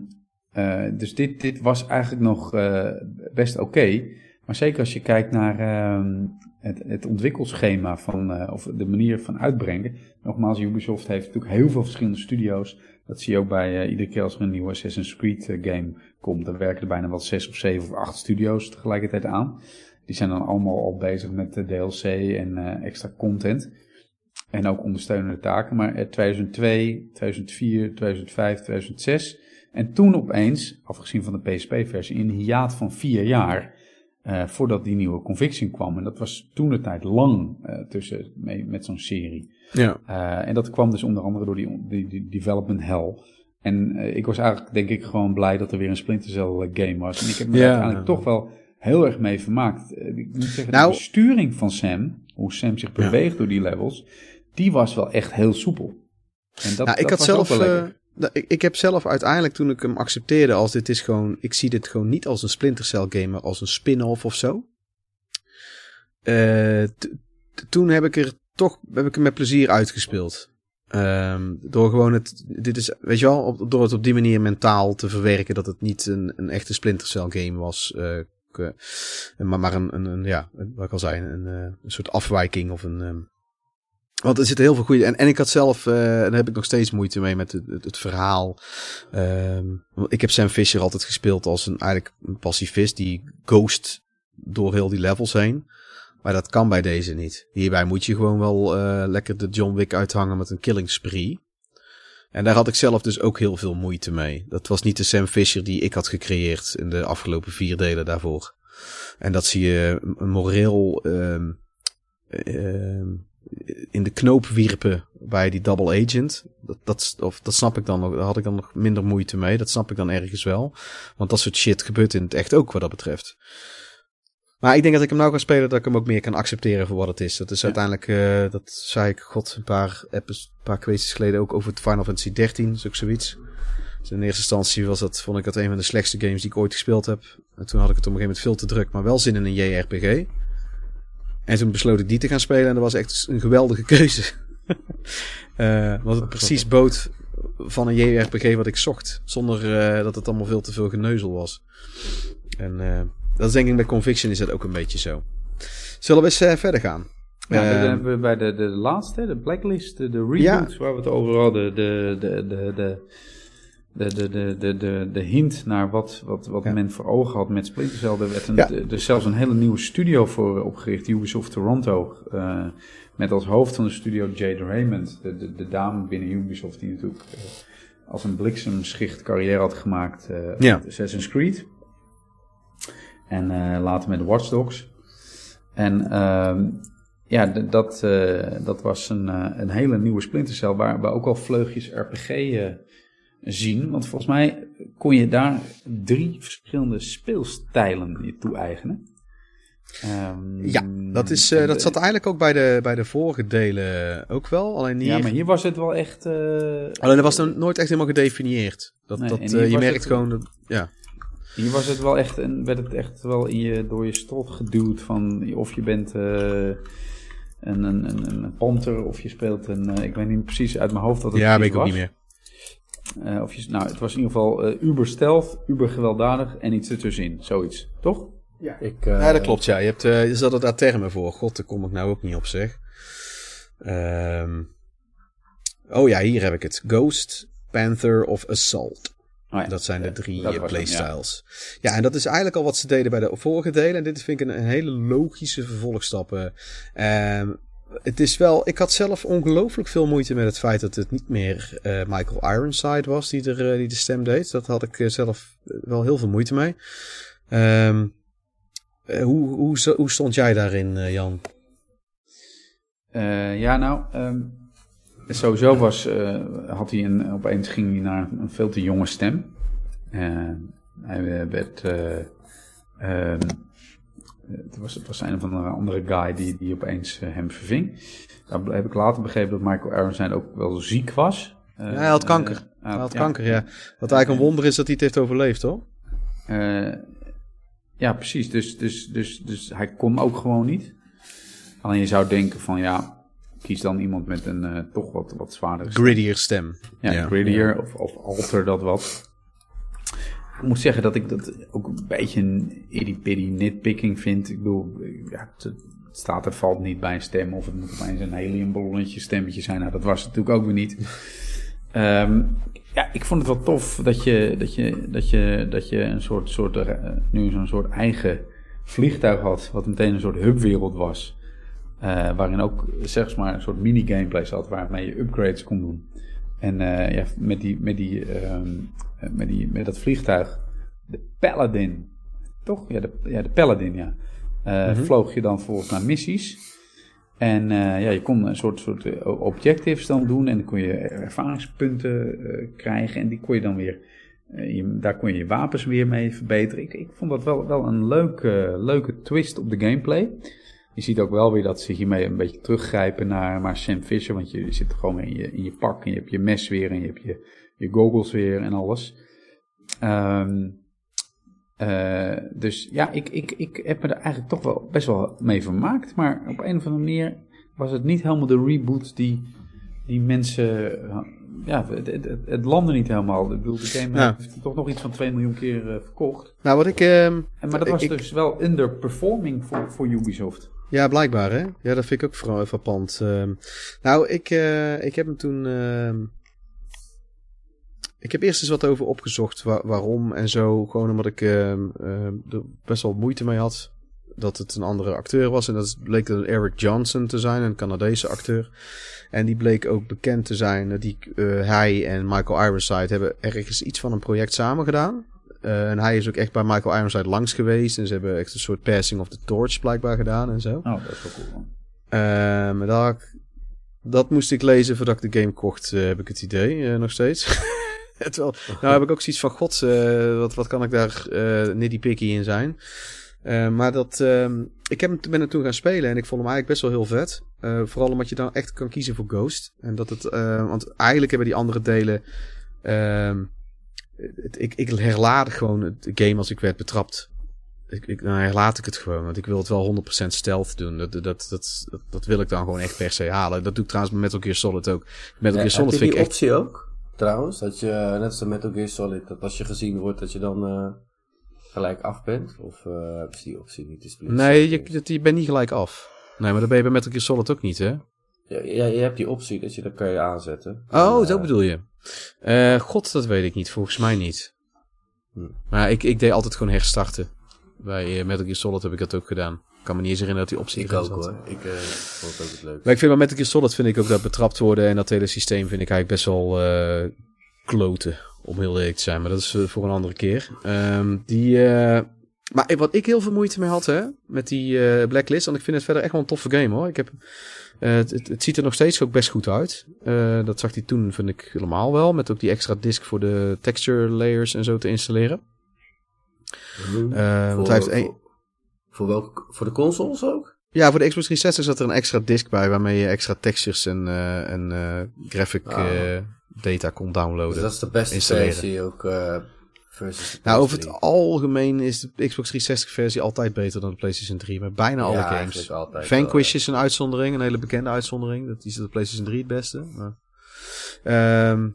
eh, dus dit, dit was eigenlijk nog eh, best oké. Maar zeker als je kijkt naar ehm, het, het ontwikkelschema van, eh, of de manier van uitbrengen. Nogmaals, Ubisoft heeft natuurlijk heel veel verschillende studio's. Dat zie je ook bij eh, iedere keer als er een nieuwe Assassin's Creed eh, game komt. Dan werken er bijna wel zes of zeven of acht studio's tegelijkertijd aan. Die zijn dan allemaal al bezig met de DLC en extra content. En ook ondersteunende taken. Maar eh, 2002, 2004, 2005, 2006. En toen opeens, afgezien van de PSP-versie, in een hiaat van vier jaar. Eh, voordat die nieuwe Conviction kwam. En dat was toen de tijd lang eh, tussen mee, met zo'n serie. Ja. Eh, en dat kwam dus onder andere door die, die, die development hell. En eh, ik was eigenlijk, denk ik, gewoon blij dat er weer een Splinter Cell game was. En ik heb me Ja. er uiteindelijk toch wel heel erg mee vermaakt. Ik moet zeggen, Nou- de besturing van Sam, hoe Sam zich Ja. beweegt door die levels, die was wel echt heel soepel. En dat, Nou, ik dat had was ook zelf, wel lekker. Da- ik, ik heb zelf uiteindelijk toen ik hem accepteerde als dit is gewoon, ik zie dit gewoon niet als een Splinter Cell game, maar als een spin-off of zo. Eh, toen heb ik er toch, heb ik hem met plezier uitgespeeld. Ehm, door gewoon het, dit is, weet je wel, op, door het op die manier mentaal te verwerken dat het niet een, een echte Splinter Cell game was, eh, maar, maar een, een, ja, wat ik al zei, een, een, soort afwijking of een... Um, want er zitten heel veel goede. En, en ik had zelf, uh, daar heb ik nog steeds moeite mee met het, het, verhaal. Um, ik heb Sam Fisher altijd gespeeld als een eigenlijk een pacifist die ghost door heel die levels heen. Maar dat kan bij deze niet. Hierbij moet je gewoon wel uh, lekker de John Wick uithangen met een killing spree. En daar had ik zelf dus ook heel veel moeite mee. Dat was niet de Sam Fisher die ik had gecreëerd in de afgelopen vier delen daarvoor. En dat zie je moreel um, um, in de knoop wierpen bij die double agent. Dat, dat, of, dat snap ik dan nog. Daar had ik dan nog minder moeite mee. Dat snap ik dan ergens wel. Want dat soort shit gebeurt in het echt ook wat dat betreft. Maar ik denk dat ik hem nou ga spelen, dat ik hem ook meer kan accepteren voor wat het is. Dat is uiteindelijk, uh, dat zei ik, god, een paar, een paar kwesties geleden ook over het Final Fantasy 13, is ook zoiets. Dus in eerste instantie was dat, vond ik dat een van de slechtste games die ik ooit gespeeld heb. En toen had ik het op een gegeven moment veel te druk, maar wel zin in een JRPG. En toen besloot ik die te gaan spelen en dat was echt een geweldige keuze. uh, want het precies bood van een JRPG wat ik zocht. Zonder uh, dat het allemaal veel te veel geneuzel was. En uh, dat is denk ik bij Conviction is dat ook een beetje zo. Zullen we eens verder gaan? Ja, dan hebben we bij de, de laatste, de Blacklist, de, de ja. waar we het over hadden, de, de, de, de, de, de, de, de, de, de hint naar wat, wat, wat ja. men voor ogen had met Splinter Cell. Er werd een, ja. er zelfs een hele nieuwe studio voor opgericht, Ubisoft Toronto. Uh, met als hoofd van de studio Jade Raymond, de, de, de dame binnen Ubisoft die natuurlijk uh, als een bliksemschicht carrière had gemaakt uh, ja. Assassin's Creed. En later met Watch Dogs. En uh, ja, dat, dat was een, een hele nieuwe Splinter Cell waar we ook al vleugjes RPG zien. Want volgens mij kon je daar drie verschillende speelstijlen je toe-eigenen. Um, ja, dat, is, dat zat eigenlijk ook bij de, bij de vorige delen ook wel. Alleen hier... Ja, maar hier was het wel echt... Alleen dat was dan nooit echt helemaal gedefinieerd. Dat, nee, dat, je merkt het... gewoon... Dat, ja. Hier was het wel echt, en werd het echt wel in je, door je strot geduwd van of je bent een, een, een, een panter of je speelt een, ik weet niet precies uit mijn hoofd wat het ja, weet ik ook niet meer. Uh, of je, nou, het was in ieder geval uber stealth, uber gewelddadig en iets ertussenin, zoiets, toch? Ja, ik, ja dat klopt, ja. Je, hebt, je zat er daar termen voor. God, daar kom ik nou ook niet op, zeg. Um, oh ja, hier heb ik het. Ghost, Panther of Assault. Oh ja, dat zijn de drie uh, playstyles. Ja. ja. en dat is eigenlijk al wat ze deden bij de vorige delen. En dit vind ik een, een hele logische vervolgstappen. Um, het is wel, ik had zelf ongelooflijk veel moeite met het feit dat het niet meer uh, Michael Ironside was die, er, uh, die de stem deed. Dat had ik zelf wel heel veel moeite mee. Um, hoe, hoe, hoe stond jij daarin, Jan? ja, nou, um Sowieso was, had hij een, opeens ging hij naar een veel te jonge stem. Hij werd, uh, het, was, het was een of andere, andere guy die, die opeens hem verving. Daar heb ik later begrepen dat Michael Aronson ook wel ziek was. ja, hij had kanker. hij had ja, kanker, ja. Wat eigenlijk een wonder is dat hij het heeft overleefd, hoor. ja, precies. Dus, dus, dus, dus hij kon ook gewoon niet. Alleen je zou denken van ja, kies dan iemand met een uh, toch wat, wat zwaardere stem. Grittier stem. Ja, ja. grittier of, of alter dat wat. Ik moet zeggen dat ik dat ook een beetje een itty-bitty nitpicking vind. Ik bedoel, ja, het staat er valt niet bij een stem of het moet opeens een heliumballonnetje stemmetje zijn. Nou, dat was het natuurlijk ook weer niet. Um, ja, ik vond het wel tof dat je, dat je, dat je, dat je een soort, soort uh, nu zo'n soort eigen vliegtuig had, wat meteen een soort hubwereld was. Uh, waarin ook zeg maar een soort mini-gameplay zat waarmee je upgrades kon doen. En uh, ja, met, die, met, die, um, met, die, met dat vliegtuig, de Paladin, toch? Ja, de, ja, de Paladin, ja. Uh, mm -hmm. Vloog je dan volgens naar missies. En ja, je kon een soort, soort objectives dan doen en dan kon je ervaringspunten krijgen en die kon je dan weer, je, daar kon je je wapens weer mee verbeteren. Ik, ik vond dat wel, wel een leuke, leuke twist op de gameplay. Je ziet ook wel weer dat ze hiermee een beetje teruggrijpen naar maar Sam Fisher. Want je zit gewoon in je, in je pak en je hebt je mes weer en je hebt je, je goggles weer en alles. Um, uh, dus ja, ik, ik, ik heb me er eigenlijk toch wel best wel mee vermaakt. Maar op een of andere manier was het niet helemaal de reboot die, die mensen ja, het, het, het, het landde niet helemaal. Ik bedoel, de game heeft toch nog iets van 2 miljoen keer eh, verkocht. Nou, wat ik... ehm, maar dat was ik- dus wel underperforming voor, voor Ubisoft. Ja, blijkbaar hè. Ja, dat vind ik ook frappant. Ehm nou, ik, eh, ik heb hem toen... ehm, ik heb eerst eens wat over opgezocht wa- waarom en zo. Gewoon omdat ik ehm, er best wel moeite mee had dat het een andere acteur was. En dat bleek een Eric Johnson te zijn, een Canadese acteur. En die bleek ook bekend te zijn. eh, Die, eh, hij en Michael Ironside hebben ergens iets van een project samen gedaan. Eh, en hij is ook echt bij Michael Ironside langs geweest. En ze hebben echt een soort passing of the torch blijkbaar gedaan en zo. Oh, dat is wel cool. man. Ehm, dat, dat moest ik lezen voordat ik de game kocht, eh, heb ik het idee, eh, nog steeds. Terwijl, nou heb ik ook zoiets van, god, wat, wat kan ik daar nitty-picky in zijn. Eh, maar dat, ehm, ik heb hem, ben hem toen gaan spelen en ik vond hem eigenlijk best wel heel vet. Vooral omdat je dan echt kan kiezen voor Ghost. En dat het, want eigenlijk hebben die andere delen, ehm, het, ik, ik herlaat gewoon het game als ik werd betrapt. Ik, ik, dan herlaat ik het gewoon, want ik wil het wel 100% stealth doen. Dat, dat, dat, dat, dat wil ik dan gewoon echt per se halen. Dat doe ik trouwens met Metal Gear Solid ook. Metal Gear Solid vind die ik echt... optie ook? Trouwens, dat je, net als in Metal Gear Solid, dat als je gezien wordt, dat je dan eh, gelijk af bent? Of hebben ze die optie niet? Is Nee, je, je, bent niet gelijk af. Nee, maar dat ben je bij Metal Gear Solid ook niet, hè? Ja, ja, je hebt die optie, dat je dat kan je aanzetten. Oh, zo eh, bedoel je. Eh, God, dat weet ik niet. Volgens mij niet. Hm. Maar ik, ik deed altijd gewoon herstarten. Bij eh, Metal Gear Solid heb ik dat ook gedaan. Ik kan me niet eens herinneren dat die optie Ik ook zat. hoor. Ik eh, vond het ook het leuk. Maar ik vind bij Metal Gear Solid vind ik ook dat betrapt worden en dat hele systeem vind ik eigenlijk best wel eh kloten. Om heel eerlijk te zijn, maar dat is voor een andere keer. Ehm, die, eh, maar wat ik heel veel moeite mee had, hè, met die eh, Blacklist, want ik vind het verder echt wel een toffe game hoor. Ik heb, eh, het, het, het ziet er nog steeds ook best goed uit. Eh, dat zag hij toen, vind ik helemaal wel. Met ook die extra disk voor de texture layers en zo te installeren. Want hij heeft voor, een, voor, voor welke, voor de consoles ook? ja, voor de Xbox 360 zat er een extra disk bij waarmee je extra textures en, en graphic Ah. data kon downloaden. Dus dat is de beste versie ook versus nou, over PS3. het algemeen is de Xbox 360 versie altijd beter dan de PlayStation 3. Met bijna alle Ja, games. Vanquish wel, is een uitzondering, een hele bekende uitzondering. Dat is de PlayStation 3 het beste. Maar, Ehm,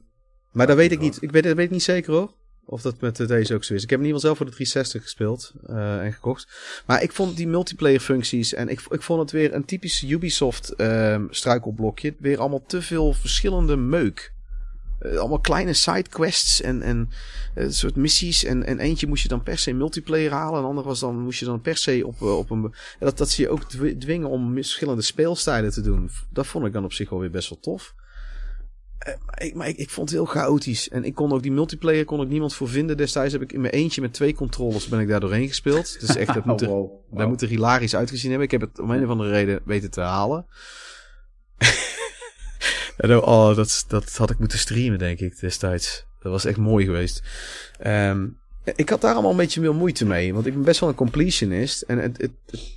maar dat weet ik niet. Ik weet, dat weet ik niet zeker hoor. Of dat met deze ook zo is. Ik heb in ieder geval zelf voor de 360 gespeeld eh, en gekocht. Maar ik vond die multiplayer functies en ik, ik vond het weer een typisch Ubisoft ehm, struikelblokje. Weer allemaal te veel verschillende meuk. Eh, allemaal kleine sidequests en, en eh, soort missies. En, en eentje moest je dan per se multiplayer halen. En ander was dan, moest je dan per se op, eh, op een... en Dat, dat ze je ook dw- dwingen om verschillende speelstijlen te doen. Dat vond ik dan op zich wel weer best wel tof. Maar ik, maar ik, ik vond het heel chaotisch. En ik kon ook die multiplayer kon ik niemand voor vinden. Destijds heb ik in mijn eentje met twee controllers ben ik daar doorheen gespeeld. Dus echt, dat moet er, Oh, wow. dat Wow. moet er hilarisch uitgezien hebben. Ik heb het om een of andere reden weten te halen. En oh, dat, dat had ik moeten streamen, denk ik, destijds. Dat was echt mooi geweest. Ehm, ik had daar allemaal een beetje veel moeite mee. Want ik ben best wel een completionist. En het, het, het-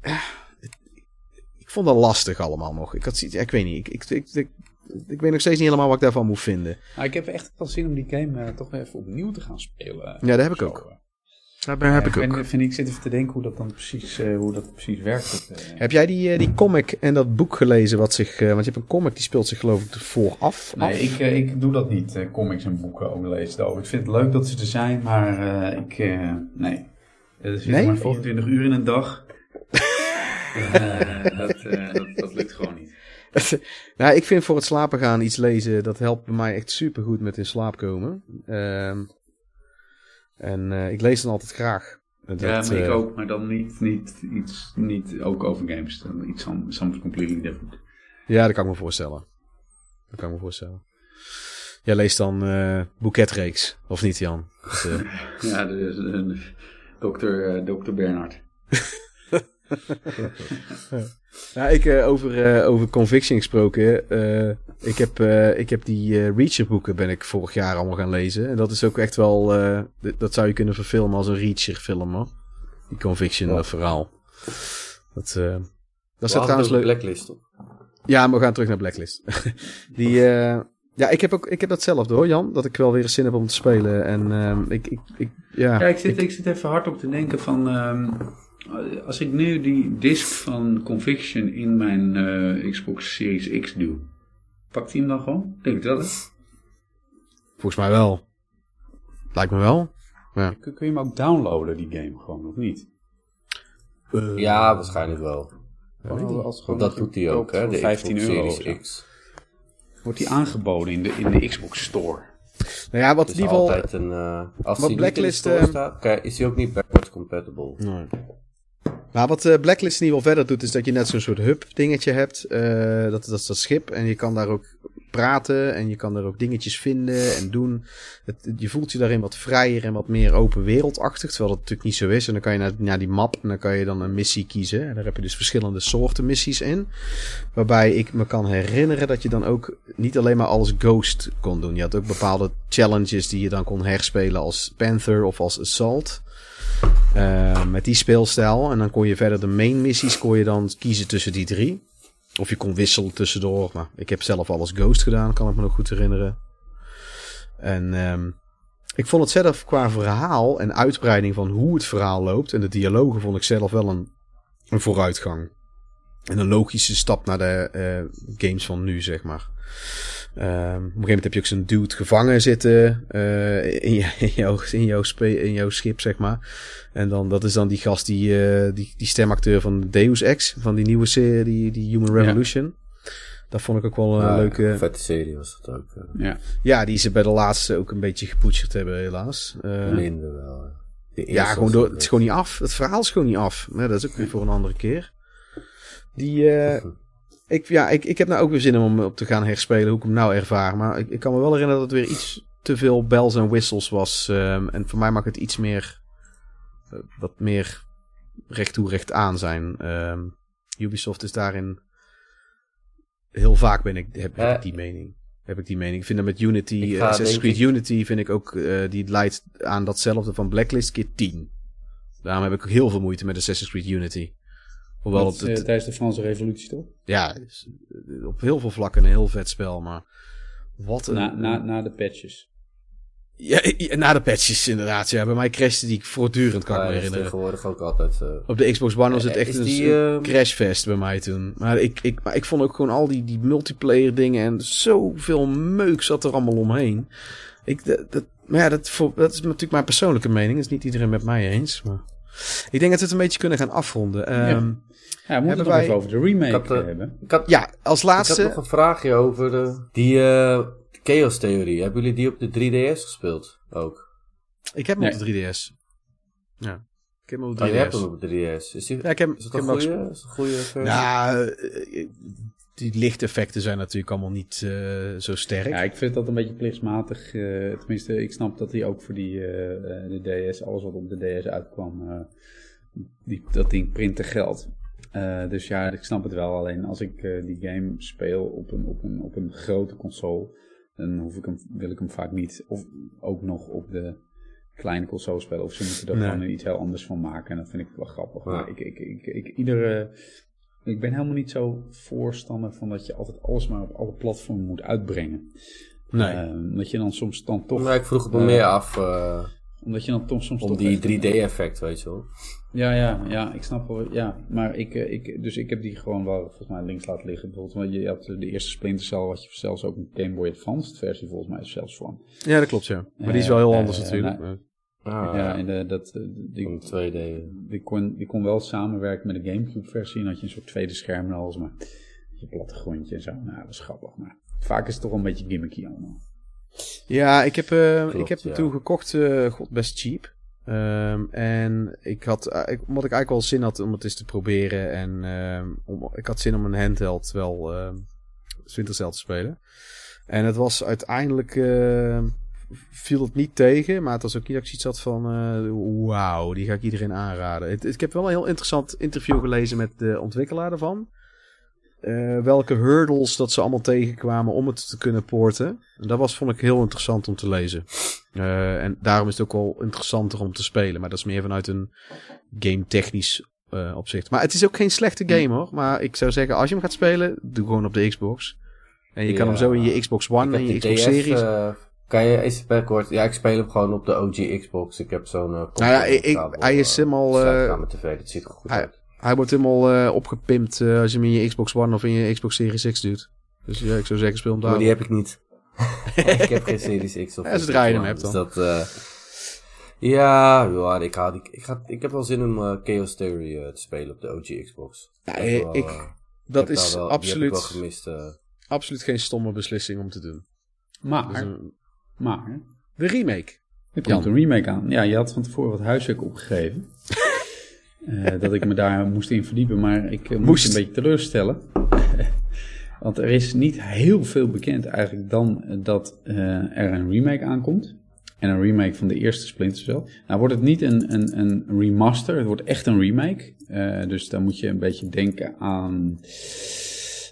het- ik vond dat lastig allemaal nog. Ik, had, ik weet niet. Ik, ik, ik, ik, weet nog steeds niet helemaal wat ik daarvan moet vinden. Nou, ik heb echt wel zin om die game eh, toch even opnieuw te gaan spelen. Ja, dat heb ik ook. Daar heb Ja, ik ook. vind- vind ik zit even te denken hoe dat dan precies, eh, hoe dat precies werkt. Dat, eh, Heb jij die, eh, die comic en dat boek gelezen wat zich... eh, want je hebt een comic die speelt zich geloof ik vooraf. Nee, af. ik, ik doe dat niet, eh, comics en boeken ook lezen. Oh, ik vind het leuk dat ze er zijn, maar eh, ik, eh, nee. Er Nee? maar 24 uur in een dag. Dat, dat, dat lukt gewoon niet. nou, ik vind voor het slapen gaan iets lezen, dat helpt bij mij echt super goed met in slaap komen. Ehm, en eh, ik lees dan altijd graag. Dat, ja, maar ik eh, ook, maar dan niet, niet, iets, niet ook over games. Dan iets anders, soms completely different. Ja, dat kan ik me voorstellen. Dat kan ik me voorstellen. Jij leest dan eh boeketreeks, of niet Jan? Ja, dus uh, dokter, dokter Bernhard. Ja, ik, eh, over, eh, over Conviction gesproken. eh, ik, heb, eh, ik heb die eh, Reacher boeken ben ik vorig jaar allemaal gaan lezen. En dat is ook echt wel... eh, dat zou je kunnen verfilmen als een Reacher film hoor. Die Conviction Ja. dat verhaal. Dat, eh dat Dat is trouwens leuk. Blacklist op. Ja, maar we gaan terug naar Blacklist. die, eh, ja, ik heb, ook, ik heb datzelfde hoor Jan. Dat ik wel weer zin heb om te spelen. En ehm, ik, ik, ik, ja... Ja, ik zit, ik zit even hard op te denken van... ehm, als ik nu die disc van Conviction in mijn eh, Xbox Series X doe... Pakt hij hem dan gewoon? Denk het wel, hè? Volgens mij wel. Lijkt me wel. Ja. Kun, kun je hem ook downloaden, die game gewoon, of niet? Ja, waarschijnlijk wel. Als, gewoon Want dat doet hij ook, hè? De 15 Xbox euro. Series. X. Wordt die aangeboden in de, in de Xbox Store? Nou ja, wat Het in is ieder geval... altijd een... eh, als wat die Blacklist, niet in de store eh, staat, is hij ook niet backwards compatible. Nee. Maar wat eh, Blacklist in geval verder doet, is dat je net zo'n soort hub dingetje hebt. eh, dat, dat is dat schip. En je kan daar ook praten en je kan daar ook dingetjes vinden en doen. Het, je voelt je daarin wat vrijer en wat meer open wereldachtig. Terwijl dat natuurlijk niet zo is. En dan kan je naar, naar die map en dan kan je dan een missie kiezen. En daar heb je dus verschillende soorten missies in. Waarbij ik me kan herinneren dat je dan ook niet alleen maar alles Ghost kon doen. Je had ook bepaalde challenges die je dan kon herspelen als Panther of als Assault. Eh, met die speelstijl. En dan kon je verder de main missies kon je dan kiezen tussen die drie. Of je kon wisselen tussendoor. Maar ik heb zelf alles Ghost gedaan, kan ik me nog goed herinneren. En ehm, ik vond het zelf qua verhaal en uitbreiding van hoe het verhaal loopt. En de dialogen vond ik zelf wel een, een vooruitgang. En een logische stap naar de eh, games van nu, zeg maar. Ehm, op een gegeven moment heb je ook zo'n dude gevangen zitten eh, in, je, in, jouw, in, jouw spe- in jouw schip, zeg maar. En dan, dat is dan die gast, die, eh, die, die stemacteur van Deus Ex, van die nieuwe serie, die, die Human Revolution. Dat vond ik ook wel een Ah, leuke... Vette serie was dat ook. eh, Ja. Ja, die ze bij de laatste ook een beetje gepoetscherd hebben, helaas. Eh, Minder wel. ja, gewoon door, het is gewoon niet af. Het verhaal is gewoon niet af. Maar dat is ook weer voor een andere keer. Die, eh, ik, ja, ik, ik heb nou ook weer zin om op te gaan herspelen, hoe ik hem nou ervaar. Maar ik, ik kan me wel herinneren dat het weer iets te veel bells en whistles was. ehm, en voor mij mag het iets meer, eh, wat meer recht toe recht aan zijn. Ehm, Ubisoft is daarin heel vaak ben ik, heb, heb Eh. ik die mening. Heb ik die mening. Ik vind dat met Unity, Ik eh, Assassin's Creed Unity vind ik ook, die leidt aan datzelfde van Blacklist keer 10. Daarom heb ik ook heel veel moeite met Assassin's Creed Unity. Hoewel Dat het, is, eh, het- tijdens de Franse revolutie, toch? ja, eh, op heel veel vlakken een heel vet spel, maar wat een... Na, na, na de patches. Ja, ja, na de patches inderdaad, ja. Bij mij crashte die voortdurend, kan ik me herinneren. tegenwoordig ook altijd... eh, Op de Xbox One was het echt een die, een ehm, crashfest bij mij toen. Maar ik, ik, maar ik vond ook gewoon al die, die multiplayer dingen en zoveel meuk zat er allemaal omheen. Ik, dat, dat, maar ja, dat, voor, dat is natuurlijk mijn persoonlijke mening. Dat is niet iedereen met mij eens. Maar ik denk dat we het een beetje kunnen gaan afronden. Ehm, ja. Ja, we moeten het nog wij- even over de remake Ik had, eh, hebben. ik, had, als ik had laatste. nog een vraagje over de, die eh, Chaos-theorie. Hebben jullie die op de 3DS gespeeld ook? Ik heb hem Nee. op de 3DS. Ja, ik heb hem op de Oh, je hebt 3DS. hem op de 3DS. Is, die, Ja, ik heb, is heb een hem ook goede, is? Nou, die lichteffecten zijn natuurlijk allemaal niet eh, zo sterk. Ja, ik vind dat een beetje plichtsmatig. eh, tenminste, ik snap dat hij ook voor die, eh, eh, de DS, alles wat op de DS uitkwam, eh, die, dat ding printen geld. Eh, dus ja, ik snap het wel. Alleen als ik eh, die game speel op een, op, een, op een grote console, dan hoef ik hem, wil ik hem vaak niet. Of ook nog op de kleine console spelen. Of ze moeten er Nee. gewoon iets heel anders van maken. En dat vind ik wel grappig. Ja. Maar ik, ik, ik, ik, iedere, ik ben helemaal niet zo voorstander van dat je altijd alles maar op alle platformen moet uitbrengen. nee. Eh, omdat je dan soms dan toch. Maar ik vroeg het me meer af Omdat je dan toch soms. om toch die echt- 3D-effect, weet je wel. Ja, ja, ja, ik snap wel. Ja, maar ik, eh, ik, dus ik heb die gewoon wel volgens mij links laten liggen. Bijvoorbeeld, want je had de eerste Splinter Cell, wat je zelfs ook een Game Boy Advanced versie volgens mij zelfs van. Ja, dat klopt, ja. Maar die is wel heel Eh, anders eh, natuurlijk. nou, Ah, ja, en de, dat, eh, die, Een 2D. die, kon, die kon wel samenwerken met de Gamecube versie. En had je een soort tweede scherm en alles, maar je plattegrondje en zo. Nou, dat is grappig. Maar vaak is het toch een beetje gimmicky allemaal. Ja, ik heb, eh, Klopt, ik heb ja. toen gekocht, eh, god, best cheap. Ehm, en ik had, eh, ik, omdat ik eigenlijk wel zin had om het eens te proberen. En ehm, om, ik had zin om een handheld wel ehm Splinter te spelen. En het was uiteindelijk, viel het niet tegen. Maar het was ook niet dat ik zoiets had van, eh, wauw, die ga ik iedereen aanraden. Ik heb wel een heel interessant interview gelezen met de ontwikkelaar ervan. Eh, welke hurdles dat ze allemaal tegenkwamen om het te kunnen porten. En dat was, vond ik heel interessant om te lezen. Eh, en daarom is het ook wel interessanter om te spelen. Maar dat is meer vanuit een game technisch eh, opzicht. Maar het is ook geen slechte game hoor. Maar ik zou zeggen, als je hem gaat spelen, doe gewoon op de Xbox. En je kan hem zo in je Xbox One en je Xbox Series. kan je eens backward? Ja, ik speel hem gewoon op de OG Xbox. Ik heb zo'n. Nou ja, ik- hij is helemaal, aan mijn tv. Dat ziet er goed hij- uit. Hij wordt helemaal eh, opgepimpt eh, als je hem in je Xbox One of in je Xbox Series X doet. Dus ja, ik zou zeggen, speel hem daar. Maar die heb ik niet. ik heb geen Series X of Ja, zodra je hem hebt dus dan. dat, eh, ja, ja ik, die- ik, ga, ik heb wel zin om eh, Chaos Theory eh, te spelen op de OG Xbox. Ja, Dat is wel, ik, eh, dat is wel- die heb ik wel absoluut, gemist. eh. absoluut geen stomme beslissing om te doen. Maar, Dus een- maar, de remake. er komt Jan. een remake aan. Ja, je had van tevoren wat huiswerk opgegeven. Eh, dat ik me daar moest in verdiepen, maar ik eh, moest Moest. een beetje teleurstellen. Want er is niet heel veel bekend eigenlijk dan eh, dat er een remake aankomt. En een remake van de eerste Splinter Cell. Nou wordt het niet een, een, een remaster, het wordt echt een remake. Dus dan moet je een beetje denken aan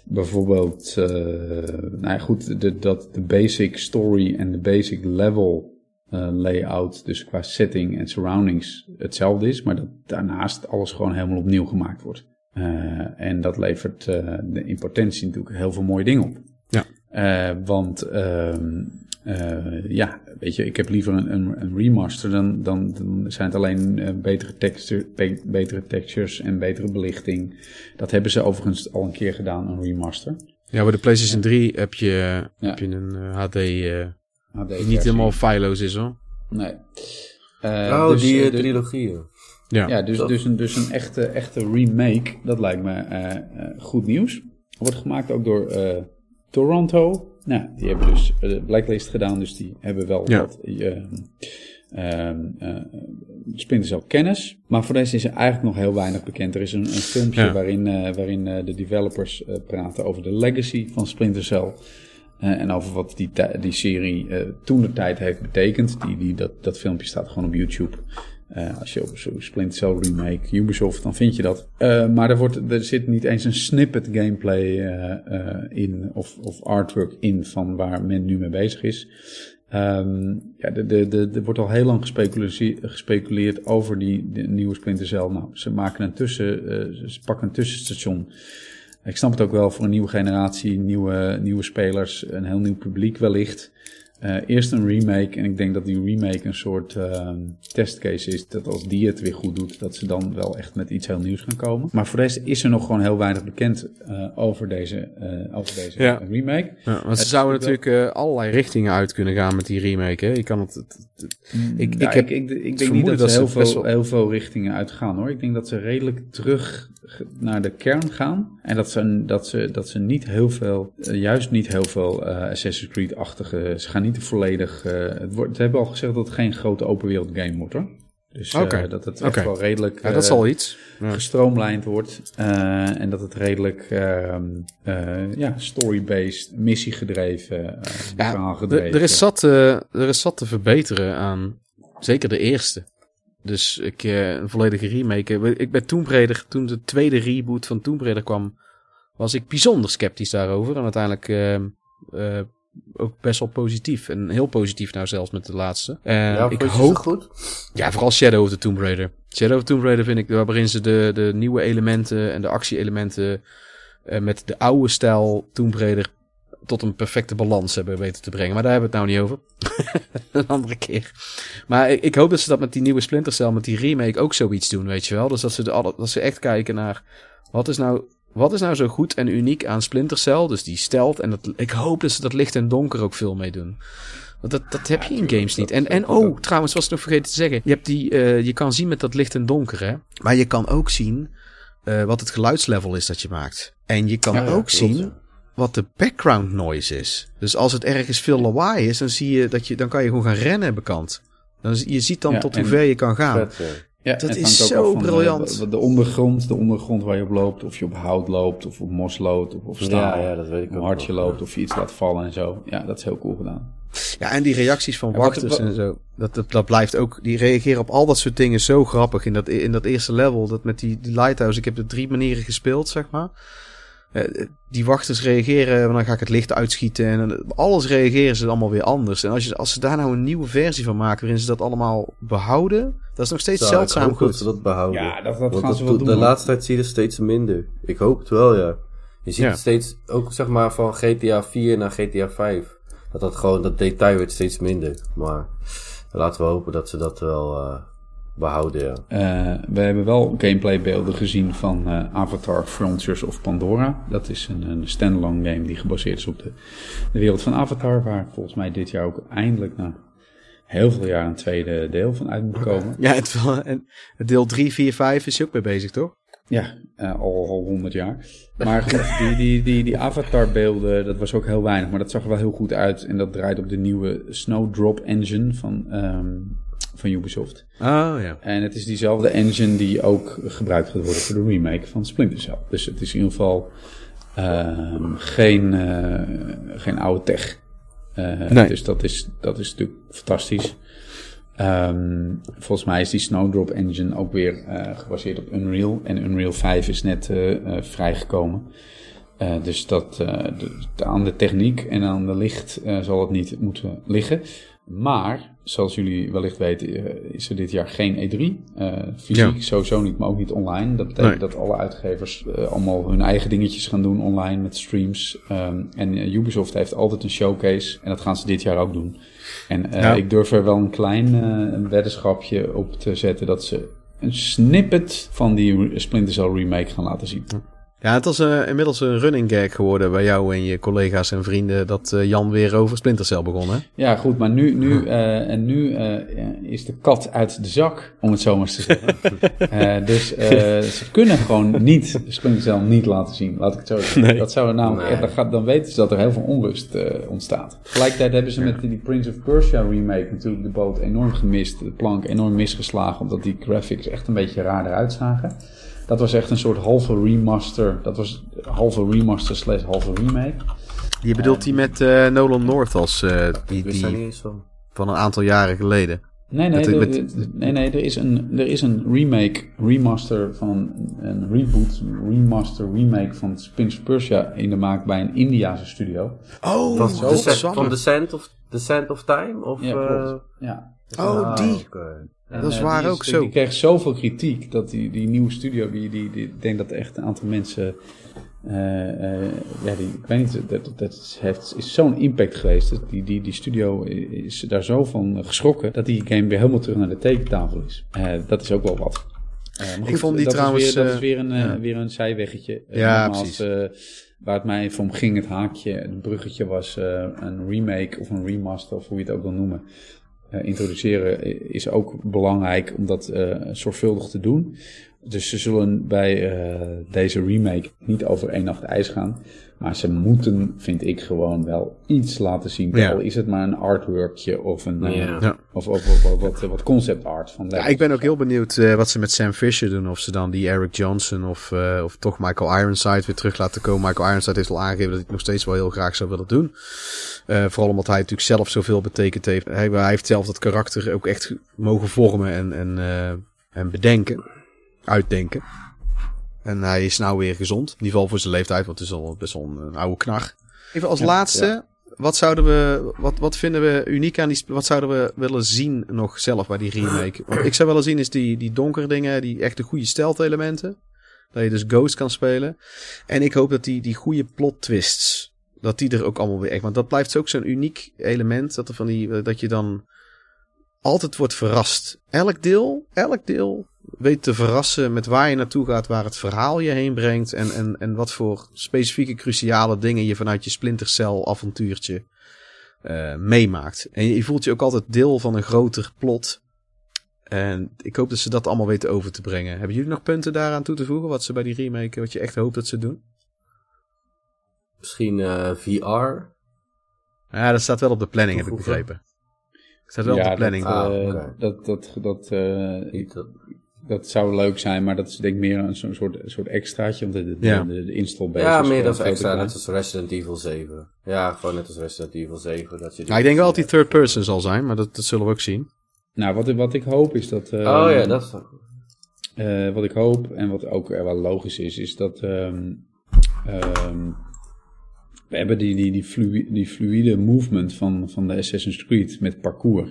bijvoorbeeld, nou ja, goed, de, dat de basic story en de basic level layout, dus qua setting en surroundings hetzelfde is, maar dat daarnaast alles gewoon helemaal opnieuw gemaakt wordt. Eh, en dat levert eh, de- in potentie natuurlijk heel veel mooie dingen op. Ja. Eh, want ehm, eh, ja, weet je, ik heb liever een, een, een remaster dan, dan, dan zijn het alleen eh, betere, texture, be- betere textures en betere belichting. Dat hebben ze overigens al een keer gedaan, een remaster. Ja, bij de PlayStation 3 heb je, Ja. heb je een eh, HD eh, HD die niet helemaal feilloos is hoor. Nee. Eh, oh, dus, die eh, uh, de- trilogieën. Ja. Ja, dus, dus, een, dus een echte, echte remake, dat lijkt me eh, eh, goed nieuws. Wordt gemaakt ook door eh, Toronto. Nou, die hebben dus eh, de Blacklist gedaan, dus die hebben wel Ja. wat eh, ehm, eh, Splinter Cell kennis. Maar voor deze is er eigenlijk nog heel weinig bekend. Er is een, een filmpje Ja. waarin, eh, waarin eh, de developers eh, praten over de legacy van Splinter Cell. Eh, en over wat die, die serie eh, toen de tijd heeft betekend. Die, die, dat, dat filmpje staat gewoon op YouTube. Eh, als je op Splinter Cell remake Ubisoft, dan vind je dat. Maar er, wordt, er zit niet eens een snippet gameplay in of, of artwork in van waar men nu mee bezig is. Ehm, ja, er wordt al heel lang gespeculeerd, gespeculeerd over die nieuwe Splinter Cell. Nou, ze maken een tussen, ze pakken een tussenstation. Ik snap het ook wel voor een nieuwe generatie, nieuwe, nieuwe spelers, een heel nieuw publiek wellicht. Eh, eerst een remake en ik denk dat die remake een soort ehm, testcase is. Dat als die het weer goed doet, dat ze dan wel echt met iets heel nieuws gaan komen. Maar voor deze is er nog gewoon heel weinig bekend eh, over deze, eh, over deze Ja. remake. Ja, want ze zouden natuurlijk allerlei richtingen uit kunnen gaan met die remake. Hè? Je kan het- ik, Ja, ik heb ik, ik, ik denk niet dat ze dat heel ze best veel, wel- heel veel richtingen uitgaan hoor. Ik denk dat ze redelijk terug naar de kern gaan. En dat ze, dat ze, dat ze niet heel veel, eh, juist niet heel veel eh, Assassin's Creed-achtige, ze gaan niet volledig, eh, het wordt, ze hebben al gezegd dat het geen grote open wereld game wordt hoor. Dus eh, dat het echt wel redelijk ja, dat is eh, iets. Gestroomlijnd wordt. eh, en dat het redelijk ehm, eh, ja, story-based, missiegedreven, Ja, verhaalgedreven. Er, is zat, er is zat te verbeteren aan zeker de eerste. Dus ik, een volledige remake. Ik ben Tomb Raider, toen de tweede reboot van Tomb Raider kwam, was ik bijzonder sceptisch daarover. En uiteindelijk eh, eh, ook best wel positief. En heel positief nou zelfs met de laatste. En ja, ik hoop goed? Ja, vooral Shadow of the Tomb Raider. Shadow of the Tomb Raider vind ik, waarin ze de, de nieuwe elementen en de actie-elementen eh, met de oude stijl Tomb Raider tot een perfecte balans hebben weten te brengen. Maar daar hebben we het nou niet over. een andere keer. Maar ik, ik hoop dat ze dat met die nieuwe Splinter Cell, met die remake ook zoiets doen, weet je wel. Dus dat ze, de, dat ze echt kijken naar, wat is nou... Wat is nou zo goed en uniek aan Splinter Cell? Dus die stelt. En dat, ik hoop dat ze dat licht en donker ook veel mee doen. Want dat, dat heb je in games niet. En, en oh, trouwens, was ik nog vergeten te zeggen. Je, hebt die, eh, je kan zien met dat licht en donker, hè. Maar je kan ook zien eh, wat het geluidslevel is dat je maakt. En je kan Ja, ook zien ja. wat de background noise is. Dus als het ergens veel lawaai is, dan, zie je dat je, dan kan je gewoon gaan rennen bekant. Dan, zie- je ziet dan tot hoe ver je kan gaan. Vet, eh. Ja, Dat is zo eh, briljant. De, de ondergrond, de ondergrond waar je op loopt. Of je op hout loopt, of op mos loopt, of op staal. Ja, ja, dat weet ik Hoe ook hard je nog, loopt, ja. of je iets laat vallen en zo. Ja, dat is heel cool gedaan. Ja, en die reacties van wachters en zo. Dat, dat, dat blijft ook. Die reageren op al dat soort dingen zo grappig. In dat, in dat eerste level. Dat met die, die lighthouse. Ik heb er drie manieren gespeeld, zeg maar. Eh, die wachters reageren. Dan ga ik het licht uitschieten. En alles reageren ze allemaal weer anders. En als, je, als ze daar nou een nieuwe versie van maken. waarin ze dat allemaal behouden. Dat is nog steeds Zo, ik zeldzaam dat goed. ze dat behouden. Ja, dat, dat Want gaan ze wel de, doen. De laatste tijd zie je er steeds minder. Ik hoop het wel, ja. Je ziet Ja. het steeds, ook zeg maar van GTA 4 naar GTA 5. Dat dat gewoon, dat detail wordt steeds minder. Maar laten we hopen dat ze dat wel, eh, behouden. Ja. Uh, we hebben wel gameplaybeelden gezien van uh, Avatar Frontiers of Pandora. Dat is een, een standalone game die gebaseerd is op de, de, wereld van Avatar. Waar volgens mij dit jaar ook eindelijk na heel veel jaar een tweede deel van uit moet komen. Ja, het, en deel 3, 4, 5 is je ook mee bezig, toch? Ja, uh, al, al 100 jaar. Maar goed, die, die, die, die avatarbeelden, dat was ook heel weinig. Maar dat zag er wel heel goed uit. En dat draait op de nieuwe Snowdrop engine van, um, van Ubisoft. Oh ja. En het is diezelfde engine die ook gebruikt gaat worden voor de remake van Splinter Cell. Dus het is in ieder geval um, geen, uh, geen oude tech. Nee. Dus dat is, dat is natuurlijk fantastisch. Um, volgens mij is die Snowdrop Engine ook weer uh, gebaseerd op Unreal. En Unreal 5 is net uh, uh, vrijgekomen. dus dat, de, aan de techniek en aan de licht zal het niet moeten liggen. Maar, zoals jullie wellicht weten, is er dit jaar geen E3. fysiek ja. sowieso niet, maar ook niet online. Dat betekent nee. dat alle uitgevers allemaal hun eigen dingetjes gaan doen online met streams. Um, en Ubisoft heeft altijd een showcase. En dat gaan ze dit jaar ook doen. En uh, ja. ik durf er wel een klein weddenschapje op te zetten dat ze een snippet van die Splinter Cell remake gaan laten zien. Ja, het was uh, inmiddels een running gag geworden bij jou en je collega's en vrienden dat uh, Jan weer over Splinter Cell begon, hè? Ja, goed, maar nu, nu, uh, en nu is de kat uit de zak, om het zo maar te zeggen. dus ze kunnen gewoon niet Splinter Cell niet laten zien, laat ik het zo zeggen. Nee. Dat zou namelijk, nee. echt, gaat, dan weten ze dat er heel veel onrust ontstaat. Tegelijkertijd hebben ze met die Prince of Persia remake natuurlijk de boot enorm gemist, de plank enorm misgeslagen, omdat die graphics echt een beetje raar eruit zagen. Dat was echt een soort halve remaster. Dat was halve remaster slash halve remake. Je bedoelt die met uh, Nolan North als uh, die, die van een aantal jaren geleden? Nee, nee, er, met... nee, nee er, is een, er is een remake, remaster van een reboot, remaster, remake van Spins Persia in de maak bij een Indiase studio. Oh, van, zo, de, van The Sand of, The Sand of Time? Of, ja, klopt. Ja. Oh, die. Okay. Dat is waar ook zo. Die kreeg zoveel kritiek dat die, die nieuwe studio, die, die, die, ik denk dat echt een aantal mensen, uh, uh, ja, die, ik weet niet, dat, dat heeft, is zo'n impact geweest. Die, die, die studio is daar zo van geschrokken dat die game weer helemaal terug naar de tekentafel is. Uh, dat is ook wel wat. Goed, ik vond die dat trouwens. Is weer, dat is weer een, ja. weer een zijweggetje. Ja, precies. waar het mij om ging, het haakje, het bruggetje was een remake of een remaster, of hoe je het ook wil noemen introduceren is ook belangrijk om dat uh, zorgvuldig te doen. Dus ze zullen bij uh, deze remake niet over één nacht ijs gaan. Maar ze moeten, vind ik, gewoon wel iets laten zien. Ja. Al is het maar een artworkje of een ja. of, of, of, wat, wat concept art van. Ja, ik ben ook heel benieuwd uh, wat ze met Sam Fisher doen. Of ze dan die Eric Johnson of, uh, of toch Michael Ironside weer terug laten komen. Michael Ironside heeft al aangegeven dat hij het nog steeds wel heel graag zou willen doen. Uh, vooral omdat hij natuurlijk zelf zoveel betekend heeft. Hij, hij heeft zelf dat karakter ook echt mogen vormen en, en, en bedenken. Uitdenken. En hij is nou weer gezond. In ieder geval voor zijn leeftijd, want het is al best wel een, een oude knar. Even als ja, laatste, ja. wat zouden we, wat, wat vinden we uniek aan die, wat zouden we willen zien nog zelf bij die remake? Wat ik zou willen zien is die, die donkere dingen, die echte goede stealth elementen. Dat je dus Ghost kan spelen. En ik hoop dat die, die goede plot twists, dat die er ook allemaal weer echt, want dat blijft ook zo'n uniek element, dat er van die, dat je dan altijd wordt verrast. Elk deel, elk deel weet te verrassen met waar je naartoe gaat, waar het verhaal je heen brengt en, en, en wat voor specifieke cruciale dingen je vanuit je splintercel avontuurtje uh, meemaakt. En je, je voelt je ook altijd deel van een groter plot. En ik hoop dat ze dat allemaal weten over te brengen. Hebben jullie nog punten daaraan toe te voegen? Wat ze bij die remake, wat je echt hoopt dat ze doen? Misschien uh, VR? Ja, dat staat wel op de planning, heb ik begrepen. Dat staat wel ja, op de planning. Dat, uh, ah, okay. dat, dat, dat, uh, dat zou leuk zijn, maar dat is denk ik meer een soort, soort extraatje, omdat de, de, ja. de, de install base Ja, meer dan extra, net als Resident Evil 7. Ja, gewoon net als Resident Evil 7. Dat je nou, ik denk wel dat die third person zal zijn, maar dat, dat zullen we ook zien. Nou, wat, wat ik hoop is dat... Uh, oh ja, dat is... Uh, wat ik hoop, en wat ook wel logisch is, is dat... Um, um, we hebben die, die, die, flu die fluide movement van, van de Assassin's Creed met parcours.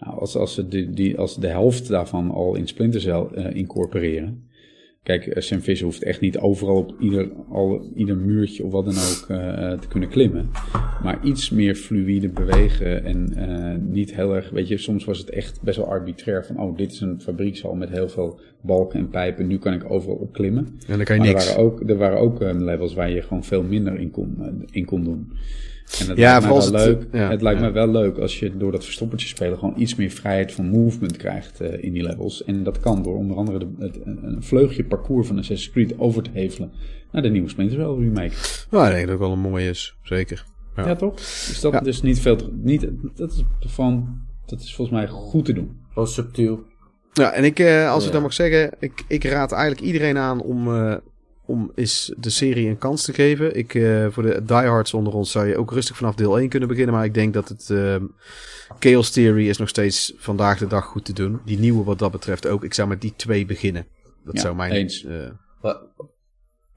Nou, als, als, ze die, die, als de helft daarvan al in Splinter Cell uh, incorporeren, Kijk, eh, Sam Visser hoeft echt niet overal op ieder, al, ieder muurtje of wat dan ook eh, te kunnen klimmen. Maar iets meer fluïde bewegen en eh, niet heel erg, weet je, soms was het echt best wel arbitrair van, oh, dit is een fabriekshal met heel veel balken en pijpen, nu kan ik overal op klimmen. En dan kan je Maar niks. Er waren ook, er waren ook eh, levels waar je gewoon veel minder in kon, eh, in kon doen. En Ja, lijkt mij vooral wel leuk. het, ja, het lijkt ja. mij wel leuk als je door dat verstoppertje spelen gewoon iets meer vrijheid van movement krijgt eh, in die levels. En dat kan door onder andere de, het, een vleugje parcours van Assassin's Creed over te hevelen naar de nieuwe Splinter Cell remake. Nou, ik denk dat het ook wel een mooie is. Zeker. Ja. Ja, toch? Is dat Ja. dus niet veel te, niet, dat is van, dat is volgens mij goed te doen. Gewoon subtiel. Ja, en ik, eh, als ik dat mag zeggen, ik, ik raad eigenlijk iedereen aan om, eh, om eens de serie een kans te geven. Ik, eh, voor de diehards onder ons zou je ook rustig vanaf deel 1 kunnen beginnen. Maar ik denk dat het ehm, Chaos Theory is nog steeds vandaag de dag goed te doen. Die nieuwe wat dat betreft ook. Ik zou met die twee beginnen. Dat Ja, zou mijn... eens. eh,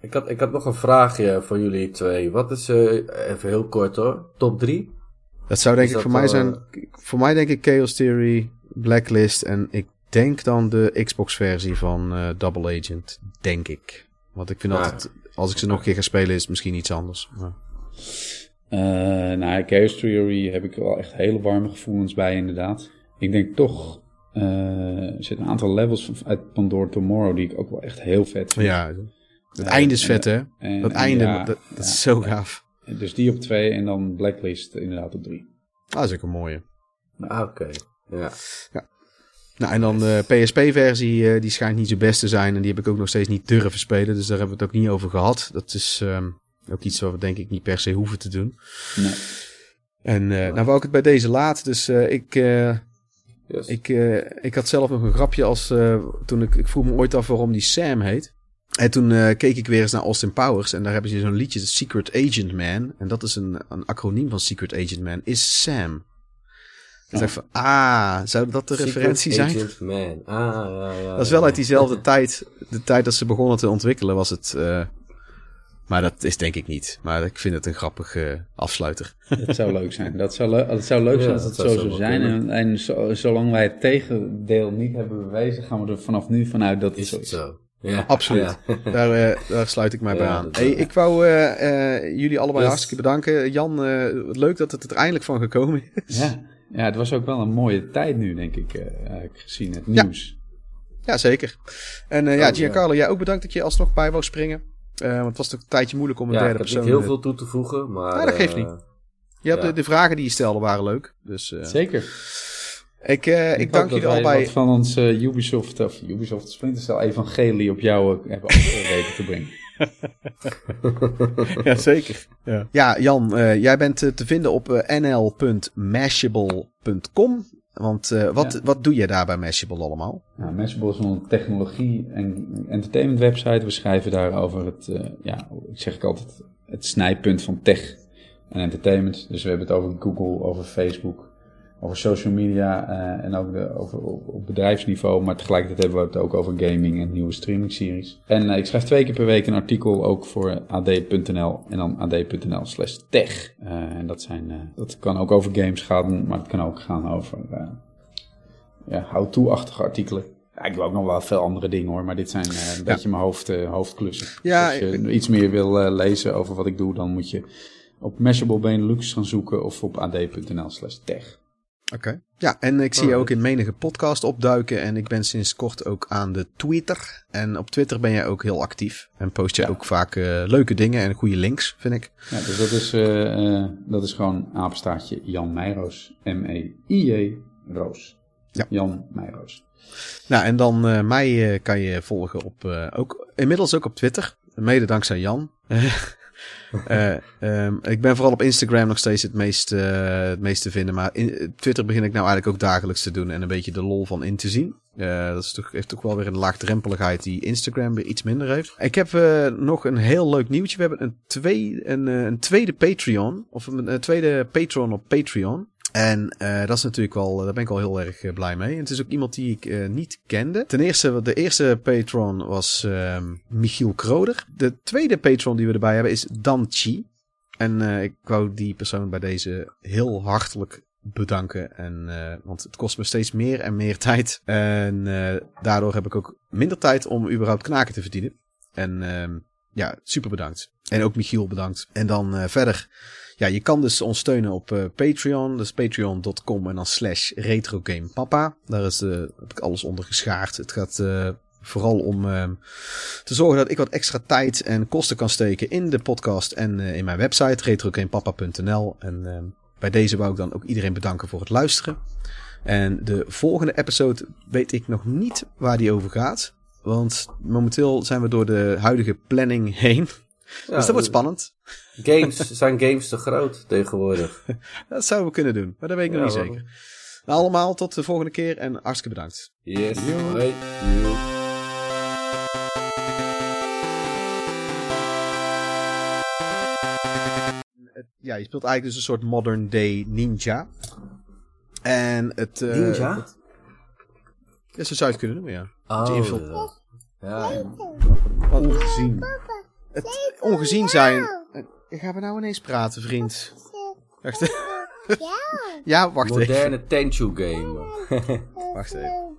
ik, had, ik had nog een vraagje voor jullie twee. Wat is, eh, even heel kort hoor, top 3? dat zou denk Is ik voor mij zijn... Voor mij denk ik Chaos Theory, Blacklist en ik denk dan de Xbox versie van eh, Double Agent. Denk ik. Want ik vind Ja. altijd... Als ik ze nog een keer ga spelen is het misschien iets anders. Maar... Eh nou, Chaos Theory heb ik wel echt hele warme gevoelens bij, inderdaad. Ik denk toch, eh, er zitten een aantal levels van, uit Pandora Tomorrow die ik ook wel echt heel vet vind. Ja, het Eh, einde is vet, hè? en- Dat en einde, ja, dat, dat ja. is zo gaaf. Dus die op twee en dan Blacklist inderdaad op drie. Ah, dat is ook een mooie. Ah, oké. Ja. Nou, en dan de PSP-versie, eh, die schijnt niet zo best te zijn. En die heb ik ook nog steeds niet durven spelen. Dus daar hebben we het ook niet over gehad. Dat is ehm, ook iets wat we denk ik niet per se hoeven te doen. Nee. En eh nou wou ik het bij deze laat. Dus eh, ik, eh, Yes. ik, eh, ik had zelf nog een grapje als eh, toen ik, ik vroeg me ooit af waarom die Sam heet. En toen eh, keek ik weer eens naar Austin Powers. En daar hebben ze zo'n liedje, de Secret Agent Man. En dat is een, een acroniem van Secret Agent Man, is Sam. Ik dacht van, ah, zou dat de Secret referentie zijn? Agent Man. Ah, ja, ja. Dat is wel uit diezelfde tijd. De tijd dat ze begonnen te ontwikkelen was het. eh, maar dat is denk ik niet. Maar ik vind het een grappige afsluiter. Dat zou leuk zijn. Dat zou, dat zou leuk Ja, zijn als dat het zo zo zou zijn. En, en zo, zolang wij het tegendeel niet hebben bewezen, gaan we er vanaf nu vanuit dat het Is zo het is. zo? Ja. Absoluut. Ja. Daar, eh, daar sluit ik mij bij aan. Hey, ik wou eh, eh, jullie allebei Yes. hartstikke bedanken. Jan, eh, leuk dat het er eindelijk van gekomen is. Ja. Ja, het was ook wel een mooie tijd nu, denk ik, eh, eh, gezien het Ja. nieuws. Ja, zeker. En eh, ja, Oh, Giancarlo, jij ook bedankt dat je alsnog bij wou springen. Eh, want het was toch een tijdje moeilijk om een Ja, ik derde heb persoon... niet heel veel toe te voegen, maar... Nee, dat geeft eh, niet. Je hebt ja. de, de vragen die je stelde waren leuk. Dus eh, Zeker. ik, eh, ik, hoop dank jullie allebei. wat van ons eh, Ubisoft, of Ubisoft Splinter Cell evangelie op jou hebben weten te brengen. Ja, zeker. Ja, ja Jan, eh, jij bent eh, te vinden op eh, nl.mashable.com. Want eh, wat, Ja. wat doe je daar bij Mashable allemaal? Nou, Mashable is een technologie- en entertainment website. We schrijven daar over het, eh, ja, ik zeg ik altijd, het snijpunt van tech en entertainment. Dus we hebben het over Google, over Facebook, over social media eh, en ook de, over, op, op bedrijfsniveau. Maar tegelijkertijd hebben we het ook over gaming en nieuwe streaming-series. En eh, ik schrijf twee keer per week een artikel ook voor ad.nl en dan ad.nl slash tech. Eh, en dat, zijn, dat kan ook over games gaan, maar het kan ook gaan over ja, how-to-achtige artikelen. Ja, ik doe ook nog wel veel andere dingen hoor, maar dit zijn een beetje mijn hoofd, hoofdklussen. Ja, als je iets meer wil lezen over wat ik doe, dan moet je op Mashable Benelux gaan zoeken of op ad.nl slash tech. Oké. Ja, en ik zie je ook in menige podcast opduiken. En ik ben sinds kort ook aan de Twitter. En op Twitter ben jij ook heel actief. En post je Ja. ook vaak eh, leuke dingen en goede links, vind ik. Ja, dus dat is, eh, eh, dat is gewoon apenstaartje Jan Meijroos. M-E-I-J Roos. Ja. Jan Meijroos. Nou, en dan eh, mij kan je volgen op, eh, ook, inmiddels ook op Twitter. Mede dankzij Jan. Eh, ehm, ik ben vooral op Instagram nog steeds het meest, eh, het meest te vinden. Maar in, Twitter begin ik nou eigenlijk ook dagelijks te doen. En een beetje de lol van in te zien. Eh, dat is toch, heeft toch wel weer een laagdrempeligheid die Instagram weer iets minder heeft. Ik heb eh, nog een heel leuk nieuwtje. We hebben een, twee, een, eh, een tweede Patreon. Of een, een tweede Patreon op Patreon. En eh, dat is natuurlijk wel, daar ben ik wel heel erg eh, blij mee. En het is ook iemand die ik eh, niet kende. Ten eerste, de eerste patron was ehm, Michiel Kroder. De tweede patron die we erbij hebben is Dan Chi. En eh, ik wou die persoon bij deze heel hartelijk bedanken. En, uh, want het kost me steeds meer en meer tijd. En uh, daardoor heb ik ook minder tijd om überhaupt knaken te verdienen. En uh, ja, super bedankt. En ook Michiel bedankt. En dan uh, verder. Ja, je kan dus ons steunen op uh, Patreon. Dus patreon.com en dan slash retrogamepapa. Daar is, uh, heb ik alles onder geschaard. Het gaat uh, vooral om uh, te zorgen dat ik wat extra tijd en kosten kan steken in de podcast en in mijn website retrogamepapa.nl. En uh, bij deze wou ik dan ook iedereen bedanken voor het luisteren. En de volgende episode weet ik nog niet waar die over gaat. Want momenteel zijn we door de huidige planning heen. Ja, dus dat wordt spannend. Games, zijn games te groot tegenwoordig? dat zouden we kunnen doen, maar dat weet ik ja, nog niet zeker. Nou, allemaal tot de volgende keer en hartstikke bedankt. Yes, hoi. Ja, je speelt eigenlijk dus een soort modern day ninja. En het... Uh, ninja? Het, ja, zo zou je het kunnen noemen, ja. Oh, ja. ja. Ongezien. Het ongezien zijn. Gaan we nou ineens praten, vriend? Wacht. Ja. ja, wacht Moderne Tenchu game. wacht even.